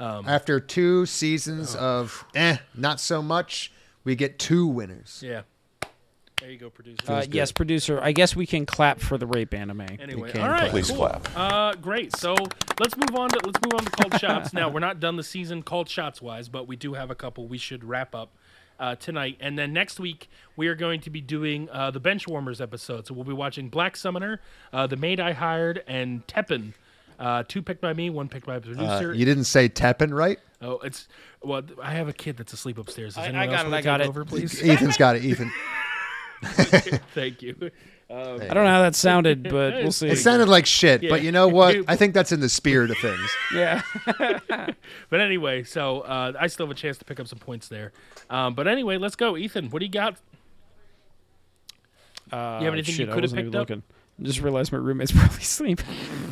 After two seasons of eh, not so much, we get two winners. Yeah. There you go, producer. Uh, yes, producer. I guess we can clap for the rape anime. Anyway, can all right, please cool. clap. Uh, great. So let's move on to let's move on to called [LAUGHS] shots. Now we're not done the season called shots wise, but we do have a couple we should wrap up uh, tonight, and then next week we are going to be doing uh, the Benchwarmers episode. So we'll be watching Black Summoner, uh, The Maid I Hired, and Teppen. Uh, two picked by me, one picked by the Uh, producer. you didn't say Teppen, right? oh, it's well, I have a kid that's asleep upstairs. Does I- anyone I got else it, wanna I got take it. Over, please. Ethan's got it. Ethan. [LAUGHS] Thank you. I don't know how that sounded, but we'll see. It sounded like shit, but you know what? [LAUGHS] I think that's in the spirit of things. [LAUGHS] yeah. But anyway, so uh, I still have a chance to pick up some points there. Um, but anyway, let's go, Ethan. What do you got? Uh, You have anything shit, I could have picked up? looking. Just realized my roommate's [LAUGHS] probably asleep,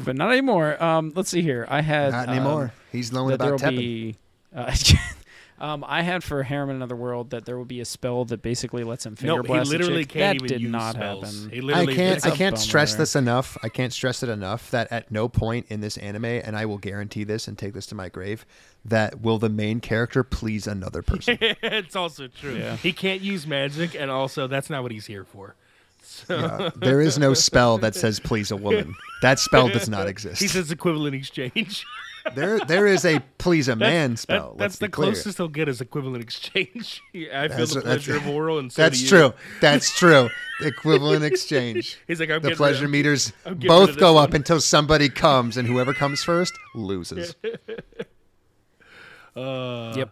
but not anymore. Um, let's see here. I had Not um, anymore. He's knowing that there about will Teppen. be. Uh, [LAUGHS] um, I had for Harem in Another World that there will be a spell that basically lets him finger No, he blast a literally chick. can't that even did use not spells. happen. He I can't. it's I a can't bummer. stress this enough. I can't stress it enough that at no point in this anime, and I will guarantee this and take this to my grave, that will the main character please another person. [LAUGHS] it's also true. Yeah. He can't use magic, and also that's not what he's here for. Uh, [LAUGHS] there is no spell that says please a woman. That spell does not exist. He says equivalent exchange. [LAUGHS] there, there is a please a [LAUGHS] man That- spell. that's the clear. closest he'll get is equivalent exchange. I feel That's- the that's- pleasure of oral, and so That's true. That's true. Equivalent exchange. He's like, I'm the getting pleasure rid of- meters I'm getting rid both go this up until somebody comes, and whoever comes first loses. Uh, Yep.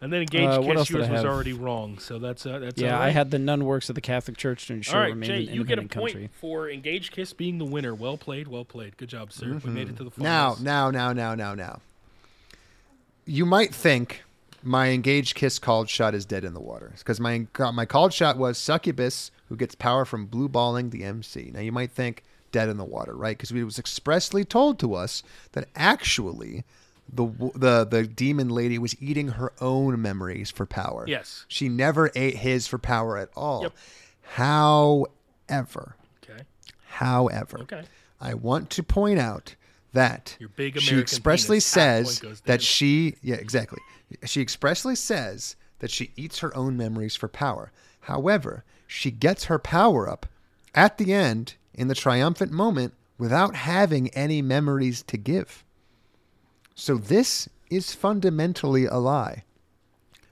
And then engage Uh, kiss yours was already wrong, so that's uh, that's Yeah, all I had the nun works of the Catholic Church to ensure All right, remain Jay, an you get a independent point country. for Engage Kiss being the winner. Well played, well played. Good job, sir. We made it to the Mm-hmm. Now, now, now, now, now, now. You might think my engaged kiss called shot is dead in the water because my my called shot was succubus who gets power from blue balling the MC. Now you might think dead in the water, right? Because it was expressly told to us that actually the the the demon lady was eating her own memories for power. Yes. she never ate his for power at all. Yep. However, Okay. however, Okay. I want to point out that she expressly says that she yeah exactly she expressly says that she eats her own memories for power however she gets her power up at the end in the triumphant moment without having any memories to give so this is fundamentally a lie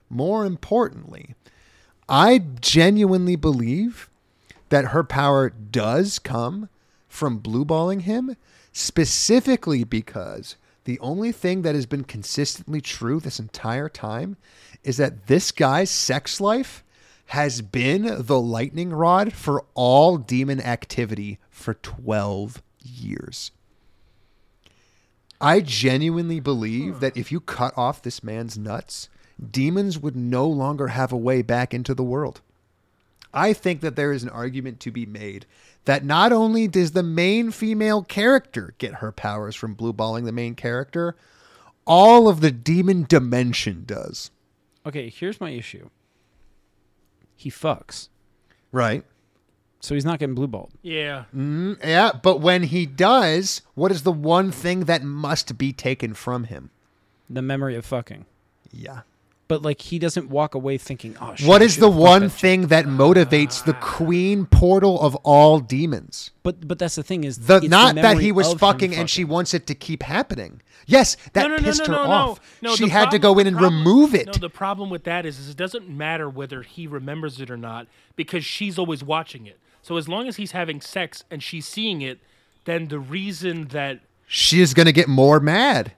more importantly i genuinely believe that her power does come from blueballing him specifically because the only thing that has been consistently true this entire time is that this guy's sex life has been the lightning rod for all demon activity for 12 years. I genuinely believe hmm. that if you cut off this man's nuts, demons would no longer have a way back into the world. I think that there is an argument to be made that not only does the main female character get her powers from blue balling the main character, all of the demon dimension does. Okay, here's my issue. He fucks, Right. So he's not getting blue balled. Yeah. Mm, yeah, but when he does, what is the one thing that must be taken from him? The memory of fucking. Yeah. But like he doesn't walk away thinking, "Oh shit." What I is should've the one thing that motivates the ah. queen portal of all demons? But but that's the thing is The it's not that he was of him fucking and she wants it to keep happening. Yes, that no, no, no, pissed no, her no, off. No, she the had to go in and problem- remove it. No, the problem with that is, is it doesn't matter whether he remembers it or not because she's always watching it. So as long as he's having sex and she's seeing it, then the reason that she is going to get more mad.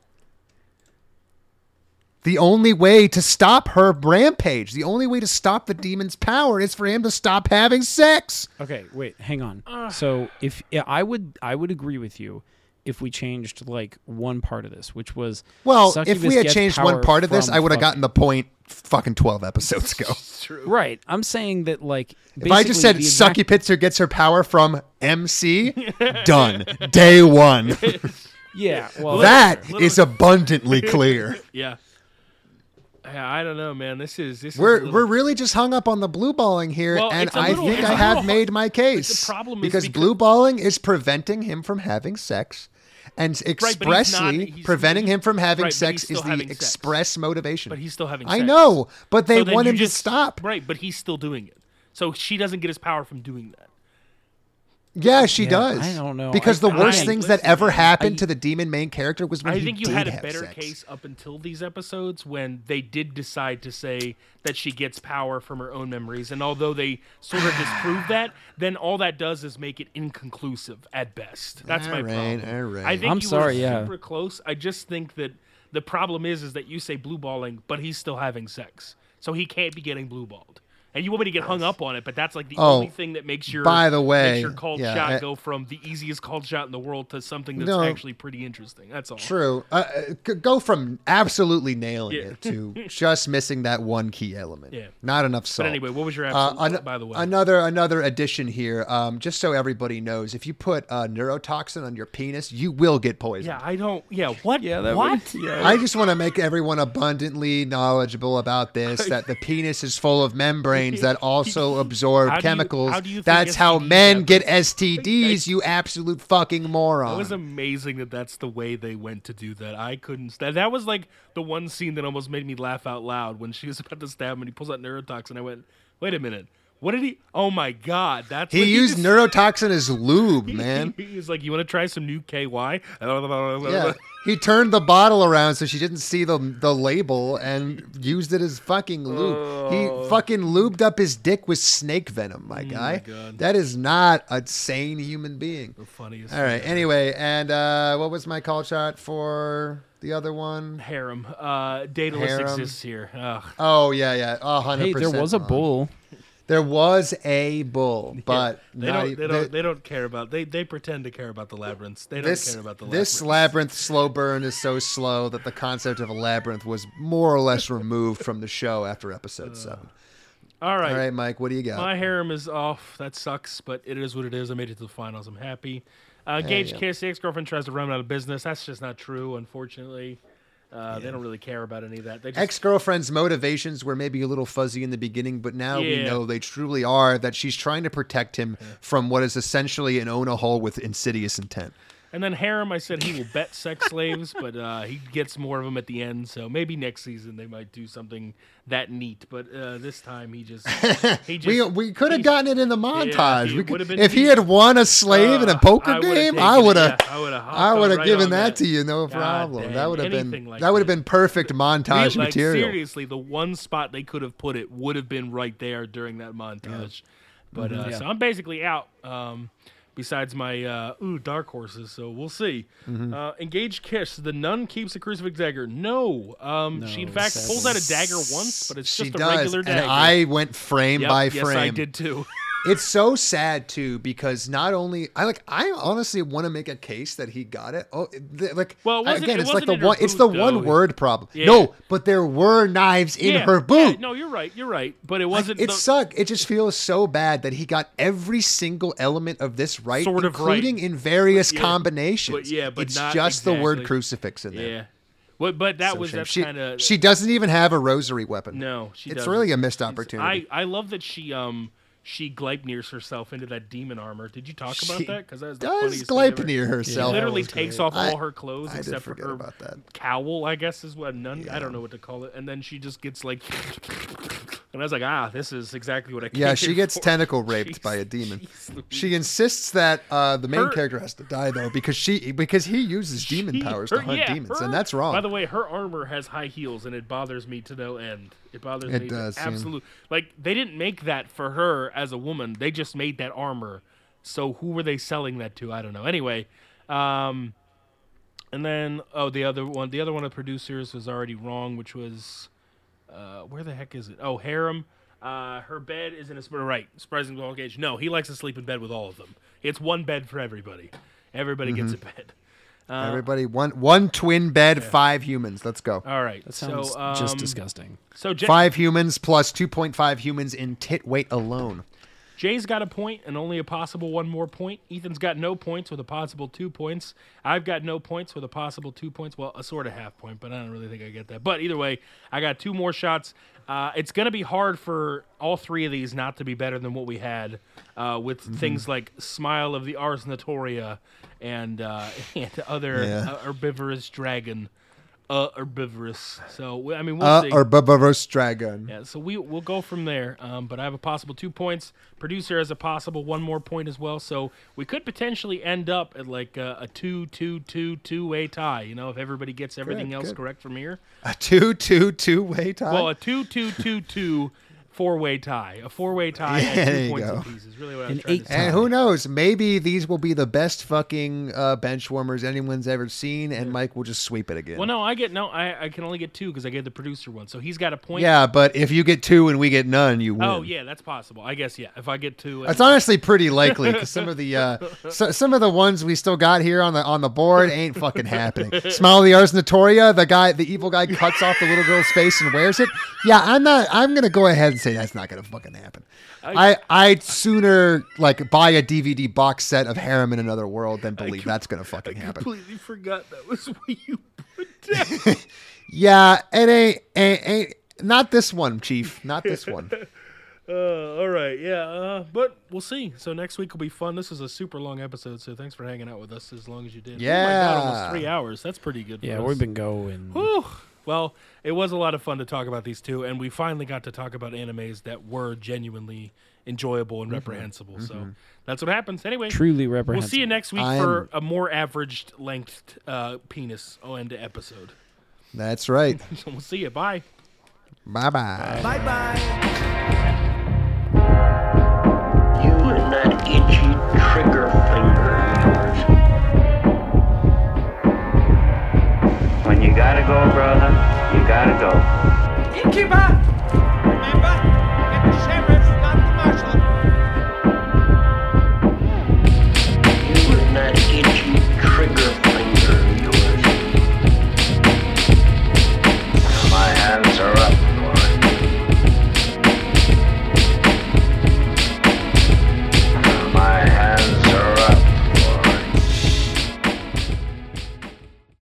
The only way to stop her rampage, the only way to stop the demon's power is for him to stop having sex. Okay, wait, hang on. Ah. so if yeah, I would I would agree with you if we changed like one part of this, which was Well, if we had changed one part of this, I would have gotten the point fucking 12 episodes ago. [LAUGHS] Right. I'm saying that like If I just said basically exact- Sucky Pitzer gets her power from MC, done. Day one. [LAUGHS] Yeah, well that Little- is abundantly clear. [LAUGHS] yeah. Yeah, I don't know, man. This is this is We're little- we're really just hung up on the blue balling here, Well, and I little- think I have made my case. The problem is because, because- blue balling is preventing him from having sex, and but he's expressly not- he's- preventing him from having Right, sex is the having sex. express motivation. but he's still having Sex. I know, but they So want him just- to stop. Right, but he's still doing it. So she doesn't get his power from doing that. Yeah, she Yeah, does. I don't know. Because I- the worst I- things that ever happened I- to the demon main character was when I he think you did had a better sex. case up until these episodes when they did decide to say that she gets power from her own memories. And although they sort of disprove [SIGHS] that, then all that does is make it inconclusive at best. That's my All right, problem. all right. I think I'm you sorry, were yeah. super close. I just think that the problem is is that you say blue balling, but he's still having sex. So he can't be getting blue balled. And you want me to get hung up on it, but that's like the Oh, only thing that makes your by the way, makes your called yeah, shot I- go from the easiest called shot in the world to something that's No. actually pretty interesting. That's all. True. Uh, uh, go from absolutely nailing Yeah. it to [LAUGHS] just missing that one key element. Yeah. Not enough salt. But anyway, what was your Uh, an- by the way? Another another addition here, um, just so everybody knows, if you put uh, neurotoxin on your penis, you will get poisoned. Yeah, I don't. Yeah, what? Yeah, that what? would- yeah. I just want to make everyone abundantly knowledgeable about this [LAUGHS] that the penis is full of membranes that also [LAUGHS] absorb How do you- chemicals. how do you that's how men happen? get STDs, you absolute fucking moron. It was amazing that that's the way they went to do that. I couldn't. St- that was like the one scene that almost made me laugh out loud when she was about to stab him and he pulls out neurotoxin. I went, "Wait a minute, what did he? Oh my god, that's he what used just- neurotoxin as lube, [LAUGHS] man. He was like, "You want to try some new KY?" Yeah, [LAUGHS] he turned the bottle around so she didn't see the the label and used it as fucking lube. He fucking lubed up his dick with snake venom, my guy. God. that is not a sane human being. The funniest. All right. thing. Anyway, and uh, what was my call shot for the other one? harem. Uh, Daedalus Harem. exists here. Ugh. Oh yeah, yeah, a hundred Hey, there was a bull. There was a bull, but They not- don't. They the- don't. They don't care about. They they pretend to care about the labyrinths. They don't this care about the labyrinths. this labyrinth slow burn is so slow that the concept of a labyrinth was more or less removed from the show after episode seven. All right. All right, Mike, what do you got? My harem is off. That sucks, but it is what it is. I made it to the finals. I'm happy. Uh, Gage yeah. Kiss, the ex girlfriend tries to run out of business. That's just not true, unfortunately. Uh, They don't really care about any of that. Just, Ex girlfriend's motivations were maybe a little fuzzy in the beginning, but now we know they truly are that she's trying to protect him from what is essentially an own a hole with insidious intent. And then harem, I said he will bet sex slaves, but uh, he gets more of them at the end. So maybe next season they might do something that neat. But uh, this time he just he [LAUGHS] just We, we could have gotten it in the montage. we could, if he had won a slave in a Uh, poker I game, I would have. yeah, I would've hopped I would have right given that, that. to you, no problem. dang, that would have been like that would have been perfect montage like, material. Seriously, the one spot they could have put it would have been right there during that montage. But uh, Yeah. so I'm basically out. Um, besides my uh, ooh dark horses. So we'll see. Mm-hmm. Uh, engaged kiss. The nun keeps a crucifix dagger. No, um, she in fact pulls out a dagger once, but it's she just a does, regular and dagger. I went frame Yep, by yes, frame. I did too. [LAUGHS] It's so sad too because not only I like I honestly want to make a case that he got it. Oh, the, like Well, it again, it it's like the one. It's the though. one word problem. Yeah. No, but there were knives in yeah, her boot. yeah, no, you're right. You're right. But it wasn't. it the- sucked. It just feels so bad that he got every single element of this right, Sort of right. including in various yeah, combinations. but yeah, but it's just the word crucifix in there. Yeah. But, but that So was she, kind of she doesn't even have a rosary weapon. no. She it's doesn't. really a missed opportunity. I I love that she um she Gleipnirs herself into that demon armor. Did you talk about She that? Because that was the does funniest thing ever. Gleipnir herself. She literally takes great. off I- all her clothes I did except for her about that. cowl. I guess is what nun. I don't know what to call it. And then she just gets like, and I was like, ah, this is exactly what I. Yeah, she gets for. tentacle [LAUGHS] raped Jeez, by a demon. She insists that uh, the main Her- character has to die though because she because he uses demon powers her- to hunt yeah, demons her- and that's wrong. By the way, her armor has high heels, and it bothers me to no end. It bothers It me. does, yeah. Absolutely. Like they didn't make that for her as a woman. They just made that armor. So who were they selling that to? I don't know. Anyway, um, and then oh, the other one, the other one of the producers was already wrong, which was uh, where the heck is it? Oh, harem. Uh, her bed is in a sp- right. Surprising Paul cage. No, he likes to sleep in bed with all of them. It's one bed for everybody. Everybody gets a Mm-hmm. bed. Everybody one one twin bed, five humans. Let's go. All right. That sounds so, um, just disgusting. So Jay, Five humans plus two point five humans in tit weight alone. Jay's got a point and only a possible one more point. Ethan's got no points with a possible two points. I've got no points with a possible two points. Well, a sort of half point, but I don't really think I get that. But either way, I got two more shots. Uh, it's going to be hard for all three of these not to be better than what we had uh, with Mm-hmm. things like Smile of the Ars Notoria and, uh, [LAUGHS] and other Yeah. uh, herbivorous dragon. Uh, herbivorous. So, I mean, we'll Uh, see. or Barbaros Dragon. Yeah, so we we'll go from there. Um, but I have a possible two points. Producer has a possible one more point as well. So we could potentially end up at like a, a two two two two way tie. You know, if everybody gets everything Good, else good. correct from here. A two two two way tie. Well, a two two two two four way tie. A four way tie Yeah, at [LAUGHS] there two you points go. apiece is really what I was An trying to say. and who knows? Maybe these will be the best fucking uh, bench warmers anyone's ever seen, and Mike will just sweep it again. Well, no, I get no. I, I can only get two because I gave the producer one. So he's got a point. Yeah, but if you get two and we get none, you win. Oh yeah, that's possible. I guess yeah. If I get two, It's honestly pretty likely because some of the uh, [LAUGHS] so, some of the ones we still got here on the on the board ain't fucking [LAUGHS] happening. Smile of the Ars Notoria, the guy, the evil guy cuts off the little girl's face and wears it. Yeah, I'm not. I'm gonna go ahead and say that's not gonna fucking happen. I I'd sooner like buy a DVD box set of Harem in Another World than believe that's gonna fucking happen. completely forgot that was [LAUGHS] what you put down. [LAUGHS] Yeah, it ain't, ain't ain't not this one, Chief. Not this one. [LAUGHS] Uh, all right, yeah, uh, but we'll see. So next week will be fun. This is a super long episode, so thanks for hanging out with us as long as you did. oh my God, almost Yeah. three hours. That's pretty good. For Yeah, us. we've been going. Whew. Well, it was a lot of fun to talk about these two, and we finally got to talk about animes that were genuinely enjoyable Mm-hmm. and reprehensible. So that's what happens. Anyway, Truly reprehensible. we'll see you next week I for a more averaged length uh, penis end episode. That's right. [LAUGHS] So we'll see you. Bye. Bye bye. You and that itchy When you gotta go, brother, you gotta go. Innkeeper! Remember.